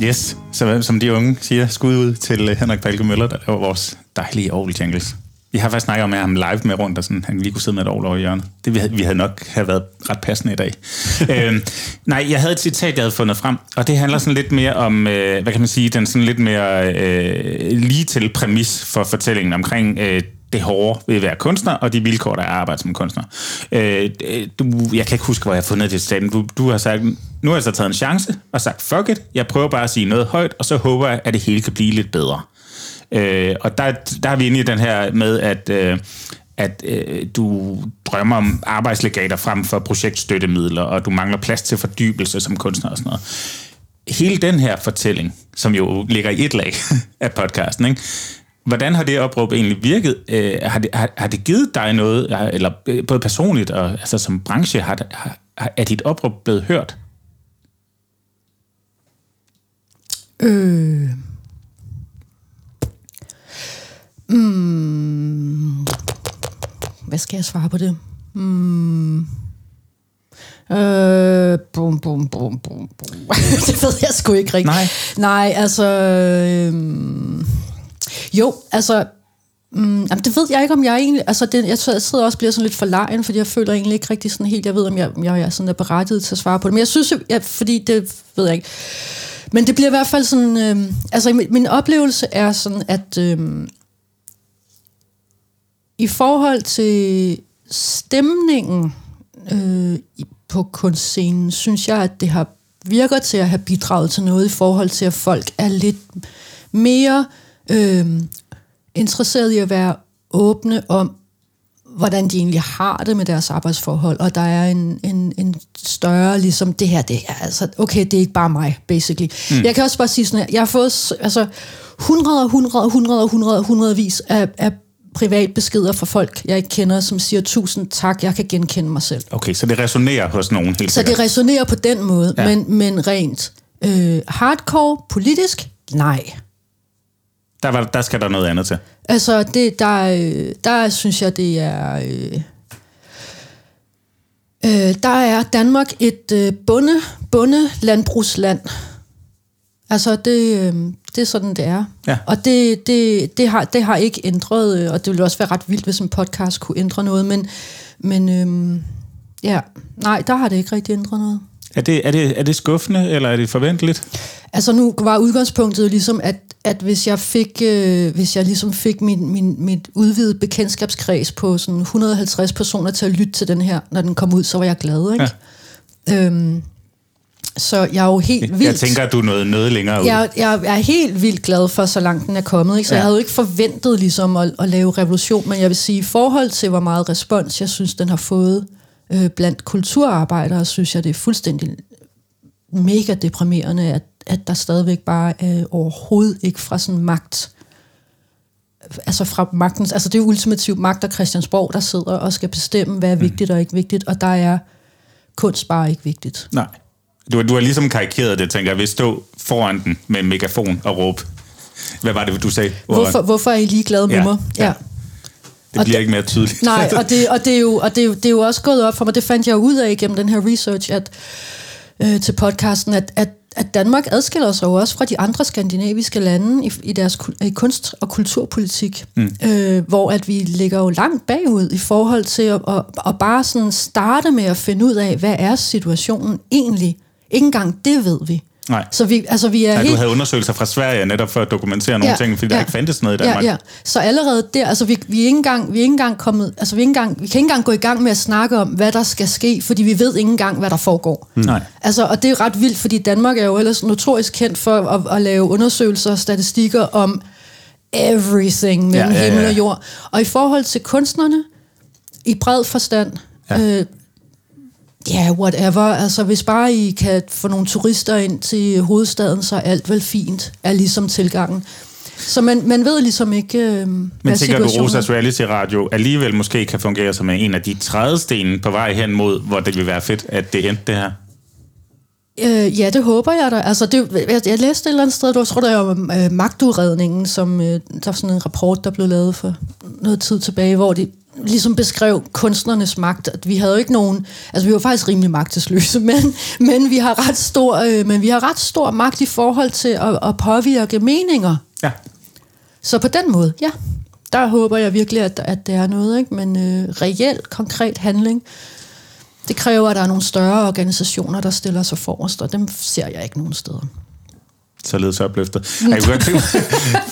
[SPEAKER 3] Yes, så som de unge siger, skud ud til øh, Henrik Balke Møller, der laver vores dejlige Aarhus jingles. Vi har faktisk snakket om at have ham live med rundt, og sådan, han lige kunne sidde med et over i hjørnet. Det vi havde, vi havde nok have været ret passende i dag. øhm, nej, jeg havde et citat, jeg havde fundet frem, og det handler sådan lidt mere om, øh, hvad kan man sige, den sådan lidt mere øh, lige til præmis for fortællingen omkring øh, det hårde ved at være kunstner, og de vilkår, der er at arbejde som kunstner. Øh, du, jeg kan ikke huske, hvor jeg har fundet det til du, du har sagt, nu har jeg så taget en chance, og sagt, fuck it, jeg prøver bare at sige noget højt, og så håber jeg, at det hele kan blive lidt bedre. Øh, og der, der er vi inde i den her med, at, øh, at øh, du drømmer om arbejdslegater frem for projektstøttemidler, og du mangler plads til fordybelse som kunstner og sådan noget. Hele den her fortælling, som jo ligger i et lag af podcasten, ikke? Hvordan har det opråb egentlig virket? Øh, har, det, har, har det givet dig noget, eller øh, både personligt og altså som branche, har, har, er dit opråb blevet hørt?
[SPEAKER 4] Øh. Mm. Hvad skal jeg svare på det? Mm. Øh, bum, bum, bum, bum, bum. det ved jeg sgu ikke rigtigt.
[SPEAKER 3] Nej.
[SPEAKER 4] Nej, altså... Øh, jo, altså... Mm, jamen, det ved jeg ikke, om jeg egentlig... Altså, det, jeg sidder også og bliver sådan lidt for lejen, fordi jeg føler egentlig ikke rigtig sådan helt... Jeg ved, om jeg, om jeg er sådan er berettiget til at svare på det. Men jeg synes, jeg, fordi det ved jeg ikke. Men det bliver i hvert fald sådan... Øh, altså, min, min oplevelse er sådan, at... Øh, i forhold til stemningen øh, på kunstscenen, synes jeg, at det har virker til at have bidraget til noget i forhold til, at folk er lidt mere øh, interesseret i at være åbne om, hvordan de egentlig har det med deres arbejdsforhold, og der er en, en, en større, ligesom det her, det er altså, okay, det er ikke bare mig, basically. Mm. Jeg kan også bare sige sådan her, jeg har fået altså, hundrede og hundrede og hundrede og hundrede og hundredvis af, af privat beskeder fra folk, jeg ikke kender, som siger, tusind tak, jeg kan genkende mig selv.
[SPEAKER 3] Okay, så det resonerer hos nogen helt
[SPEAKER 4] Så
[SPEAKER 3] sikkert.
[SPEAKER 4] det resonerer på den måde,
[SPEAKER 3] ja.
[SPEAKER 4] men, men rent øh, hardcore politisk, nej.
[SPEAKER 3] Der, var, der skal der noget andet til.
[SPEAKER 4] Altså, det, der, øh, der synes jeg, det er... Øh, øh, der er Danmark et øh, bunde, bunde landbrugsland. Altså, det, øh, det er sådan, det er.
[SPEAKER 3] Ja.
[SPEAKER 4] Og det, det, det, har, det har ikke ændret, øh, og det ville også være ret vildt, hvis en podcast kunne ændre noget, men, men øh, ja, nej, der har det ikke rigtig ændret noget.
[SPEAKER 3] Er det, er, det, er det skuffende, eller er det forventeligt?
[SPEAKER 4] Altså nu var udgangspunktet ligesom, at, at hvis jeg fik, øh, hvis jeg ligesom fik min, min, mit udvidet bekendtskabskreds på sådan 150 personer til at lytte til den her, når den kom ud, så var jeg glad, ikke? Ja. Øhm, så jeg er jo helt vildt...
[SPEAKER 3] Jeg tænker, at du er noget, noget længere ud.
[SPEAKER 4] Jeg, jeg er helt vildt glad for, så langt den er kommet. Ikke? Så. Ja. jeg havde jo ikke forventet ligesom, at, at lave revolution, men jeg vil sige, i forhold til, hvor meget respons jeg synes, den har fået øh, blandt kulturarbejdere, synes jeg, det er fuldstændig mega deprimerende, at, at der stadigvæk bare øh, overhovedet ikke fra sådan magt altså fra magtens, altså det er jo ultimativt magt og Christiansborg, der sidder og skal bestemme, hvad er vigtigt og ikke vigtigt, og der er kunst bare ikke vigtigt.
[SPEAKER 3] Nej. Du, du har ligesom karikeret det, tænker jeg, ved stå foran den med en megafon og råbe. Hvad var det, du sagde?
[SPEAKER 4] Hvorfor, hvorfor er I ligeglade med
[SPEAKER 3] Ja,
[SPEAKER 4] mig?
[SPEAKER 3] ja.
[SPEAKER 4] ja.
[SPEAKER 3] Det
[SPEAKER 4] og
[SPEAKER 3] bliver
[SPEAKER 4] det-
[SPEAKER 3] ikke mere tydeligt.
[SPEAKER 4] Nej, og, det, og, det er jo, og det, er jo, det er jo også gået op for mig, det fandt jeg ud af gennem den her research at, øh, til podcasten, at, at, at Danmark adskiller sig jo også fra de andre skandinaviske lande i, i deres i kunst- og kulturpolitik, mm. øh, hvor at vi ligger jo langt bagud i forhold til at, at, at bare sådan starte med at finde ud af, hvad er situationen egentlig? Ikke engang det ved vi.
[SPEAKER 3] Nej.
[SPEAKER 4] Så vi, altså, vi er
[SPEAKER 3] Nej,
[SPEAKER 4] helt...
[SPEAKER 3] du havde undersøgelser fra Sverige netop for at dokumentere nogle ting, fordi der ikke fandtes noget i Danmark.
[SPEAKER 4] Ja, ja. Så allerede der, altså vi, vi, er ikke engang, vi er ikke engang kommet, altså vi, er ikke engang, vi kan ikke engang gå i gang med at snakke om, hvad der skal ske, fordi vi ved ikke engang, hvad der foregår.
[SPEAKER 3] Nej.
[SPEAKER 4] Altså, og det er ret vildt, fordi Danmark er jo ellers notorisk kendt for at, at lave undersøgelser og statistikker om everything mellem
[SPEAKER 3] Ja, ja, ja.
[SPEAKER 4] himmel og jord. Og i forhold til kunstnerne, i bred forstand,
[SPEAKER 3] Ja.
[SPEAKER 4] ja. øh, ja, whatever. Altså, hvis bare I kan få nogle turister ind til hovedstaden, så er alt vel fint, er ligesom tilgangen. Så man, man ved ligesom ikke, øh,
[SPEAKER 3] Men tænker du, Rosas Reality Radio alligevel måske kan fungere som en af de trædesten på vej hen mod, hvor det vil være fedt, at det endte det her?
[SPEAKER 4] Øh, ja, det håber jeg da. Altså, det, jeg, jeg læste et eller andet sted, jeg tror, det er om øh, magtudredningen, som øh, der var sådan en rapport, der blev lavet for noget tid tilbage, hvor de ligesom beskrev kunstnernes magt. At vi havde jo ikke nogen... Altså, vi var faktisk rimelig magtesløse, men, men, vi har ret stor, øh, men vi har ret stor magt i forhold til at, at påvirke meninger.
[SPEAKER 3] Ja.
[SPEAKER 4] Så på den måde, ja, der håber jeg virkelig, at, at det er noget, ikke? men øh, reelt, konkret handling, det kræver, at der er nogle større organisationer, der stiller sig forrest, og dem ser jeg ikke nogen steder.
[SPEAKER 3] Således opløftet. Jeg kunne godt tænke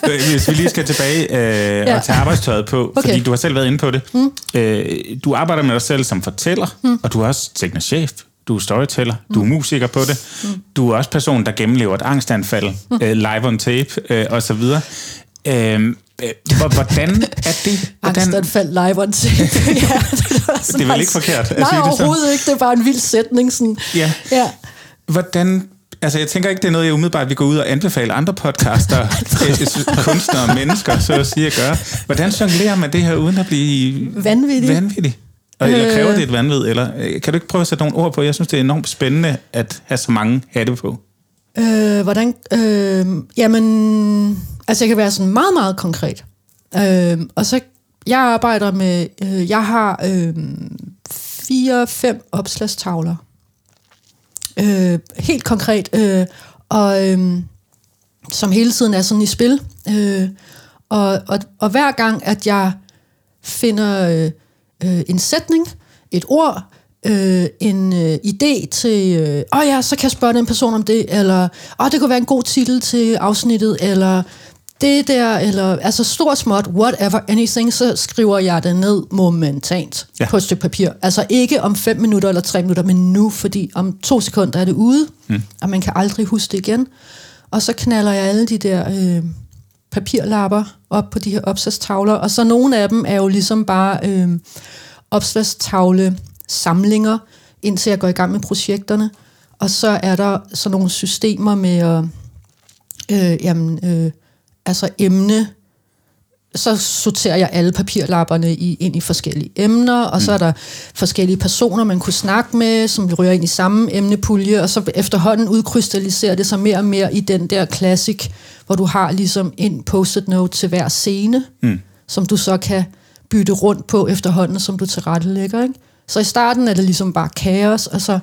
[SPEAKER 3] mig, hvis vi lige skal tilbage øh,
[SPEAKER 4] Ja.
[SPEAKER 3] og tage arbejdstøjet på,
[SPEAKER 4] Okay.
[SPEAKER 3] fordi du har selv været inde på det. Mm. Øh, du arbejder med dig selv som fortæller, mm. og du er også teknichef. Du er storyteller, du er musiker på det. Mm. Du er også person, der gennemlever et angstanfald, mm. øh, live on tape øh, og så videre. Øh, hvor- hvordan er det? Hvordan,
[SPEAKER 4] Angstanfald live on tape. ja, det, var
[SPEAKER 3] Det er vel ikke forkert at
[SPEAKER 4] Nej,
[SPEAKER 3] sige det sådan?
[SPEAKER 4] overhovedet ikke. Det er bare en vild sætning. Sådan.
[SPEAKER 3] Ja.
[SPEAKER 4] ja.
[SPEAKER 3] Hvordan... Altså, jeg tænker ikke, det er noget, jeg umiddelbart vil gå ud og anbefale andre podcaster, øh, kunstnere og mennesker, så at sige at gøre. Hvordan jonglerer man det her, uden at blive
[SPEAKER 4] Vanvittig.
[SPEAKER 3] vanvittig? Og eller
[SPEAKER 4] Øh.
[SPEAKER 3] kræver det et vanvid? Eller øh, kan du ikke prøve at sætte nogle ord på? Jeg synes, det er enormt spændende at have så mange hatte på.
[SPEAKER 4] Øh, hvordan? Øh, jamen, altså jeg kan være sådan meget, meget konkret. Øh, og så, jeg arbejder med, øh, jeg har øh, fire, fem opslagstavler. Øh, helt konkret. Øh, og øh, som hele tiden er sådan i spil. Øh, og, og, og hver gang, at jeg finder øh, øh, en sætning, et ord, øh, en øh, idé til, øh, åh oh ja, så kan jeg spørge den person om det, eller åh, oh, det kunne være en god titel til afsnittet, eller det der, eller altså stort småt, whatever, anything, så skriver jeg det ned momentant
[SPEAKER 3] Ja.
[SPEAKER 4] på et stykke papir. Altså ikke om fem minutter eller tre minutter, men nu, fordi om to sekunder er det ude, mm. og man kan aldrig huske det igen. Og så knaller jeg alle de der øh, papirlapper op på de her opslagstavler, og så nogle af dem er jo ligesom bare øh, opslagstavle samlinger, indtil jeg går i gang med projekterne. Og så er der sådan nogle systemer med at, øh, jamen, øh, altså emne, så sorterer jeg alle papirlapperne i, ind i forskellige emner, og så er der forskellige personer, man kunne snakke med, som ryger ind i samme emnepulje, og så efterhånden udkrystalliserer det sig mere og mere i den der klassik, hvor du har ligesom en post-it note til hver scene, mm. som du så kan bytte rundt på efterhånden, som du tilrettelægger. Ikke? Så i starten er det ligesom bare kaos, og så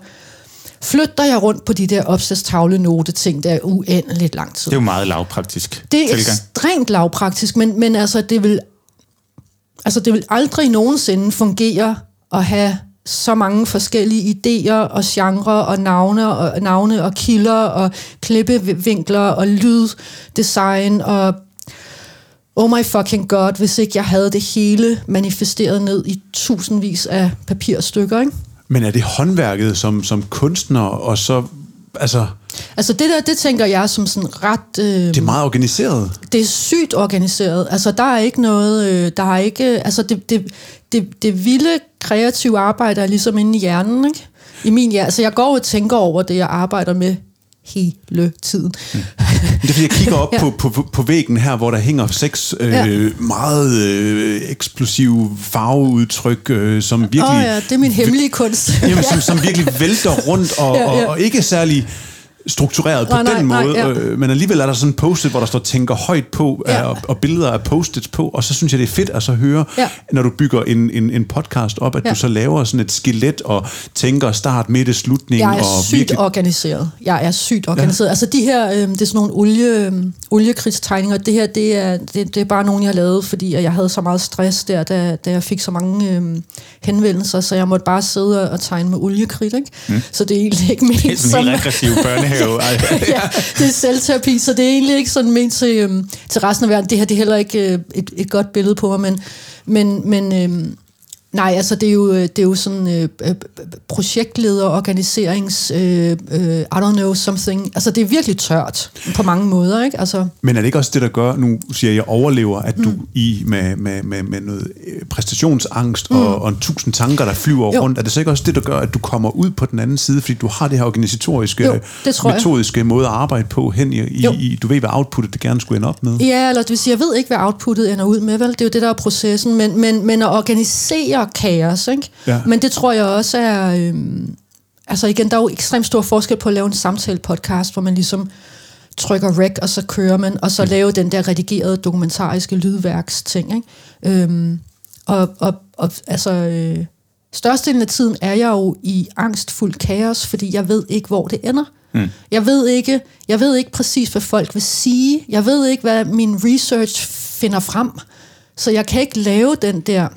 [SPEAKER 4] flytter jeg rundt på de der opslagstavle-note ting, der er uendeligt lang tid.
[SPEAKER 3] Det er jo meget lavpraktisk
[SPEAKER 4] Det er
[SPEAKER 3] tilgang.
[SPEAKER 4] ekstremt lavpraktisk, men, men altså, det vil, altså, det vil aldrig nogensinde fungere at have så mange forskellige idéer og genre og navne og, navne og kilder og klippevinkler og lyddesign og oh my fucking god, hvis ikke jeg havde det hele manifesteret ned i tusindvis af papirstykker, ikke?
[SPEAKER 1] Men er det håndværket som, som kunstner, og så... Altså,
[SPEAKER 4] Altså det der, det tænker jeg som sådan ret... Øh,
[SPEAKER 1] det er meget organiseret.
[SPEAKER 4] det er sygt organiseret. Altså, der er ikke noget... Øh, der er ikke... Altså, det, det, det, det vilde kreative arbejde er ligesom inde i hjernen, ikke? I min hjerne. Altså, jeg går og tænker over det, jeg arbejder med hele tiden. Mm.
[SPEAKER 1] Det er fordi, jeg kigger op
[SPEAKER 4] Ja.
[SPEAKER 1] på, på, på væggen her, hvor der hænger seks øh,
[SPEAKER 4] Ja.
[SPEAKER 1] meget øh, eksplosive farveudtryk, øh, som virkelig...
[SPEAKER 4] Åh oh, ja, det er min hemmelige kunst.
[SPEAKER 1] Jamen, som, som virkelig vælter rundt og,
[SPEAKER 4] Ja,
[SPEAKER 1] ja. Og, og ikke særlig struktureret på
[SPEAKER 4] Nej, nej,
[SPEAKER 1] den
[SPEAKER 4] nej,
[SPEAKER 1] måde,
[SPEAKER 4] ja.
[SPEAKER 1] øh, men alligevel er der sådan en post hvor der står tænker højt på,
[SPEAKER 4] Ja.
[SPEAKER 1] ja. og, og billeder af post på, og så synes jeg, det er fedt at så høre,
[SPEAKER 4] Ja.
[SPEAKER 1] når du bygger en, en, en podcast op, at
[SPEAKER 4] Ja.
[SPEAKER 1] du så laver sådan et skelet og tænker start, midte, slutning.
[SPEAKER 4] Jeg er
[SPEAKER 1] og
[SPEAKER 4] sygt
[SPEAKER 1] virkelig,
[SPEAKER 4] organiseret. Jeg er sygt organiseret. Ja. Altså de her, øh, det er sådan nogle olie, øh, oliekrigstegninger. Det her, det er, det, det er bare nogle, jeg har lavet, fordi at jeg havde så meget stress der, da, da jeg fik så mange øh, henvendelser, så jeg måtte bare sidde og tegne med oliekridt, ikke? Mm. Så det er egentlig ikke ment
[SPEAKER 3] Det er sådan
[SPEAKER 4] som...
[SPEAKER 3] en helt aggressiv børnehave.
[SPEAKER 4] Ja, det er selvterapi, så det er egentlig ikke sådan ment til, øhm, til resten af verden. Det her det er heller ikke øh, et, et godt billede på mig, men, men, men øhm, nej, altså det er jo, øh, det er jo sådan øh, øh, projektleder, organiserings, øh, øh, I don't know, something. Altså det er virkelig tørt på mange måder, ikke? Altså,
[SPEAKER 1] Men er det ikke også det, der gør, nu siger jeg, overlever, at du i med, med, med, med noget øh, præstationsangst mm. og, og en tusind tanker, der flyver
[SPEAKER 4] Jo.
[SPEAKER 1] rundt, er det så ikke også det, der gør, at du kommer ud på den anden side, fordi du har det her organisatoriske,
[SPEAKER 4] Jo, det tror jeg.
[SPEAKER 1] metodiske måde at arbejde på hen i, i, i, du ved, hvad outputtet det gerne skulle ende op med?
[SPEAKER 4] Ja, eller det vil sige, jeg ved ikke, hvad outputtet ender ud med, vel? Det er jo det, der er processen. Men, men, men at organisere kaos, ikke?
[SPEAKER 1] Ja.
[SPEAKER 4] Men det tror jeg også er... Øhm, altså igen, der er jo ekstremt stor forskel på at lave en samtale-podcast, hvor man ligesom trykker rec, og så kører man, og så lave den der redigerede dokumentariske lydværksting, ikke? Øhm, og, og, og altså... Øh, størstedelen af tiden er jeg jo i angstfuld kaos, fordi jeg ved ikke, hvor det ender. Mm. Jeg ved ikke, jeg ved ikke præcis, hvad folk vil sige. Jeg ved ikke, hvad min research finder frem. Så jeg kan ikke lave den der,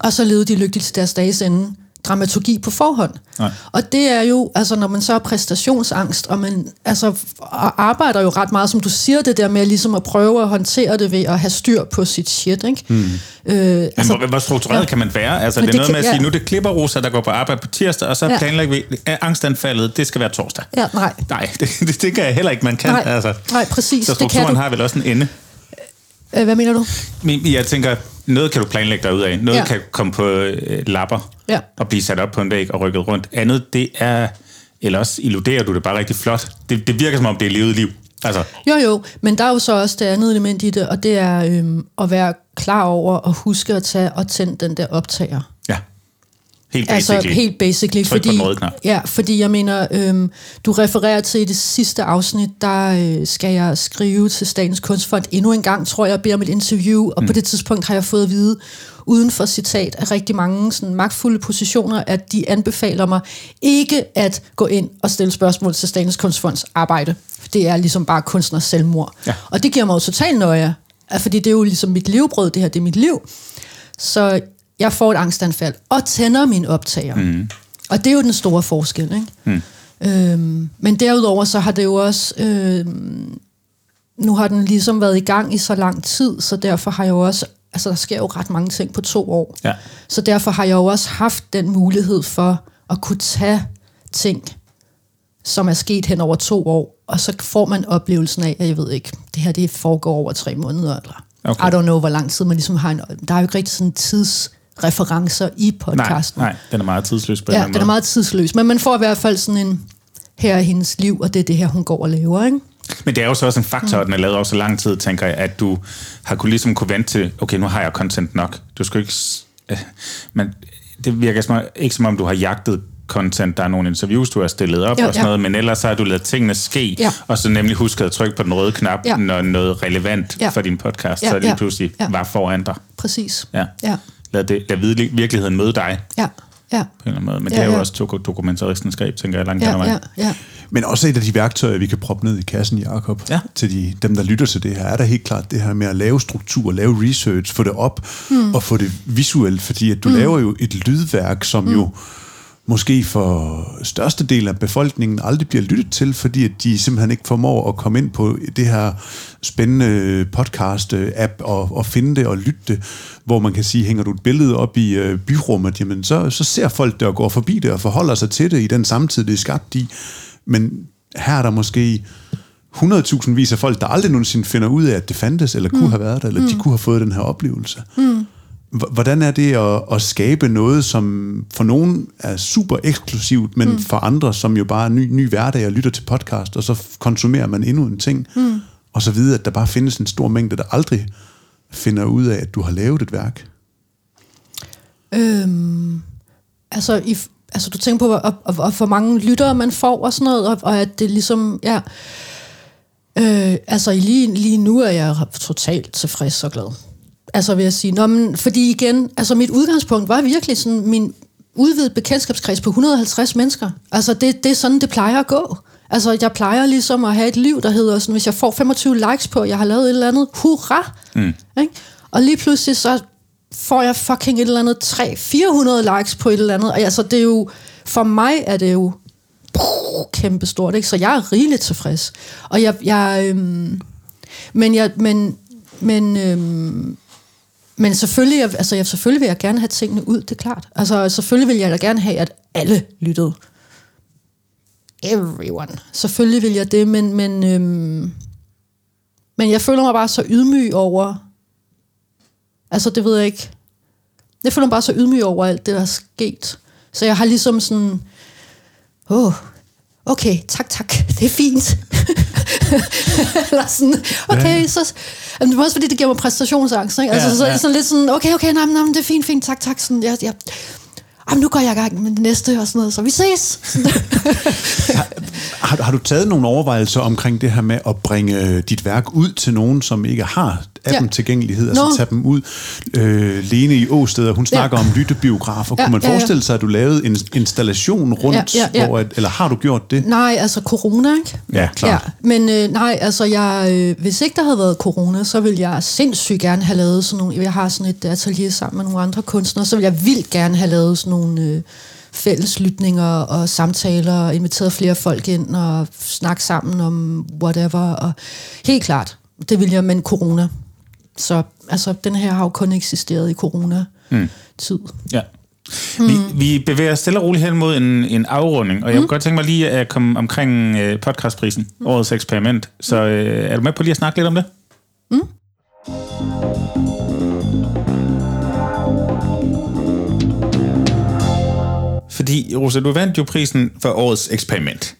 [SPEAKER 4] og så levede de lykkeligt til deres dages ende, dramaturgi på forhånd.
[SPEAKER 3] Nej.
[SPEAKER 4] Og det er jo, altså når man så har præstationsangst, og man altså, og arbejder jo ret meget, som du siger, det der med ligesom at prøve at håndtere det ved at have styr på sit shit, ikke? Mm. Øh,
[SPEAKER 3] Men
[SPEAKER 4] altså,
[SPEAKER 3] hvor, hvor struktureret
[SPEAKER 4] ja.
[SPEAKER 3] kan man være? Altså,
[SPEAKER 4] Men
[SPEAKER 3] det er
[SPEAKER 4] det
[SPEAKER 3] noget med
[SPEAKER 4] kan-
[SPEAKER 3] at sige,
[SPEAKER 4] ja.
[SPEAKER 3] nu er det klipperrosa, der går på arbejde på tirsdag, og så
[SPEAKER 4] Ja.
[SPEAKER 3] planlægger vi, at angstanfaldet, det skal være torsdag.
[SPEAKER 4] ja, nej.
[SPEAKER 3] Nej, det, det tænker jeg heller ikke, man kan.
[SPEAKER 4] Nej,
[SPEAKER 3] altså.
[SPEAKER 4] nej, præcis,
[SPEAKER 3] Så
[SPEAKER 4] det kan
[SPEAKER 3] strukturen
[SPEAKER 4] du.
[SPEAKER 3] har vel også en ende.
[SPEAKER 4] Øh, hvad mener du?
[SPEAKER 3] Jeg tænker, noget kan du planlægge dig ud af. Noget
[SPEAKER 4] Ja.
[SPEAKER 3] kan komme på øh, lapper
[SPEAKER 4] Ja.
[SPEAKER 3] og blive sat op på en væg og rykket rundt. Andet, det er... Eller også illuderer du det bare rigtig flot. Det, det virker som om, det er levet liv. Altså,
[SPEAKER 4] Jo, jo, men der er jo så også det andet element i det, og det er øhm, at være klar over at huske at tage og tænde den der optager.
[SPEAKER 3] Helt
[SPEAKER 4] Altså
[SPEAKER 3] basically.
[SPEAKER 4] helt basically,
[SPEAKER 3] Tryk på
[SPEAKER 4] fordi,
[SPEAKER 3] knap.
[SPEAKER 4] ja, fordi jeg mener, øhm, du refererer til i det sidste afsnit, der øh, skal jeg skrive til Statens Kunstfond endnu en gang, tror jeg, og beder om et interview, og mm. på det tidspunkt har jeg fået at vide, uden for citat, af rigtig mange sådan, magtfulde positioner, at de anbefaler mig ikke at gå ind og stille spørgsmål til Statens Kunstfonds arbejde. Det er ligesom bare kunstners selvmord.
[SPEAKER 3] Ja.
[SPEAKER 4] Og det giver mig jo totalt nøje, fordi det er jo ligesom mit livbrød, det her, det er mit liv. Så jeg får et angstanfald og tænder min optager. Mm. Og det er jo den store forskel. Ikke? Mm. Øhm, men derudover så har det jo også... Øhm, nu har den ligesom været i gang i så lang tid, så derfor har jeg jo også... Altså, der sker jo ret mange ting på to år.
[SPEAKER 3] Ja.
[SPEAKER 4] Så derfor har jeg jo også haft den mulighed for at kunne tage ting, som er sket hen over to år, og så får man oplevelsen af, at jeg ved ikke, det her det foregår over tre måneder, eller
[SPEAKER 3] Okay.
[SPEAKER 4] I don't know, hvor lang tid man ligesom har en... Der er jo ikke rigtig sådan tidsreferencer i
[SPEAKER 3] Nej,
[SPEAKER 4] podcasten.
[SPEAKER 3] nej, den er meget tidsløs på
[SPEAKER 4] Ja, den er
[SPEAKER 3] måde.
[SPEAKER 4] meget tidsløs, men man får i hvert fald sådan en, her er hendes liv, og det er det her, hun går og laver, ikke?
[SPEAKER 3] Men det er jo så også en faktor, at den er lavet over så lang tid, tænker jeg, at du har kunne ligesom kunne vente til, okay, nu har jeg content nok. Du skal ikke... s- øh, Men det virker som, om- ikke som om, du har jagtet content. Der er nogle interviews, du har stillet op
[SPEAKER 4] Ja,
[SPEAKER 3] og sådan
[SPEAKER 4] ja.
[SPEAKER 3] noget, men ellers har du lavet tingene ske,
[SPEAKER 4] Ja.
[SPEAKER 3] og så nemlig husket at trykke på den røde knap,
[SPEAKER 4] Ja.
[SPEAKER 3] når noget relevant
[SPEAKER 4] Ja.
[SPEAKER 3] for din podcast,
[SPEAKER 4] Ja,
[SPEAKER 3] så det
[SPEAKER 4] ja,
[SPEAKER 3] pludselig
[SPEAKER 4] ja.
[SPEAKER 3] var foran dig.
[SPEAKER 4] Præcis.
[SPEAKER 3] Ja.
[SPEAKER 4] Ja,
[SPEAKER 3] Lad, det, lad virkeligheden virkeligheden møde dig
[SPEAKER 4] ja, ja.
[SPEAKER 3] på en eller anden måde. Men
[SPEAKER 4] Ja,
[SPEAKER 3] det er jo
[SPEAKER 4] ja.
[SPEAKER 3] også dok- dokumentaristens greb, tænker jeg, langt
[SPEAKER 4] Ja, ja, ja.
[SPEAKER 1] Men også et af de værktøjer, vi kan proppe ned i kassen, Jacob,
[SPEAKER 3] Ja.
[SPEAKER 1] til de, dem, der lytter til det her, er der helt klart det her med at lave struktur, lave research, få det op mm. og få det visuelt, fordi at du mm. laver jo et lydværk, som mm. jo måske for størstedelen af befolkningen aldrig bliver lyttet til, fordi at de simpelthen ikke formår at komme ind på det her spændende podcast-app og, og finde det og lytte det, hvor man kan sige, hænger du et billede op i øh, byrummet, jamen så, så ser folk det og går forbi det og forholder sig til det i den samtid, det er skabt i. Men her er der måske 100.000 vis af folk, der aldrig nogensinde finder ud af, at det fandtes, eller kunne mm. have været der, eller mm. de kunne have fået den her oplevelse. Mm. Hvordan er det at, at skabe noget, som for nogen er super eksklusivt, men mm. for andre, som jo bare er ny, ny hverdag og lytter til podcast, og så konsumerer man endnu en ting, mm. og så videre, at der bare findes en stor mængde, der aldrig finder ud af, at du har lavet et værk?
[SPEAKER 4] Øhm, altså, i, altså, du tænker på, hvor, og, og, og hvor mange lyttere man får og sådan noget, og, og at det ligesom, ja... Øh, altså, lige, lige nu er jeg totalt tilfreds og glad. Altså, vil jeg sige. Nå, men, fordi igen, altså, mit udgangspunkt var virkelig sådan, min udvidet bekendtskabskreds på 150 mennesker. Altså, det, det er sådan, det plejer at gå. Altså, jeg plejer ligesom at have et liv, der hedder sådan, hvis jeg får 25 likes på, at jeg har lavet et eller andet, hurra! Mm. Ikke? Og lige pludselig så får jeg fucking et eller andet 300-400 likes på et eller andet. Og altså, det er jo, for mig er det jo kæmpe stort, ikke? Så jeg er rigeligt tilfreds. Og jeg, jeg øhm, men jeg, men, men, øhm, men selvfølgelig, altså jeg, selvfølgelig vil jeg gerne have tingene ud, det er klart. Altså selvfølgelig vil jeg da gerne have, at alle lyttede. Everyone. Selvfølgelig vil jeg det, men, men, øhm, men jeg føler mig bare så ydmyg over, altså det ved jeg ikke, jeg føler mig bare så ydmyg over alt det, der er sket. Så jeg har ligesom sådan, åh, oh, okay, tak, tak, det er fint. Eller sådan, okay, ja. så... Jamen, det er også fordi, det giver mig præstationsangst, ikke? Altså,
[SPEAKER 3] Ja,
[SPEAKER 4] så,
[SPEAKER 3] ja.
[SPEAKER 4] sådan lidt sådan, okay, okay, nej, nej, det er fint, fint, tak, tak, sådan, jeg, jeg, jamen, nu går jeg i gang med det næste, og sådan noget, så vi ses. Sådan,
[SPEAKER 1] Har, har du taget nogle overvejelser omkring det her med at bringe øh, dit værk ud til nogen, som ikke har appen
[SPEAKER 4] Ja.
[SPEAKER 1] tilgængelighed, altså
[SPEAKER 4] Nå.
[SPEAKER 1] tage dem ud? Øh, Lene i Åsted, hun snakker
[SPEAKER 4] Ja.
[SPEAKER 1] om lyttebiografer.
[SPEAKER 4] Ja,
[SPEAKER 1] Kunne man
[SPEAKER 4] ja, ja.
[SPEAKER 1] forestille sig, at du lavede en installation rundt,
[SPEAKER 4] Ja, ja, ja.
[SPEAKER 1] Hvor, at, eller har du gjort det?
[SPEAKER 4] nej, altså corona, ikke?
[SPEAKER 1] Ja, klart.
[SPEAKER 4] Ja, men øh, nej, altså jeg, øh, hvis ikke der havde været corona, så ville jeg sindssygt gerne have lavet sådan nogle, jeg har sådan et atelier sammen med nogle andre kunstnere, så ville jeg vildt gerne have lavet sådan nogle øh, fælleslytninger og samtaler, og inviteret flere folk ind og snakke sammen om whatever, og helt klart, det ville jeg, men corona. Så altså, den her har jo kun eksisteret i corona-tid.
[SPEAKER 3] Ja. Vi, vi bevæger os stille og roligt hen mod en, en afrunding, og jeg kunne godt tænke mig lige at komme omkring øh, podcastprisen, årets eksperiment. Så øh, er du med på lige at snakke lidt om det? Fordi, Rosa, du vandt jo prisen for årets eksperiment.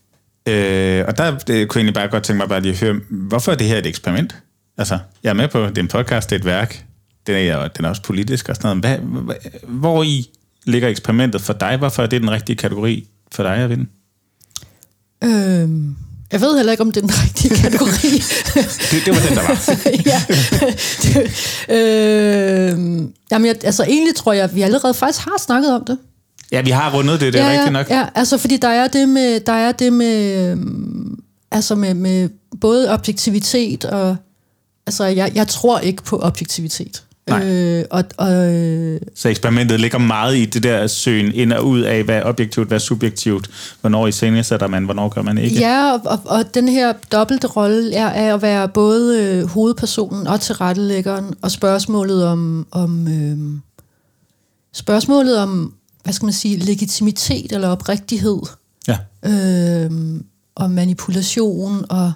[SPEAKER 3] Øh, og der øh, kunne jeg egentlig bare godt tænke mig bare lige at høre, hvorfor er det her et eksperiment? Altså, jeg er med på, det er en podcast, det er et værk, den er, den er også politisk og sådan noget. Hvad, hvad, hvor i ligger eksperimentet for dig? Hvorfor er det den rigtige kategori for dig at vinde?
[SPEAKER 4] Øhm, jeg ved heller ikke, om det er den rigtige kategori.
[SPEAKER 3] Det, det var den, der var.
[SPEAKER 4] ja. Det, øh, jamen, jeg, altså egentlig tror jeg, at vi allerede faktisk har snakket om det.
[SPEAKER 3] Ja, vi har rundet det, det er
[SPEAKER 4] ja,
[SPEAKER 3] rigtigt nok.
[SPEAKER 4] Ja, altså fordi der er det med, der er det med, øhm, altså med, med både objektivitet og, altså jeg, jeg tror ikke på objektivitet.
[SPEAKER 3] Nej.
[SPEAKER 4] Øh, og, og, øh,
[SPEAKER 3] Så eksperimentet ligger meget i det der søgen ind og ud af, hvad er objektivt, hvad er subjektivt, hvornår i sætter man, hvornår gør man ikke.
[SPEAKER 4] Ja, og, og, og den her dobbelte rolle er, er at være både øh, hovedpersonen og tilrettelæggeren, og spørgsmålet om, om øh, spørgsmålet om, hvad skal man sige, legitimitet eller oprigtighed,
[SPEAKER 3] ja.
[SPEAKER 4] øh, og manipulation og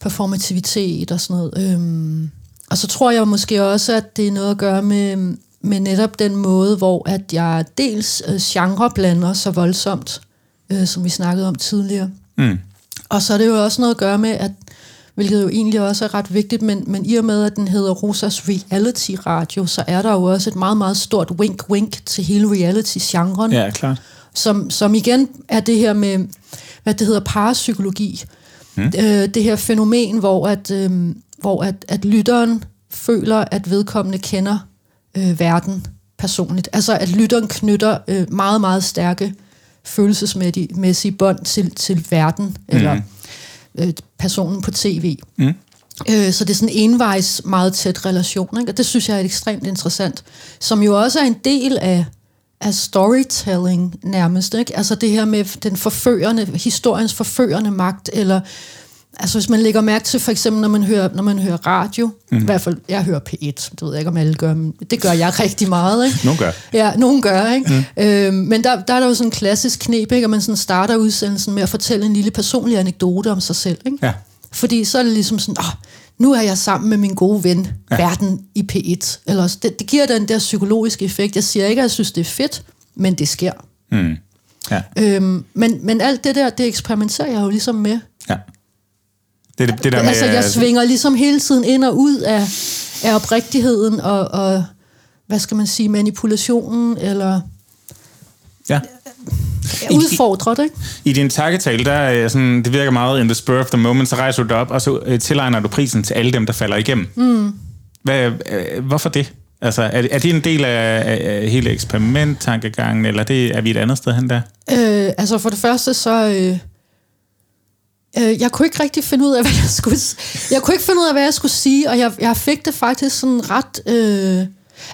[SPEAKER 4] performativitet og sådan noget. Øh, og så tror jeg måske også, at det er noget at gøre med, med netop den måde, hvor at jeg dels øh, genreblander så voldsomt, øh, som vi snakkede om tidligere.
[SPEAKER 3] Mm.
[SPEAKER 4] Og så er det jo også noget at gøre med, at hvilket jo egentlig også er ret vigtigt, men, men i og med, at den hedder Rosas Reality Radio, så er der jo også et meget, meget stort wink-wink til hele reality-genren,
[SPEAKER 3] Ja, klart.
[SPEAKER 4] som, som igen er det her med, hvad det hedder, parapsykologi. Mm. Øh, det her fænomen, hvor, at, øh, hvor at, at lytteren føler, at vedkommende kender øh, verden personligt. Altså at lytteren knytter øh, meget, meget stærke følelsesmæssige bånd til, til verden, eller øh, personen på tv.
[SPEAKER 3] Mm.
[SPEAKER 4] Øh, så det er sådan en envejs meget tæt relation, ikke? og det synes jeg er ekstremt interessant, som jo også er en del af, af storytelling nærmest. Ikke? Altså det her med den forførende, historiens forførende magt, eller altså hvis man lægger mærke til for eksempel, når man hører, når man hører radio, mm. i hvert fald, jeg hører P1, det ved jeg ikke, om alle gør, men det gør jeg rigtig meget. Ikke?
[SPEAKER 3] Nogle gør.
[SPEAKER 4] Ja, nogen gør, ikke? Mm. Øhm, men der, der er der jo sådan en klassisk knep, ikke? at man sådan starter udsendelsen med at fortælle en lille personlig anekdote om sig selv. Ikke?
[SPEAKER 3] Ja.
[SPEAKER 4] Fordi så er det ligesom sådan, oh, nu er jeg sammen med min gode ven, ja. verden i P1. Eller, det, det giver den der psykologiske effekt. Jeg siger ikke, at jeg synes, det er fedt, men det sker.
[SPEAKER 3] Mm. Ja.
[SPEAKER 4] Øhm, men, men alt det der, det eksperimenterer jeg jo ligesom med.
[SPEAKER 3] ja. Det, det, det der med,
[SPEAKER 4] altså, jeg svinger ligesom hele tiden ind og ud af, af oprigtigheden og, og, hvad skal man sige, manipulationen, eller
[SPEAKER 3] ja.
[SPEAKER 4] Ja, udfordrer det, ikke?
[SPEAKER 3] I din takketale, der er sådan, det virker meget in the spur of the moment, så rejser du dig op, og så øh, tilegner du prisen til alle dem, der falder igennem. Mm. Hvad, øh, hvorfor det? Altså, er, er det en del af, af, af hele eksperimenttankegangen, eller det, er vi et andet sted hen der?
[SPEAKER 4] Øh, altså for det første, så... Øh, øh, jeg kunne ikke rigtig finde ud af, hvad jeg skulle... Jeg kunne ikke finde ud af, hvad jeg skulle sige, og jeg, jeg fik det faktisk sådan ret... Øh,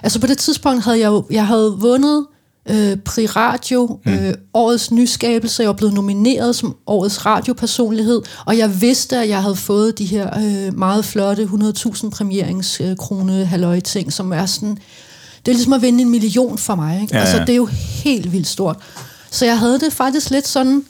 [SPEAKER 4] altså på det tidspunkt havde jeg jo... Jeg havde vundet øh, Pri Radio, øh, årets nyskabelse. Jeg var blevet nomineret som årets radiopersonlighed, og jeg vidste, at jeg havde fået de her øh, meget flotte 100.000 premieringskrone halløj ting, som er sådan... Det er ligesom at vinde en million for mig. Ikke?
[SPEAKER 3] Ja,
[SPEAKER 4] Altså,
[SPEAKER 3] ja.
[SPEAKER 4] det er jo helt vildt stort. Så jeg havde det faktisk lidt sådan,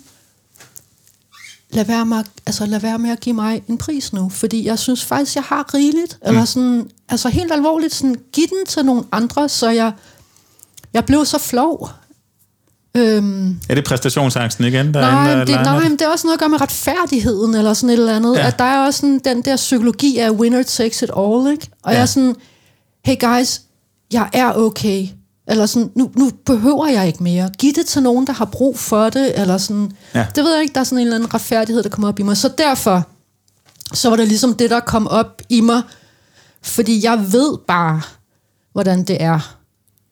[SPEAKER 4] lad være, med, at- altså, lad være med at give mig en pris nu, fordi jeg synes faktisk, jeg har rigeligt. Mm. Eller sådan, altså helt alvorligt, sådan, giv den til nogle andre, så jeg, jeg blev så flov. Øhm,
[SPEAKER 3] Er det præstationsangsten igen? Der
[SPEAKER 4] nej,
[SPEAKER 3] er
[SPEAKER 4] det, nej, men det er også noget at gøre med retfærdigheden, eller sådan et eller andet.
[SPEAKER 3] Ja.
[SPEAKER 4] At der er også sådan, den der psykologi af winner takes it all, ikke? Og
[SPEAKER 3] ja.
[SPEAKER 4] jeg er sådan, hey guys, jeg er okay. Eller sådan, nu, nu behøver jeg ikke mere. Giv det til nogen, der har brug for det, eller sådan.
[SPEAKER 3] Ja.
[SPEAKER 4] Det ved jeg ikke, der er sådan en eller anden retfærdighed, der kommer op i mig. Så derfor, så var det ligesom det, der kom op i mig. Fordi jeg ved bare, hvordan det er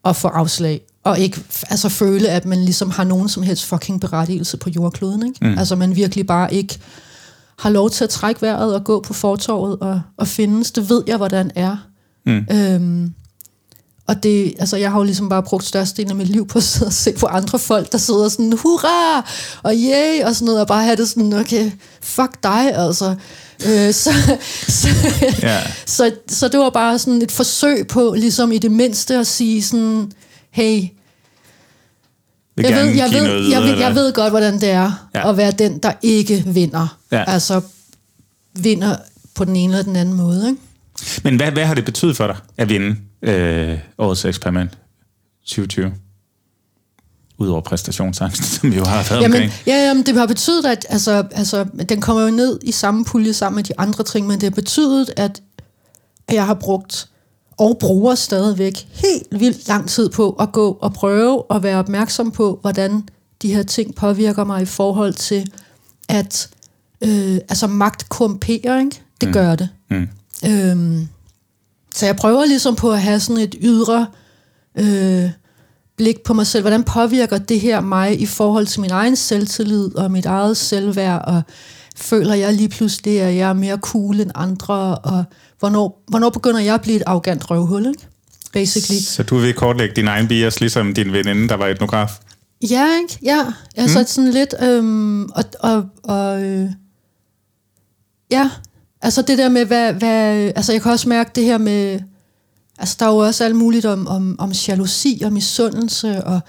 [SPEAKER 4] at få afslag, og ikke altså føle, at man ligesom har nogen som helst fucking berettigelse på jordkloden. Ikke? Mm. Altså man virkelig bare ikke har lov til at trække vejret og gå på fortorvet og, og findes. Det ved jeg, hvordan er.
[SPEAKER 3] Mm.
[SPEAKER 4] Øhm, og det, altså jeg har jo ligesom bare brugt størstedelen af mit liv på at sidde og se på andre folk, der sidder sådan, hurra, og yay, og sådan noget, og bare have det sådan, okay, fuck dig, altså. Øh, så, så,
[SPEAKER 3] Ja.
[SPEAKER 4] så, så det var bare sådan et forsøg på, ligesom i det mindste at sige sådan, hey, jeg ved, jeg, ved,
[SPEAKER 3] noget,
[SPEAKER 4] jeg, ved, jeg ved godt, hvordan det er
[SPEAKER 3] ja.
[SPEAKER 4] at være den, der ikke vinder.
[SPEAKER 3] Ja.
[SPEAKER 4] Altså vinder på den ene eller den anden måde. Ikke?
[SPEAKER 3] Men hvad, hvad har det betydet for dig at vinde øh, årets eksperiment 2020? Udover præstationsangsten, som vi jo har været
[SPEAKER 4] Jamen,
[SPEAKER 3] omkring.
[SPEAKER 4] ja, jamen, det har betydet, at altså, altså, den kommer jo ned i samme pulje sammen med de andre ting, men det har betydet, at jeg har brugt og bruger stadigvæk helt vildt lang tid på at gå og prøve at være opmærksom på, hvordan de her ting påvirker mig i forhold til, at øh, altså magt korrumperer, ikke? Det mm. gør det.
[SPEAKER 3] Mm.
[SPEAKER 4] Øhm, så jeg prøver ligesom på at have sådan et ydre øh, blik på mig selv. Hvordan påvirker det her mig i forhold til min egen selvtillid og mit eget selvværd, og føler jeg lige pludselig, at jeg er mere cool end andre, og hvornår, hvornår begynder jeg at blive et arrogant røvhul, ikke? Basically.
[SPEAKER 3] Så du vil kortlægge din egen bias, ligesom din veninde, der var etnograf?
[SPEAKER 4] Ja, ikke? Ja. Altså mm. sådan lidt... Øhm, og, og, og, øh, ja, altså det der med, hvad, hvad... Altså jeg kan også mærke det her med... Altså der er jo også alt muligt om, om, om jalousi og misundelse, og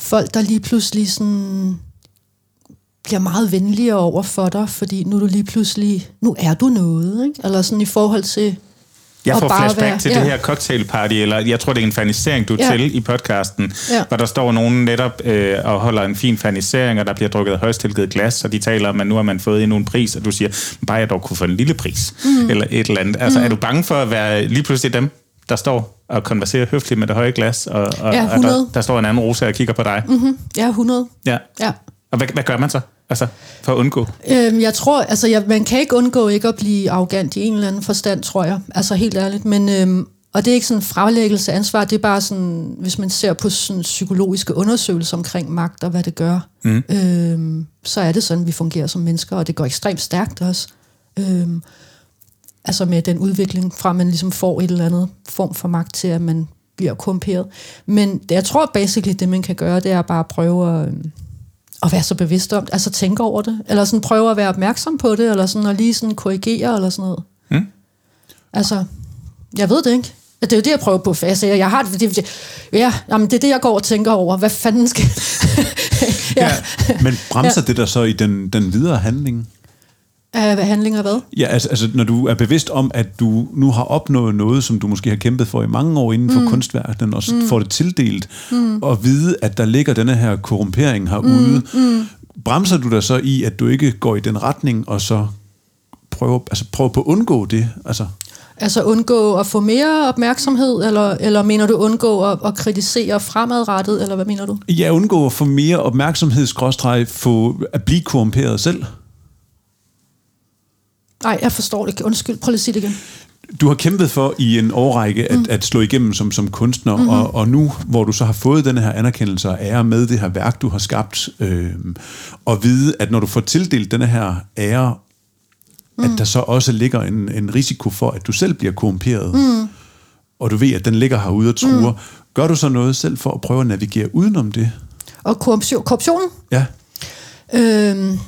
[SPEAKER 4] folk, der lige pludselig sådan bliver meget venligere over for dig, fordi nu er du lige pludselig, nu er du noget, ikke? Eller sådan i forhold til,
[SPEAKER 3] Jeg får flashback
[SPEAKER 4] være-
[SPEAKER 3] til
[SPEAKER 4] ja.
[SPEAKER 3] det her cocktailparty, eller jeg tror, det er en fanisering, du er
[SPEAKER 4] Ja.
[SPEAKER 3] til i podcasten,
[SPEAKER 4] Ja.
[SPEAKER 3] hvor der står nogen netop øh, og holder en fin fanisering, og der bliver drukket højst tilgivet glas, og de taler om, at nu har man fået endnu en pris, og du siger, bare jeg dog kunne få en lille pris, mm. eller et eller andet. Altså, mm. er du bange for at være lige pludselig dem, der står og konverserer høfligt med det høje glas, og, og,
[SPEAKER 4] Ja,
[SPEAKER 3] og der,
[SPEAKER 4] 100.
[SPEAKER 3] der står en anden rosa og kigger på dig? Mm.
[SPEAKER 4] ja, 100,
[SPEAKER 3] Ja.
[SPEAKER 4] ja.
[SPEAKER 3] Og hvad, hvad gør man så? Altså, for at undgå?
[SPEAKER 4] Øhm, jeg tror, altså jeg, man kan ikke undgå ikke at blive arrogant i en eller anden forstand, tror jeg. Altså helt ærligt. Men, øhm, og det er ikke sådan en fralæggelse af ansvar, det er bare sådan, hvis man ser på sådan psykologiske undersøgelser omkring magt og hvad det gør, mm. øhm, så er det sådan, vi fungerer som mennesker, og det går ekstremt stærkt også. Øhm, altså med den udvikling fra, man ligesom får et eller andet form for magt til, at man bliver korrumperet. Men jeg tror basically, det man kan gøre, det er bare at prøve at, øhm, at være så bevidst om det, altså tænke over det, eller sådan prøve at være opmærksom på det, eller sådan at lige sådan korrigere, eller sådan noget.
[SPEAKER 3] Mm.
[SPEAKER 4] Altså, jeg ved det ikke. Det er jo det, jeg prøver på, for jeg jeg har det, det, ja, jamen, det er det, jeg går og tænker over. Hvad fanden skal...
[SPEAKER 1] ja. Men bremser ja. det der så i den, den videre handling?
[SPEAKER 4] Af hvad handlinger hvad?
[SPEAKER 1] Ja, altså, altså når du er bevidst om, at du nu har opnået noget, som du måske har kæmpet for i mange år inden for mm. kunstverdenen, og mm. får det tildelt, mm. og vide, at der ligger denne her korrumpering herude, mm. Mm. bremser du dig så i, at du ikke går i den retning, og så prøver, altså prøver på at undgå det? Altså
[SPEAKER 4] Altså undgå at få mere opmærksomhed, eller, eller mener du undgå at, at kritisere fremadrettet, eller hvad mener du?
[SPEAKER 1] Ja, undgå at få mere opmærksomhed, få at blive korrumperet selv.
[SPEAKER 4] Nej, jeg forstår det ikke. Undskyld, prøv lige at sige det igen.
[SPEAKER 1] Du har kæmpet for i en årrække at, mm. at slå igennem som, som kunstner, mm-hmm. og, og nu, hvor du så har fået den her anerkendelse og ære med det her værk, du har skabt, øh, og vide, at når du får tildelt den her ære mm. at der så også ligger en, en risiko for, at du selv bliver korrumperet. Mm. Og du ved, at den ligger herude og truer. Mm. Gør du så noget selv for at prøve at navigere udenom det?
[SPEAKER 4] Og korruption, korruptionen?
[SPEAKER 1] Ja.
[SPEAKER 4] Øhm,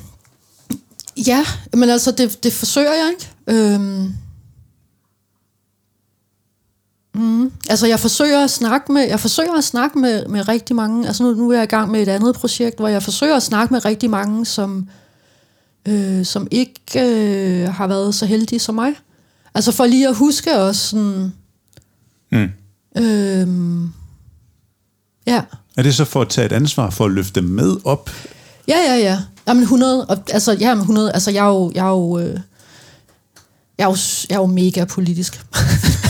[SPEAKER 4] ja, men altså, det, det forsøger jeg ikke. Øhm, Mm. Altså jeg forsøger at snakke med, jeg forsøger at snakke med, med rigtig mange, altså nu, nu er jeg i gang med et andet projekt, hvor jeg forsøger at snakke med rigtig mange, som, øh, som ikke øh, har været så heldige som mig. Altså for lige at huske også sådan... Mm. Øh, ja.
[SPEAKER 1] Er det så for at tage et ansvar for at løfte dem med op?
[SPEAKER 4] Ja, ja, ja. Jamen 100, og, altså, ja, 100, altså jeg er jo, jeg er jo, øh, jeg er jo, jeg er jo mega politisk.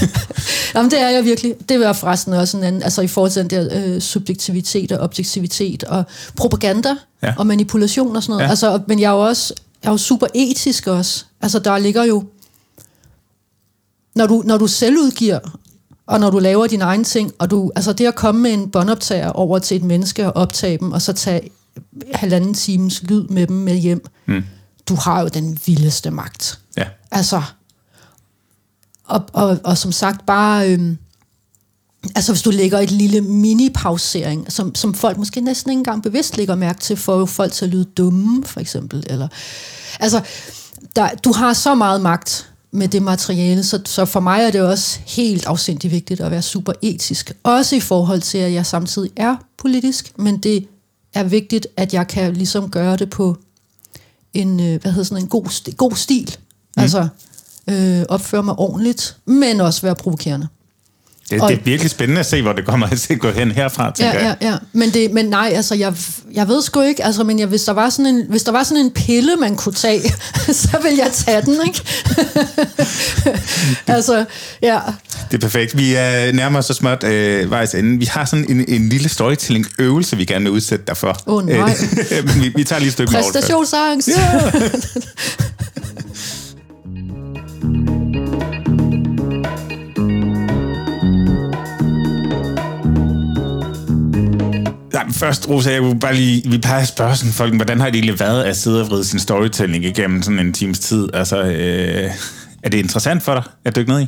[SPEAKER 4] Jamen, det er jeg virkelig. Det var forresten også en anden, altså i forhold til den der øh, subjektivitet og objektivitet og propaganda ja. og manipulation og sådan noget. Ja. Altså, men jeg er jo også jeg er jo super etisk også. Altså, der ligger jo... Når du, når du selv udgiver, og når du laver dine egne ting, og du, altså det at komme med en båndoptager over til et menneske og optage dem, og så tage halvanden times lyd med dem med hjem, mm. du har jo den vildeste magt.
[SPEAKER 3] Ja.
[SPEAKER 4] Altså, og, og, og som sagt, bare... Øhm, altså hvis du lægger et lille mini-pausering, som, som folk måske næsten ikke engang bevidst lægger mærke til, for folk til at lyde dumme, for eksempel. Eller, altså, der, du har så meget magt med det materiale, så, så for mig er det også helt afsindigt vigtigt at være super etisk. Også i forhold til, at jeg samtidig er politisk, men det er vigtigt, at jeg kan ligesom gøre det på en, øh, hvad hedder sådan, en god, sti, god stil. Mm. Altså, øh, opføre mig ordentligt, men også være provokerende.
[SPEAKER 3] Det, og, det er virkelig spændende at se, hvor det kommer til at gå hen herfra,
[SPEAKER 4] tænker ja, ja, ja. Men, det, men nej, altså, jeg, jeg ved sgu ikke, altså, men jeg, hvis, der var sådan en, hvis der var sådan en pille, man kunne tage, så vil jeg tage den, ikke? altså, ja.
[SPEAKER 3] Det er perfekt. Vi er nærmere så småt øh, vejs ende. Vi har sådan en, en lille storytelling-øvelse, vi gerne vil udsætte dig for.
[SPEAKER 4] Åh oh, nej.
[SPEAKER 3] vi, vi tager lige et stykke
[SPEAKER 4] Præstationsangst. Ja.
[SPEAKER 3] Først, Rosa, jeg vil bare lige, vi plejer at spørge sådan folk, hvordan har det egentlig været at sidde og vride sin storytelling igennem sådan en times tid? Altså, øh, er det interessant for dig at dykke ned i?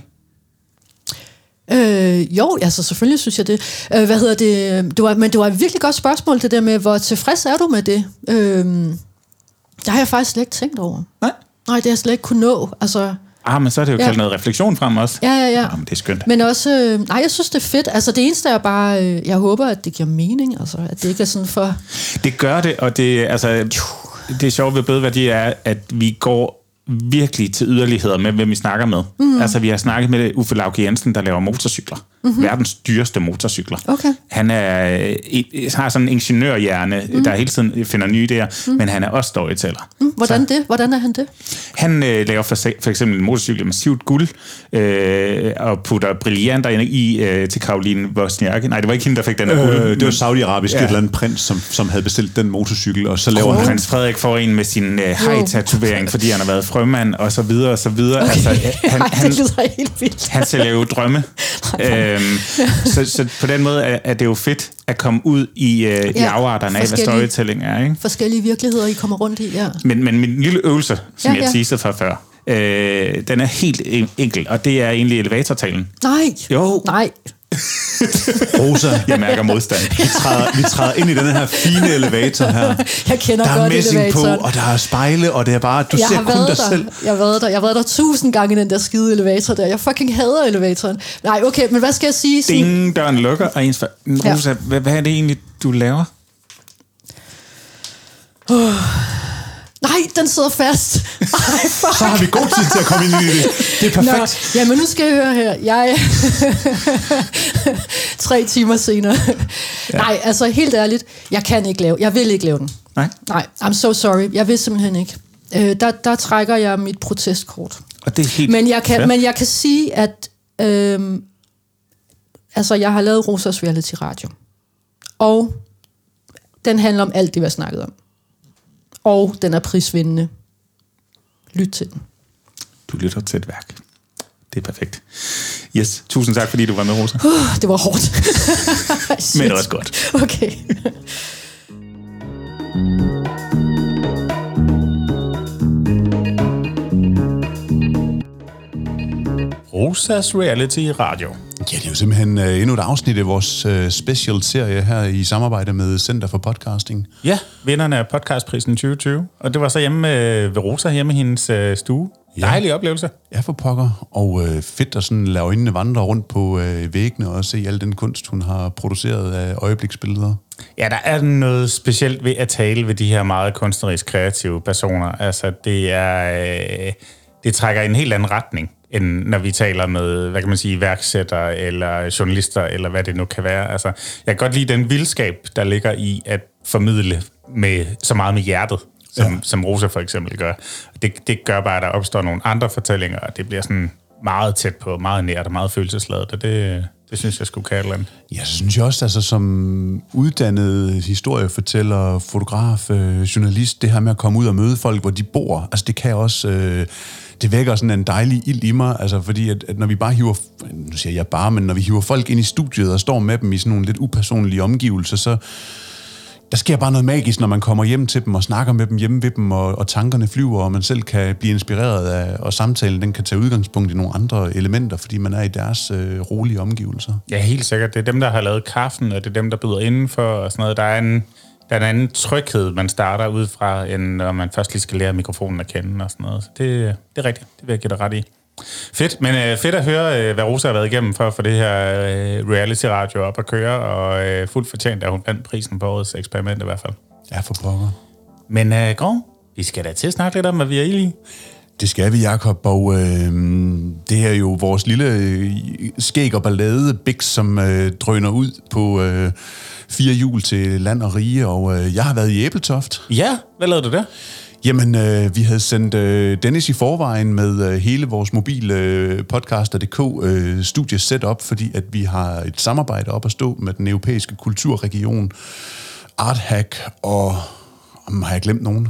[SPEAKER 4] Øh, jo, altså selvfølgelig synes jeg det. Øh, hvad hedder det? det var, men det var et virkelig godt spørgsmål, det der med, hvor tilfreds er du med det? Øh, det har jeg faktisk slet ikke tænkt over.
[SPEAKER 3] Nej?
[SPEAKER 4] Nej, det har jeg slet ikke kunne nå. Altså,
[SPEAKER 3] Ah, men så er det jo ja. kaldt noget refleksion frem også.
[SPEAKER 4] Ja, ja, ja.
[SPEAKER 3] Ah, men det er skønt.
[SPEAKER 4] Men også, øh, nej, jeg synes, det er fedt. Altså, det eneste er bare, øh, jeg håber, at det giver mening, altså, at det ikke er sådan for...
[SPEAKER 3] Det gør det, og det, altså, det sjove ved blødværdi er, at vi går virkelig til yderligheder med, hvem vi snakker med. Mm. Altså, vi har snakket med Uffe Lauke Jensen, der laver motorcykler. Mm-hmm. Verdens dyreste motorcykler.
[SPEAKER 4] Okay.
[SPEAKER 3] Han er, øh, har sådan en ingeniørhjerne, mm. der hele tiden finder nye idéer, mm. men han er også storyteller.
[SPEAKER 4] Mm. Hvordan Så, det? Hvordan er han det?
[SPEAKER 3] Han øh, laver for, for eksempel en motorcykel med massivt guld, øh, og putter brillanter ind i øh, til Karoline Wozniacki. Nej, det var ikke hende, der fik den af guld.
[SPEAKER 1] Øh, det var Saudi-Arabisk, ja. Et eller andet prins, som, som havde bestilt den motorcykel, og så laver
[SPEAKER 3] Og
[SPEAKER 1] han...
[SPEAKER 3] Prins Frederik får en med sin øh, hej-tatovering, fordi han har været frømand, og så videre, og så videre. Okay. Altså, han,
[SPEAKER 4] Ej,
[SPEAKER 3] han,
[SPEAKER 4] det lyder helt vildt.
[SPEAKER 3] han sælger jo drømme. øhm, så, så på den måde er, er det jo fedt at komme ud i, øh, i
[SPEAKER 4] Ja,
[SPEAKER 3] afarterne af, hvad storytelling er. Ikke?
[SPEAKER 4] Forskellige virkeligheder, I kommer rundt i, ja.
[SPEAKER 3] Men, men min lille øvelse, som
[SPEAKER 4] Ja,
[SPEAKER 3] ja, jeg teasede for før, øh, den er helt en- enkel, og det er egentlig elevatortalen.
[SPEAKER 4] Nej.
[SPEAKER 3] Jo.
[SPEAKER 4] Nej.
[SPEAKER 1] Rosa,
[SPEAKER 3] Jeg mærker modstand.
[SPEAKER 1] vi træder, vi træder ind i den her fine elevator her.
[SPEAKER 4] Jeg kender
[SPEAKER 1] Der er
[SPEAKER 4] godt
[SPEAKER 1] messing på,
[SPEAKER 4] elevatoren.
[SPEAKER 1] og der er spejle, og det er bare, du
[SPEAKER 4] jeg
[SPEAKER 1] ser
[SPEAKER 4] har
[SPEAKER 1] kun
[SPEAKER 4] været
[SPEAKER 1] dig
[SPEAKER 4] der.
[SPEAKER 1] selv.
[SPEAKER 4] Jeg har været der. Jeg har været der tusind gange i den der skide elevator der. Jeg fucking hader elevatoren. Nej, okay, men hvad skal jeg sige? Sådan,
[SPEAKER 3] Ding, døren lukker, og ens...
[SPEAKER 4] Ja.
[SPEAKER 3] Rosa, hvad, hvad er det egentlig, du laver?
[SPEAKER 4] Nej, den sidder fast. Ej, fuck.
[SPEAKER 1] Så har vi god tid til at komme ind i det. Det er
[SPEAKER 4] Nå,
[SPEAKER 1] perfekt.
[SPEAKER 4] jamen nu skal jeg høre her. Jeg Tre timer senere. Ja. Nej, altså helt ærligt, jeg kan ikke lave, jeg vil ikke lave den.
[SPEAKER 3] Nej.
[SPEAKER 4] Nej, I'm so sorry. Jeg vil simpelthen ikke. Øh, der, der trækker jeg mit protestkort.
[SPEAKER 3] Og det er helt
[SPEAKER 4] Men jeg kan,
[SPEAKER 3] fair.
[SPEAKER 4] men jeg kan sige, at øhm, altså, jeg har lavet Rosas Reality Radio. Og den handler om alt det, vi har snakket om. Og den er prisvindende. Lyt til den.
[SPEAKER 3] Du lytter til et værk. Det er perfekt. Yes, tusind tak, fordi du var med, Rosa.
[SPEAKER 4] Uh, det var hårdt.
[SPEAKER 3] Men også godt.
[SPEAKER 4] Okay.
[SPEAKER 3] Rosas Reality Radio.
[SPEAKER 1] Ja, det er jo simpelthen uh, endnu et afsnit af vores uh, special-serie her i samarbejde med Center for Podcasting.
[SPEAKER 3] Ja, vinderne af podcastprisen 2020. Og det var så hjemme øh, ved Rosa, hjemme i hendes øh, stue.
[SPEAKER 1] Ja.
[SPEAKER 3] Dejlig oplevelse.
[SPEAKER 1] Ja, for pokker. Og uh, fedt at sådan lade øjnene vandre rundt på uh, væggene og se al den kunst, hun har produceret af øjebliksbilleder.
[SPEAKER 3] Ja, der er noget specielt ved at tale ved de her meget kunstnerisk kreative personer. Altså, det er... Øh, det trækker i en helt anden retning, end når vi taler med, hvad kan man sige, værksættere eller journalister, eller hvad det nu kan være. Altså, jeg kan godt lide den vildskab, der ligger i at formidle med så meget med hjertet, som, ja. som Rosa for eksempel gør. Det, det gør bare, at der opstår nogle andre fortællinger, og det bliver sådan meget tæt på, meget nært og meget følelsesladet, og det, det synes jeg skulle eller andet.
[SPEAKER 1] Ja, så synes jeg også, altså som uddannet historiefortæller, fotograf, øh, journalist, det her med at komme ud og møde folk, hvor de bor, altså det kan også, øh, det vækker sådan en dejlig ild i mig, altså fordi at, at når vi bare hiver, nu siger jeg bare, men når vi hiver folk ind i studiet og står med dem i sådan nogle lidt upersonlige omgivelser, så der sker bare noget magisk, når man kommer hjem til dem og snakker med dem hjemme ved dem, og, og tankerne flyver, og man selv kan blive inspireret af, og samtalen den kan tage udgangspunkt i nogle andre elementer, fordi man er i deres øh, rolige omgivelser.
[SPEAKER 3] Ja, helt sikkert. Det er dem, der har lavet kaffen, og det er dem, der byder indenfor og sådan noget. Der er en, der er en anden tryghed, man starter ud fra, end når man først lige skal lære mikrofonen at kende og sådan noget. Så det, det er rigtigt. Det vil jeg give dig ret i. Fedt, men øh, fedt at høre, øh, hvad Rosa har været igennem for at få det her øh, reality-radio op at køre, og øh, fuldt fortjent, at hun vandt prisen på årets eksperiment i hvert fald.
[SPEAKER 1] Ja, for pokker.
[SPEAKER 3] Men øh, Grov, vi skal da til at snakke lidt om, hvad vi er i.
[SPEAKER 1] Det skal vi, Jacob, og øh, det er jo vores lille øh, skæg og ballade Bix, som øh, drøner ud på øh, fire hjul til land og rige, og øh, jeg har været i Æbeltoft.
[SPEAKER 3] Ja, hvad lavede du der?
[SPEAKER 1] Jamen, øh, vi havde sendt øh, Dennis i forvejen med øh, hele vores mobile øh, podcaster.dk øh, studie setup, fordi at vi har et samarbejde op at stå med den europæiske kulturregion, ArtHack og... Om, har jeg glemt nogen?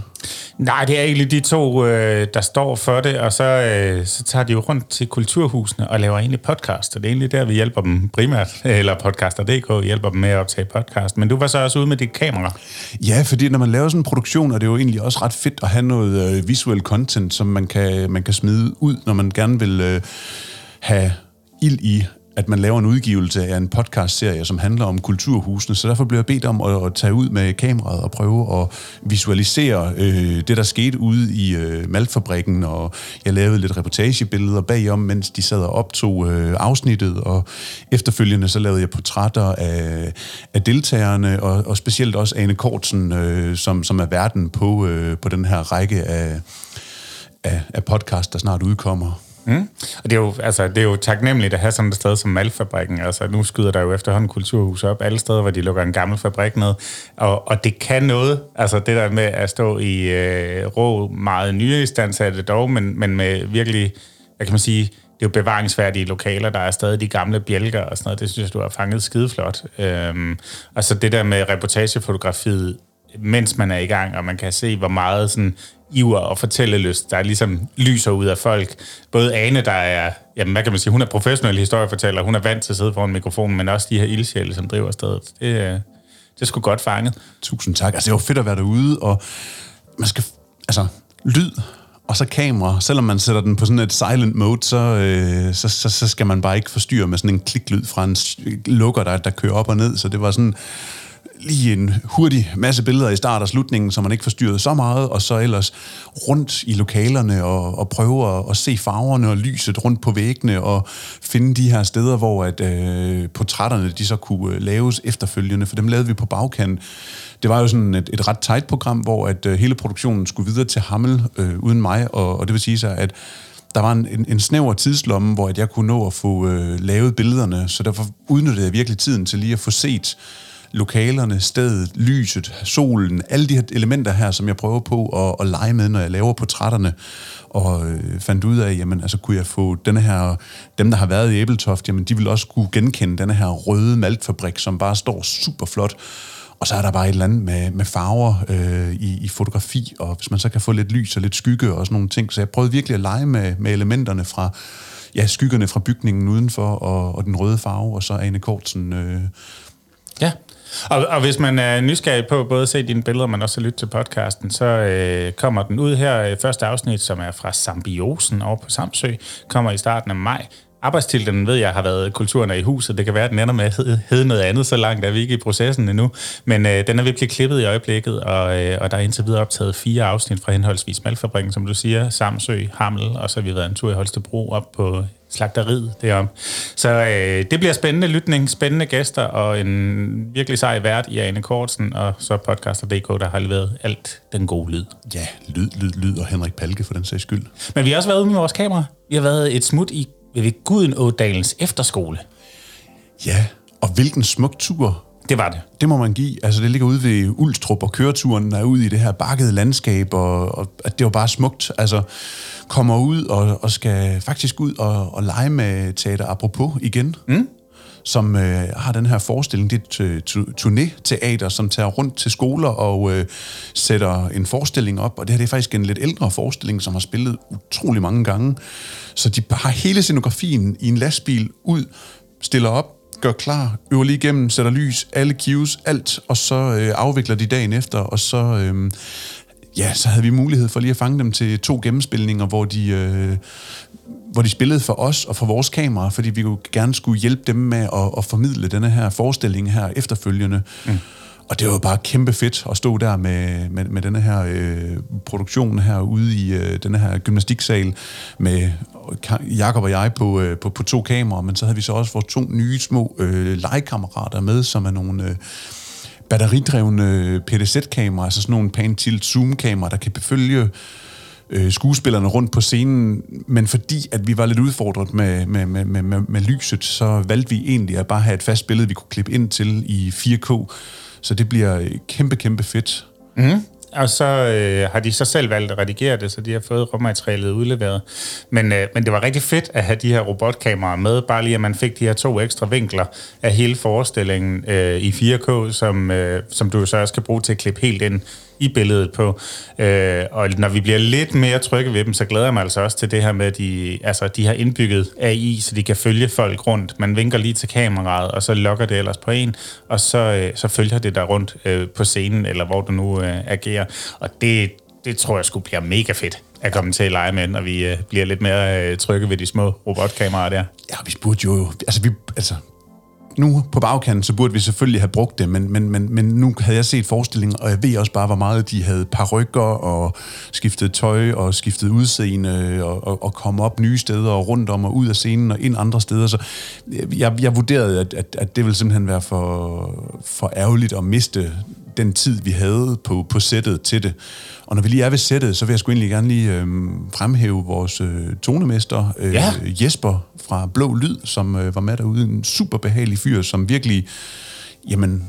[SPEAKER 3] Nej, det er egentlig de to, øh, der står for det, og så, øh, så tager de jo rundt til kulturhusene og laver egentlig podcast, og det er egentlig der, vi hjælper dem primært, eller podcaster.dk hjælper dem med at optage podcast. Men du var så også ude med dit kamera.
[SPEAKER 1] Ja, fordi når man laver sådan en produktion, er det jo egentlig også ret fedt at have noget øh, visuel content, som man kan, man kan smide ud, når man gerne vil øh, have ild i at man laver en udgivelse af en podcastserie, som handler om kulturhusene. Så derfor blev jeg bedt om at, at tage ud med kameraet og prøve at visualisere øh, det, der skete ude i øh, maltfabrikken, og jeg lavede lidt reportagebilleder bagom, mens de sad og optog øh, afsnittet, og efterfølgende så lavede jeg portrætter af, af deltagerne, og, og specielt også Ane Kortsen, øh, som, som er verden på, øh, på den her række af, af, af podcast, der snart udkommer.
[SPEAKER 3] Mm. Og det er, jo, altså, det er jo taknemmeligt at have sådan et sted som Malfabrikken. Altså, nu skyder der jo efterhånden kulturhus op alle steder, hvor de lukker en gammel fabrik ned. Og, og det kan noget. Altså det der med at stå i øh, rå, meget nye istandsatte dog, men, men med virkelig, hvad kan man sige, det er jo bevaringsværdige lokaler, der er stadig de gamle bjælker og sådan noget. Det synes jeg, du har fanget skideflot. Øhm, og så det der med reportagefotografiet, mens man er i gang, og man kan se, hvor meget sådan iver og fortællelyst, der ligesom lyser ud af folk. Både Ane, der er, jamen hvad kan man sige, hun er professionel historiefortæller, hun er vant til at sidde foran mikrofonen, men også de her ildsjæle, som driver stedet. Det, øh, det er sgu godt fanget.
[SPEAKER 1] Tusind tak. Altså, det var fedt at være derude, og man skal, altså, lyd og så kamera. Selvom man sætter den på sådan et silent mode, så, øh, så, så, så skal man bare ikke forstyrre med sådan en kliklyd fra en lukker, der, der kører op og ned. Så det var sådan lige en hurtig masse billeder i start og slutningen, så man ikke forstyrrede så meget, og så ellers rundt i lokalerne og, og prøve at, at se farverne og lyset rundt på væggene og finde de her steder, hvor at, øh, portrætterne de så kunne øh, laves efterfølgende, for dem lavede vi på bagkant. Det var jo sådan et, et ret tight program, hvor at øh, hele produktionen skulle videre til Hammel øh, uden mig, og, og det vil sige sig, at der var en, en, en snæver tidslomme, hvor at jeg kunne nå at få øh, lavet billederne, så derfor udnyttede jeg virkelig tiden til lige at få set lokalerne, stedet, lyset, solen, alle de her elementer her, som jeg prøver på at, at lege med, når jeg laver portrætterne, og øh, fandt ud af, jamen, altså kunne jeg få denne her, dem der har været i Æbeltoft, jamen de vil også kunne genkende denne her røde maltfabrik, som bare står super flot, og så er der bare et eller andet med, med farver øh, i, i fotografi, og hvis man så kan få lidt lys og lidt skygge og sådan nogle ting. Så jeg prøvede virkelig at lege med, med elementerne fra, ja, skyggerne fra bygningen udenfor, og, og den røde farve, og så Ane Kortsen øh,
[SPEAKER 3] Ja, og, og hvis man er nysgerrig på både at se dine billeder, men også at lytte til podcasten, så øh, kommer den ud her. Øh, første afsnit, som er fra Sambiosen over på Samsø, kommer i starten af maj. Arbejdstitlen ved jeg har været kulturen i huset. Det kan være, at den ender med at hedde noget andet, så langt er vi ikke i processen endnu. Men øh, den er virkelig klippet i øjeblikket, og, øh, og der er indtil videre optaget fire afsnit fra henholdsvis Malfabrikken, som du siger, Samsø, Hamel, og så har vi været en tur i Holstebro op på slagteriet derom. Så øh, det bliver spændende lytning, spændende gæster og en virkelig sej vært i Ane Kortsen, og så podcaster.dk, der har leveret alt den gode lyd.
[SPEAKER 1] Ja, lyd, lyd, lyd og Henrik Palke for den sags skyld.
[SPEAKER 3] Men vi har også været ude med vores kamera. Vi har været et smut i ved Gudenådalens efterskole.
[SPEAKER 1] Ja, og hvilken smuk tur
[SPEAKER 3] det var det.
[SPEAKER 1] Det må man give. Altså, det ligger ude ved Ulstrup, og køreturen er ude i det her bakkede landskab, og, og det var bare smukt. Altså, kommer ud og, og skal faktisk ud og, og lege med teater apropos igen. Mm som øh, har den her forestilling. Det er et øh, turné-teater, som tager rundt til skoler og øh, sætter en forestilling op. Og det her det er faktisk en lidt ældre forestilling, som har spillet utrolig mange gange. Så de har hele scenografien i en lastbil ud, stiller op, gør klar, øver lige igennem, sætter lys, alle cues, alt, og så øh, afvikler de dagen efter, og så, øh, ja, så havde vi mulighed for lige at fange dem til to gennemspilninger, hvor de, øh, hvor de spillede for os og for vores kamera, fordi vi jo gerne skulle hjælpe dem med at, at formidle denne her forestilling her efterfølgende. Mm. Og det var bare kæmpe fedt at stå der med, med, med denne her øh, produktion her ude i øh, denne her gymnastiksal med Jakob og jeg på, øh, på, på to kameraer, men så havde vi så også vores to nye små øh, legekammerater med, som er nogle øh, batteridrevne øh, PDZ-kameraer, altså sådan nogle pan-tilt zoom-kameraer, der kan befølge øh, skuespillerne rundt på scenen, men fordi at vi var lidt udfordret med, med, med, med, med, med lyset, så valgte vi egentlig at bare have et fast billede, vi kunne klippe ind til i 4K. Så det bliver kæmpe, kæmpe fedt.
[SPEAKER 3] Mm. Og så øh, har de så selv valgt at redigere det, så de har fået rummaterialet udleveret. Men, øh, men det var rigtig fedt at have de her robotkameraer med, bare lige at man fik de her to ekstra vinkler af hele forestillingen øh, i 4K, som, øh, som du så også kan bruge til at klippe helt ind i billedet på. Øh, og når vi bliver lidt mere trygge ved dem, så glæder jeg mig altså også til det her med, at de, altså, de har indbygget AI, så de kan følge folk rundt. Man vinker lige til kameraet, og så lokker det ellers på en, og så, øh, så følger det der rundt øh, på scenen, eller hvor du nu øh, agerer. Og det, det tror jeg skulle blive mega fedt at komme til at lege med, når vi øh, bliver lidt mere øh, trygge ved de små robotkameraer der.
[SPEAKER 1] Ja, vi burde jo... Altså, vi, altså, nu på bagkanten, så burde vi selvfølgelig have brugt det, men, men, men, men nu havde jeg set forestillingen, og jeg ved også bare, hvor meget de havde parrykker og skiftet tøj og skiftet udseende og, og, og kom op nye steder og rundt om og ud af scenen og ind andre steder. Så jeg, jeg vurderede, at, at, at det ville simpelthen være for, for ærgerligt at miste den tid, vi havde på, på sættet til det. Og når vi lige er ved sættet, så vil jeg sgu egentlig gerne lige øh, fremhæve vores øh, tonemester, øh,
[SPEAKER 3] Ja.
[SPEAKER 1] Jesper fra Blå Lyd, som øh, var med derude. En super behagelig fyr, som virkelig jamen,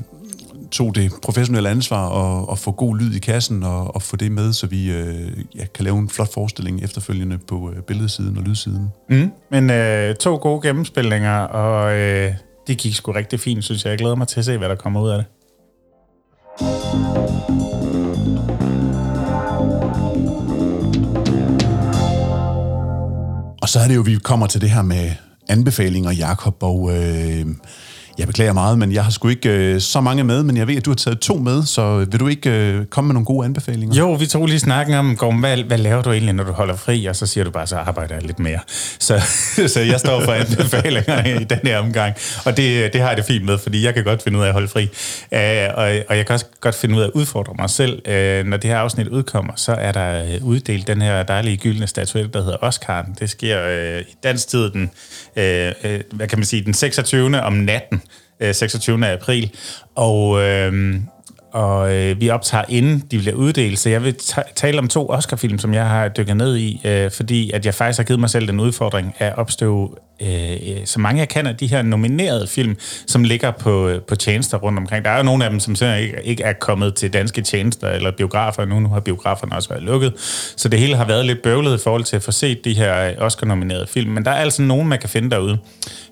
[SPEAKER 1] tog det professionelle ansvar og, og få god lyd i kassen og, og få det med, så vi øh, ja, kan lave en flot forestilling efterfølgende på øh, billedsiden og lydsiden.
[SPEAKER 3] Mm. Men øh, to gode gennemspilninger, og øh, det gik sgu rigtig fint, synes jeg. Jeg glæder mig til at se, hvad der kommer ud af det.
[SPEAKER 1] Og så er det jo, vi kommer til det her med anbefalinger, Jakob, og øh, jeg beklager meget, men jeg har sgu ikke øh, så mange med, men jeg ved, at du har taget to med, så vil du ikke øh, komme med nogle gode anbefalinger?
[SPEAKER 3] Jo, vi tog lige snakken om, Gorm, hvad, hvad laver du egentlig, når du holder fri? Og så siger du bare, så arbejder jeg lidt mere. Så, så jeg står for anbefalinger i den her omgang. Og det, det har jeg det fint med, fordi jeg kan godt finde ud af at holde fri. Uh, og, og jeg kan også godt finde ud af at udfordre mig selv. Uh, når det her afsnit udkommer, så er der øh, uddelt den her dejlige gyldne statuette, der hedder Oscar. Det sker uh, i dansk tid den, uh, uh, hvad kan man sige, den 26. om natten øh, 26. april. Og, øh, og øh, vi optager inden de bliver uddelt, så jeg vil ta- tale om to Oscar-film, som jeg har dykket ned i, øh, fordi at jeg faktisk har givet mig selv den udfordring at opstøve øh, så mange jeg kan af de her nominerede film, som ligger på, øh, på tjenester rundt omkring. Der er jo nogle af dem, som simpelthen ikke, ikke er kommet til danske tjenester eller biografer nu. Nu har biograferne også været lukket. Så det hele har været lidt bøvlet i forhold til at få set de her øh, Oscar-nominerede film. Men der er altså nogen, man kan finde derude.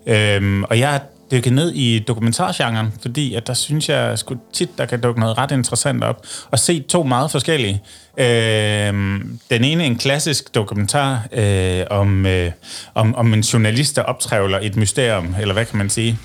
[SPEAKER 3] Øhm, og jeg dykke ned i dokumentargenren, fordi at der synes jeg sgu tit, der kan dukke noget ret interessant op, og se to meget forskellige. Øh, den ene en klassisk dokumentar øh, om, øh, om, om en journalist, der optrævler et mysterium, eller hvad kan man sige?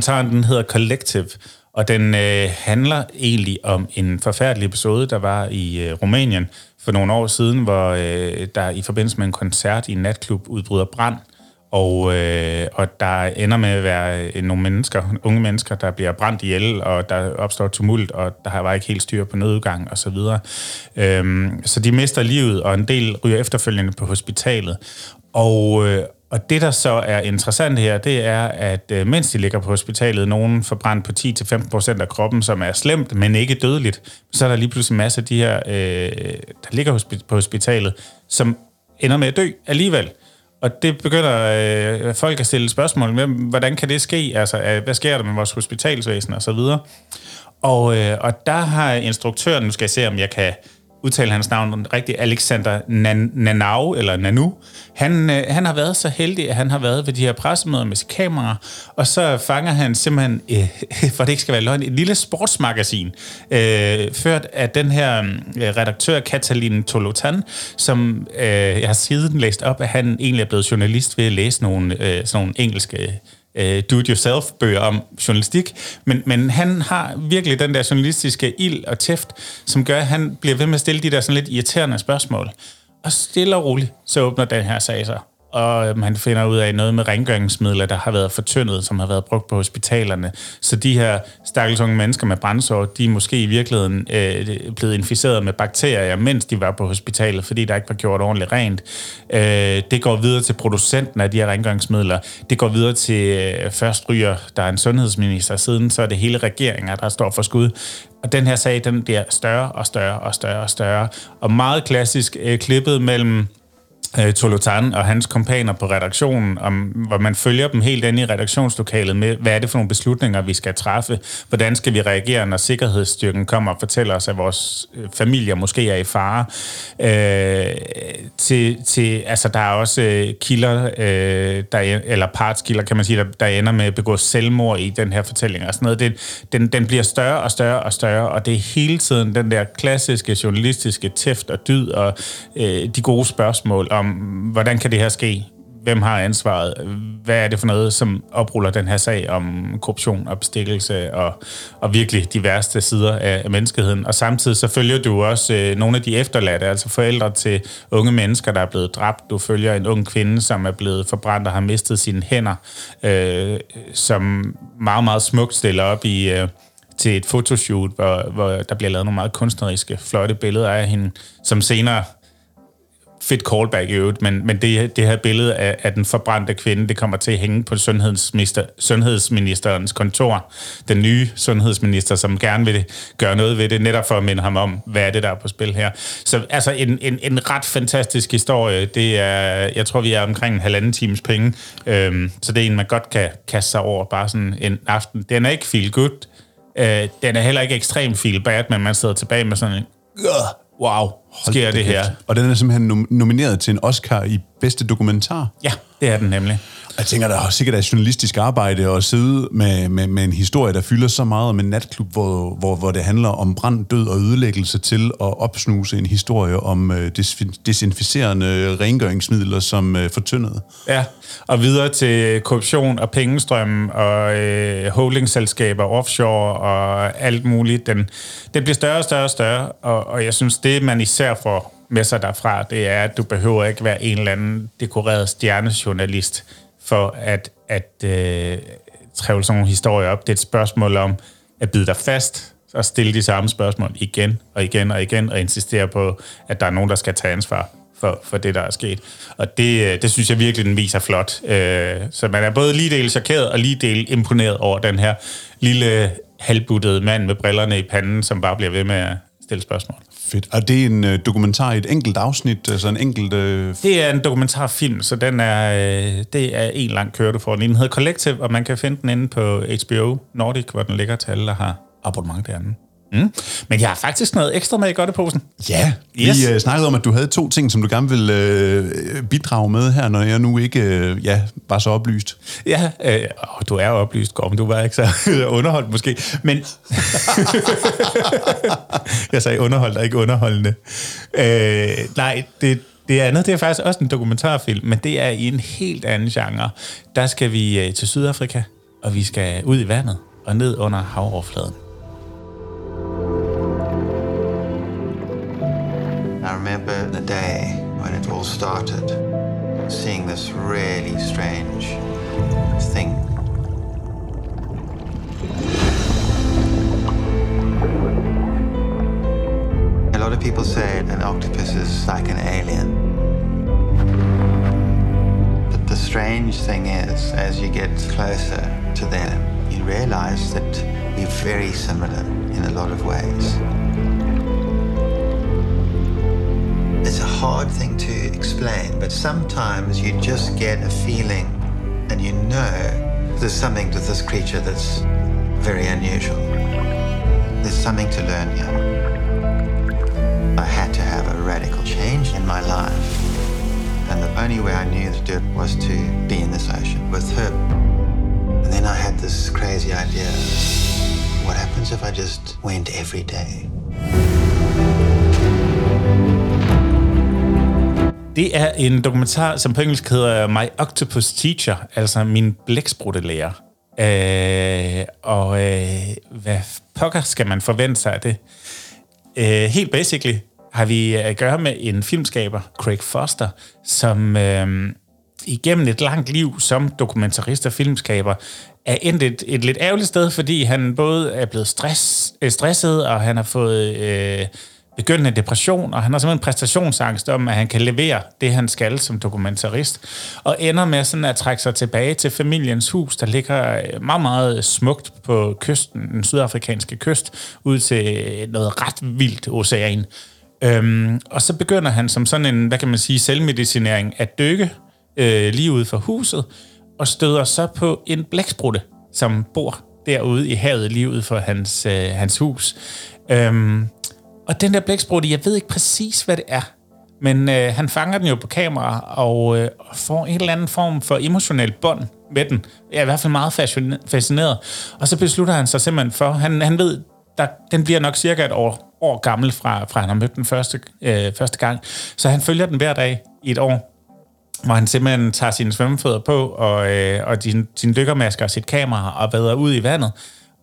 [SPEAKER 3] Dokumentaren den hedder Collective, og den øh, handler egentlig om en forfærdelig episode, der var i øh, Rumænien for nogle år siden, hvor øh, der i forbindelse med en koncert i en natklub udbryder brand, og, øh, og der ender med at være øh, nogle mennesker, unge mennesker, der bliver brændt ihjel, og der opstår tumult, og der var ikke helt styr på nødudgang og så videre. Øhm, så de mister livet, og en del ryger efterfølgende på hospitalet. Og, øh, og det, der så er interessant her, det er, at øh, mens de ligger på hospitalet, nogen forbrændt på 10-15% af kroppen, som er slemt, men ikke dødeligt, så er der lige pludselig en masse af de her, øh, der ligger hospi- på hospitalet, som ender med at dø alligevel. Og det begynder øh, folk at stille spørgsmål med, hvordan kan det ske? Altså, øh, hvad sker der med vores hospitalsvæsen og så videre? Og, øh, og der har instruktøren, nu skal jeg se, om jeg kan udtale hans navn rigtigt, Alexander Nan- Nanau, eller Nanu, han, øh, han har været så heldig, at han har været ved de her pressemøder med sit kamera, og så fanger han simpelthen, øh, for det ikke skal være løgn, et lille sportsmagasin, øh, ført af den her øh, redaktør Katalin Tolotan, som øh, jeg har siden læst op, at han egentlig er blevet journalist ved at læse nogle, øh, sådan nogle engelske øh, do-it-yourself-bøger om journalistik, men, men han har virkelig den der journalistiske ild og tæft, som gør, at han bliver ved med at stille de der sådan lidt irriterende spørgsmål. Og stille og roligt, så åbner den her sag sig og øhm, man finder ud af noget med rengøringsmidler, der har været fortyndet, som har været brugt på hospitalerne. Så de her stakkels unge mennesker med brændsår, de er måske i virkeligheden øh, blevet inficeret med bakterier, mens de var på hospitalet, fordi der ikke var gjort ordentligt rent. Øh, det går videre til producenten af de her rengøringsmidler. Det går videre til øh, først ryger, der er en sundhedsminister, siden så er det hele regeringer, der står for skud. Og den her sag, den bliver større og større og større og større. Og meget klassisk øh, klippet mellem øh, Tolotan og hans kompaner på redaktionen, om, hvor man følger dem helt ind i redaktionslokalet med, hvad er det for nogle beslutninger, vi skal træffe? Hvordan skal vi reagere, når sikkerhedsstyrken kommer og fortæller os, at vores øh, familier måske er i fare? Øh, til, til, altså, der er også øh, kilder, øh, der, eller partskilder, kan man sige, der, der ender med at begå selvmord i den her fortælling og sådan noget. Det, den, den bliver større og større og større, og det er hele tiden den der klassiske journalistiske tæft og dyd og øh, de gode spørgsmål om, hvordan kan det her ske? Hvem har ansvaret? Hvad er det for noget, som opruller den her sag om korruption og bestikkelse og, og virkelig de værste sider af, af menneskeheden? Og samtidig så følger du også øh, nogle af de efterladte, altså forældre til unge mennesker, der er blevet dræbt. Du følger en ung kvinde, som er blevet forbrændt og har mistet sine hænder, øh, som meget, meget smukt stiller op i... Øh, til et fotoshoot, hvor, hvor der bliver lavet nogle meget kunstneriske, flotte billeder af hende, som senere fedt callback i øvrigt, men, men det, det her billede af, af den forbrændte kvinde, det kommer til at hænge på sundhedsminister, sundhedsministerens kontor. Den nye sundhedsminister, som gerne vil gøre noget ved det, netop for at minde ham om, hvad er det, der er på spil her. Så altså en, en, en ret fantastisk historie. Det er, jeg tror, vi er omkring en halvanden times penge, øhm, så det er en, man godt kan kaste sig over bare sådan en aften. Den er ikke feel good, øh, den er heller ikke ekstrem feel bad, men man sidder tilbage med sådan en, wow, sker det her.
[SPEAKER 1] Og den er simpelthen nom- nomineret til en Oscar i bedste dokumentar.
[SPEAKER 3] Ja, det er den nemlig.
[SPEAKER 1] Jeg tænker, der er sikkert et journalistisk arbejde at sidde med, med, med en historie, der fylder så meget om en natklub, hvor, hvor, hvor det handler om brand, død og ødelæggelse til at opsnuse en historie om øh, desinficerende rengøringsmidler som øh, fortyndet.
[SPEAKER 3] Ja, og videre til korruption og pengestrøm og øh, holdingselskaber offshore og alt muligt. Den, den bliver større og større og større, og, og jeg synes, det man især får med sig derfra, det er, at du behøver ikke være en eller anden dekoreret stjernejournalist for at, at øh, trævle sådan nogle historier op. Det er et spørgsmål om at bide dig fast og stille de samme spørgsmål igen og igen og igen og insistere på, at der er nogen, der skal tage ansvar for, for det, der er sket. Og det, øh, det synes jeg virkelig, den viser flot. Øh, så man er både lige del chokeret og lige del imponeret over den her lille halvbuttede mand med brillerne i panden, som bare bliver ved med at stille spørgsmål.
[SPEAKER 1] Fedt. Og det er en øh, dokumentar i et enkelt afsnit, altså en enkelt... Øh...
[SPEAKER 3] Det er en dokumentarfilm, så den er, øh, det er en lang køre, du får den. Den hedder Collective, og man kan finde den inde på HBO Nordic, hvor den ligger til alle, der har abonnement derinde. Mm. Men jeg har faktisk noget ekstra med i godteposen.
[SPEAKER 1] Ja,
[SPEAKER 3] Yes.
[SPEAKER 1] vi øh, snakkede om, at du havde to ting, som du gerne vil øh, bidrage med her, når jeg nu ikke øh, ja, var så oplyst.
[SPEAKER 3] Ja, øh, åh, du er jo oplyst, Gorm. Du var ikke så underholdt måske. Men jeg sagde underholdt og ikke underholdende. Øh, nej, det, det andet, det er faktisk også en dokumentarfilm, men det er i en helt anden genre. Der skal vi øh, til Sydafrika, og vi skal ud i vandet og ned under havoverfladen.
[SPEAKER 7] I remember the day when it all started, seeing this really strange thing. A lot of people say an octopus is like an alien. But the strange thing is, as you get closer to them, you realize that we're very similar in a lot of ways. Hard thing to explain, but sometimes you just get a feeling and you know there's something to this creature that's very unusual. There's something to learn here. I had to have a radical change in my life. And the only way I knew to do it was to be in this ocean with her. And then I had this crazy idea. What happens if I just went every day?
[SPEAKER 3] Det er en dokumentar, som på engelsk hedder My Octopus Teacher, altså min blæksprutte-lærer. Øh, og øh, hvad pokker skal man forvente sig af det? Øh, helt basically har vi at gøre med en filmskaber, Craig Foster, som øh, igennem et langt liv som dokumentarist og filmskaber, er endt et, et lidt ærgerligt sted, fordi han både er blevet stress, øh, stresset, og han har fået øh, begyndende depression, og han har simpelthen præstationsangst om, at han kan levere det, han skal som dokumentarist, og ender med sådan at trække sig tilbage til familiens hus, der ligger øh, meget, meget smukt på kysten, den sydafrikanske kyst, ud til øh, noget ret vildt ocean. Øhm, og så begynder han som sådan en, hvad kan man sige, selvmedicinering at dykke øh, lige ude for huset, og støder så på en blæksprutte, som bor derude i havet lige ude for hans, øh, hans hus. Øhm, og den der blæksprutte, jeg ved ikke præcis, hvad det er, men øh, han fanger den jo på kamera og øh, får en eller anden form for emotionel bånd med den. Jeg er i hvert fald meget fascineret. Og så beslutter han sig simpelthen for, han, han ved, der, den bliver nok cirka et år, år gammel fra, fra han har mødt den første, øh, første gang. Så han følger den hver dag i et år hvor han simpelthen tager sine svømmefødder på, og, øh, og din, sine dykkermasker og sit kamera, og vader ud i vandet.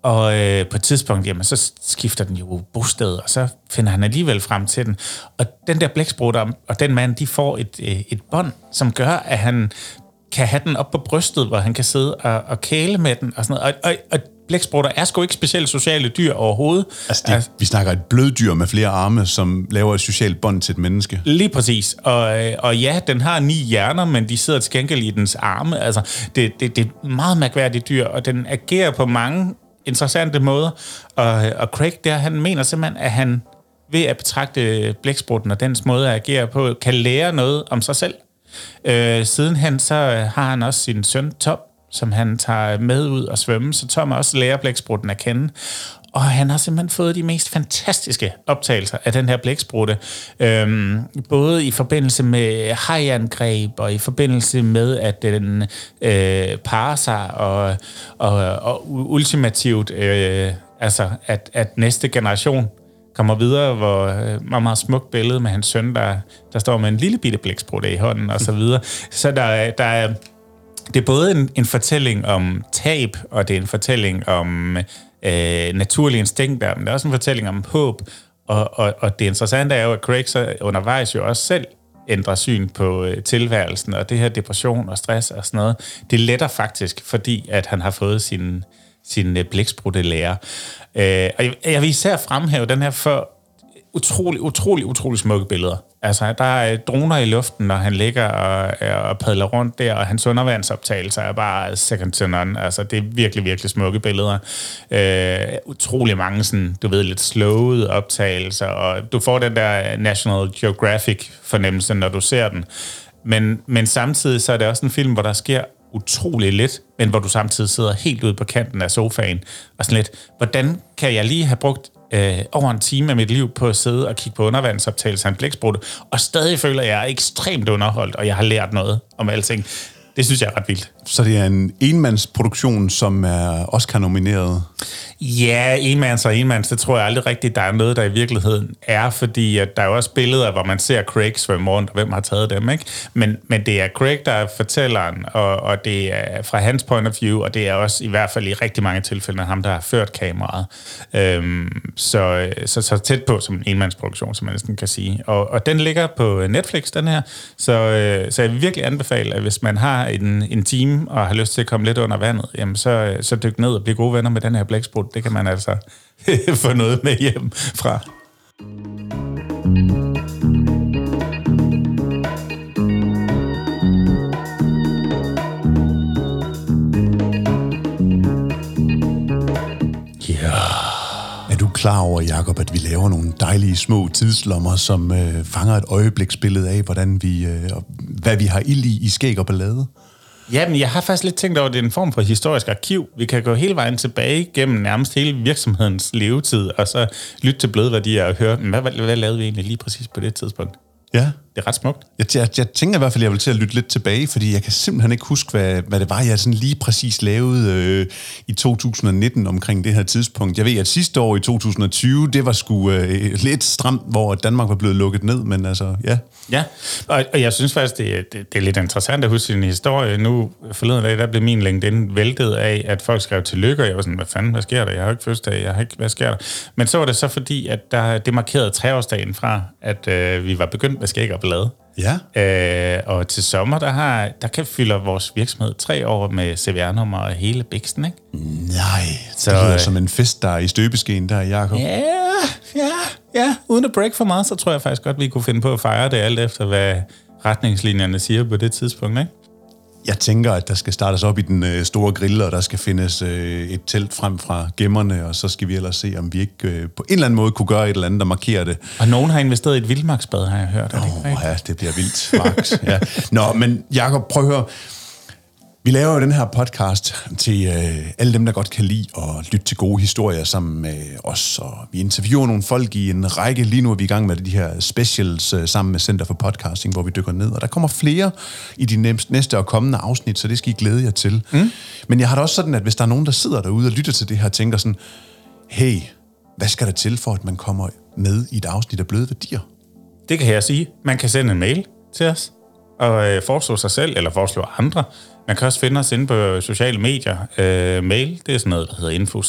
[SPEAKER 3] Og øh, på et tidspunkt, jamen, så skifter den jo bosted, og så finder han alligevel frem til den. Og den der blæksprutter og den mand, de får et, øh, et bånd, som gør, at han kan have den op på brystet, hvor han kan sidde og, og kæle med den. Og, sådan noget. Og, og, og blæksprutter er sgu ikke specielt sociale dyr overhovedet.
[SPEAKER 1] Altså, det, altså, vi snakker et bløddyr med flere arme, som laver et socialt bånd til et menneske.
[SPEAKER 3] Lige præcis. Og, øh, og ja, den har ni hjerner, men de sidder til gengæld i dens arme. Altså, det, det, det er et meget mærkværdigt dyr, og den agerer på mange interessante måder. Og, og Craig der, han mener simpelthen, at han ved at betragte blæksprutten og dens måde at agere på, kan lære noget om sig selv. Øh, sidenhen så har han også sin søn Tom, som han tager med ud og svømme, så Tom også lærer blæksprutten at kende. Og han har simpelthen fået de mest fantastiske optagelser af den her blæksprutte. Øhm, både i forbindelse med hajangreb, og i forbindelse med, at den øh, parer sig, og, og, og ultimativt, øh, altså at, at næste generation kommer videre, hvor øh, meget, meget smukt billede med hans søn, der, der står med en lille bitte blæksprutte i hånden, og så videre. Så der, der er det er både en, en fortælling om tab, og det er en fortælling om øh, naturlige instinkter, men det er også en fortælling om håb. Og, og, og det interessante er jo, at Craig så undervejs jo også selv ændrer syn på øh, tilværelsen, og det her depression og stress og sådan noget, det letter faktisk, fordi at han har fået sin, sin øh, blæksprutte lærer. Øh, og jeg, jeg vil især fremhæve den her for utrolig, utrolig, utrolig smukke billeder. Altså, der er droner i luften, når han ligger og, øh, og padler rundt der, og hans undervandsoptagelser er bare second to none. Altså, det er virkelig, virkelig smukke billeder. Øh, utrolig mange sådan, du ved, lidt slowede optagelser, og du får den der National Geographic-fornemmelse, når du ser den. Men, men samtidig så er det også en film, hvor der sker utrolig lidt, men hvor du samtidig sidder helt ude på kanten af sofaen, og sådan lidt, hvordan kan jeg lige have brugt øh, over en time af mit liv på at sidde og kigge på undervandsoptagelser af en blæksprutte, og stadig føler, at jeg er ekstremt underholdt, og jeg har lært noget om alting. Det synes jeg er ret vildt.
[SPEAKER 1] Så det er en enmandsproduktion, som er Oscar-nomineret?
[SPEAKER 3] Ja, enmands og enmands, det tror jeg aldrig rigtigt, der er noget, der i virkeligheden er, fordi at der er jo også billeder, hvor man ser Craig svømme rundt, og hvem har taget dem, ikke? Men, men det er Craig, der er fortælleren, og, og det er fra hans point of view, og det er også i hvert fald i rigtig mange tilfælde ham, der har ført kameraet. Øhm, så, så, så tæt på som en enmandsproduktion, som man næsten kan sige. Og, og den ligger på Netflix, den her, så, øh, så jeg vil virkelig anbefale, at hvis man har en, en og har lyst til at komme lidt under vandet, jamen så, øh, så dyk ned og bliv gode venner med den her blæksprut det kan man altså få noget med hjem fra.
[SPEAKER 1] Du klar over, Jakob, at vi laver nogle dejlige små tidslommer, som øh, fanger et øjebliksbillede af, hvordan vi, øh, hvad vi har ild i, i skæg og ballade?
[SPEAKER 3] Jamen, jeg har faktisk lidt tænkt over, at det er en form for historisk arkiv. Vi kan gå hele vejen tilbage gennem nærmest hele virksomhedens levetid, og så lytte til blødværdier og høre, hvad, hvad, hvad lavede vi egentlig lige præcis på det tidspunkt?
[SPEAKER 1] Ja.
[SPEAKER 3] Det er ret smukt.
[SPEAKER 1] Jeg, jeg, jeg tænker i hvert fald, at jeg vil til at lytte lidt tilbage, fordi jeg kan simpelthen ikke huske, hvad, hvad det var, jeg sådan lige præcis lavede øh, i 2019 omkring det her tidspunkt. Jeg ved, at sidste år i 2020, det var sgu øh, lidt stramt, hvor Danmark var blevet lukket ned, men altså, ja.
[SPEAKER 3] Ja, og, og jeg synes faktisk, det, det, det er lidt interessant at huske sin historie. Nu forleden dag, der blev min LinkedIn væltet af, at folk skrev tillykke, og jeg var sådan, hvad fanden, hvad sker der? Jeg har ikke fødselsdag, jeg har ikke, hvad sker der? Men så var det så fordi, at der, det markerede treårsdagen fra, at øh, vi var begyndt med skæg og blade.
[SPEAKER 1] Ja.
[SPEAKER 3] Øh, og til sommer, der, har, der kan fylder vores virksomhed tre år med CVR-nummer og hele biksten, ikke?
[SPEAKER 1] Nej, så,
[SPEAKER 3] Så,
[SPEAKER 1] det lyder
[SPEAKER 3] øh,
[SPEAKER 1] som en fest, der er i støbeskeen der, Jacob.
[SPEAKER 3] Ja, ja, ja. Uden at break for meget, så tror jeg faktisk godt, vi kunne finde på at fejre det alt efter, hvad retningslinjerne siger på det tidspunkt, ikke?
[SPEAKER 1] Jeg tænker, at der skal startes op i den øh, store grill, og der skal findes øh, et telt frem fra gemmerne, og så skal vi ellers se, om vi ikke øh, på en eller anden måde kunne gøre et eller andet, der markerer det.
[SPEAKER 3] Og nogen har investeret i et vildmarksbad, har jeg hørt. Det
[SPEAKER 1] Åh,
[SPEAKER 3] rigtigt?
[SPEAKER 1] ja, det bliver vildt, Max. ja. Nå, men Jacob, prøv at høre. Vi laver jo den her podcast til øh, alle dem, der godt kan lide at lytte til gode historier sammen med os. Og vi interviewer nogle folk i en række. Lige nu er vi i gang med de her specials øh, sammen med Center for Podcasting, hvor vi dykker ned. Og der kommer flere i de næste- og kommende afsnit, så det skal I glæde jer til. Mm. Men jeg har det også sådan, at hvis der er nogen, der sidder derude og lytter til det her, og tænker sådan, hey, hvad skal der til for, at man kommer med i et afsnit af Bløde Værdier?
[SPEAKER 3] Det kan jeg sige. Man kan sende en mail til os og øh, foreslå sig selv, eller foreslå andre. Man kan også finde os inde på sociale medier. Øh, mail, det er sådan noget, der hedder info,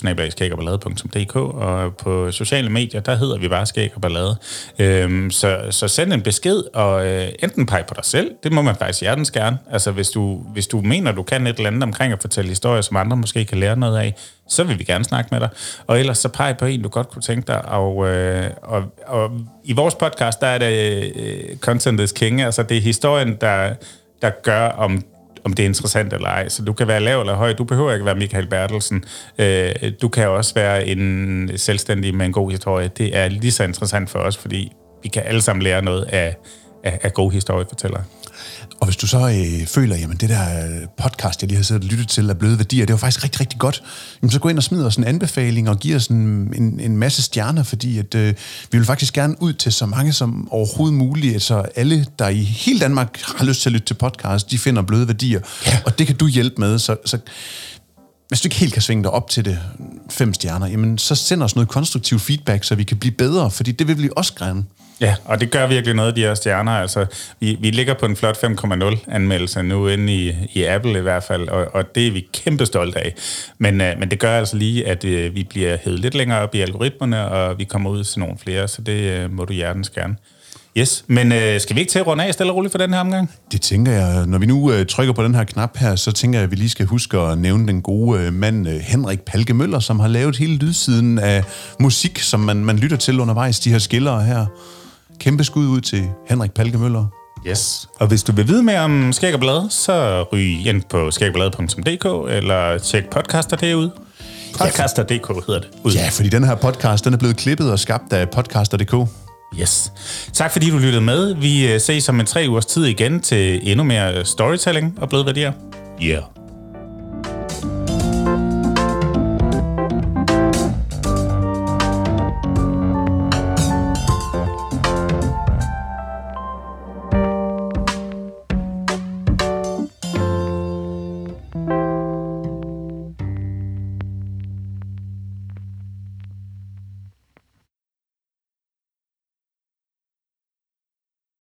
[SPEAKER 3] og og på sociale medier, der hedder vi bare skæg og ballade. Øh, så, så send en besked, og øh, enten pege på dig selv, det må man faktisk hjertens gerne. Altså hvis du, hvis du mener, du kan et eller andet omkring at fortælle historier, som andre måske kan lære noget af, så vil vi gerne snakke med dig. Og ellers så pege på en, du godt kunne tænke dig. Og, øh, og, og i vores podcast, der er det øh, content is king. Altså det er historien, der, der gør, om om det er interessant eller ej. Så du kan være lav eller høj. Du behøver ikke være Michael Bertelsen. Øh, du kan også være en selvstændig med en god historie. Det er lige så interessant for os, fordi vi kan alle sammen lære noget af, af, af gode historiefortællere.
[SPEAKER 1] Og hvis du så øh, føler, jamen det der øh, podcast, jeg lige har siddet og lyttet til, er bløde værdier, det var faktisk rigtig, rigtig godt, jamen så gå ind og smid os en anbefaling og giv os en, en, en masse stjerner, fordi at, øh, vi vil faktisk gerne ud til så mange som overhovedet muligt, så alle, der i hele Danmark har lyst til at lytte til podcast, de finder bløde værdier, ja. og det kan du hjælpe med, så, så hvis du ikke helt kan svinge dig op til det fem stjerner, jamen så send os noget konstruktiv feedback, så vi kan blive bedre, fordi det vil vi også gerne.
[SPEAKER 3] Ja, og det gør virkelig noget, de her stjerner. Altså, vi, vi ligger på en flot 5,0 anmeldelse nu inde i, i Apple i hvert fald, og, og det er vi kæmpe stolte af. Men, øh, men det gør altså lige, at øh, vi bliver hævet lidt længere op i algoritmerne, og vi kommer ud til nogle flere, så det øh, må du hjertens gerne. Yes, men øh, skal vi ikke til at runde af stille og roligt for den her omgang?
[SPEAKER 1] Det tænker jeg. Når vi nu øh, trykker på den her knap her, så tænker jeg, at vi lige skal huske at nævne den gode øh, mand øh, Henrik Palke Møller, som har lavet hele lydsiden af musik, som man, man lytter til undervejs, de her skillere her. Kæmpe skud ud til Henrik Palke Møller.
[SPEAKER 3] Yes. Og hvis du vil vide mere om Skæg og Blade, så ryg ind på skægogblade.dk eller tjek podcaster derude. Podcaster.dk hedder det. Ud.
[SPEAKER 1] Ja, fordi den her podcast, den er blevet klippet og skabt af podcaster.dk.
[SPEAKER 3] Yes. Tak fordi du lyttede med. Vi øh, ses om en tre ugers tid igen til endnu mere storytelling og bløde værdier. Yeah.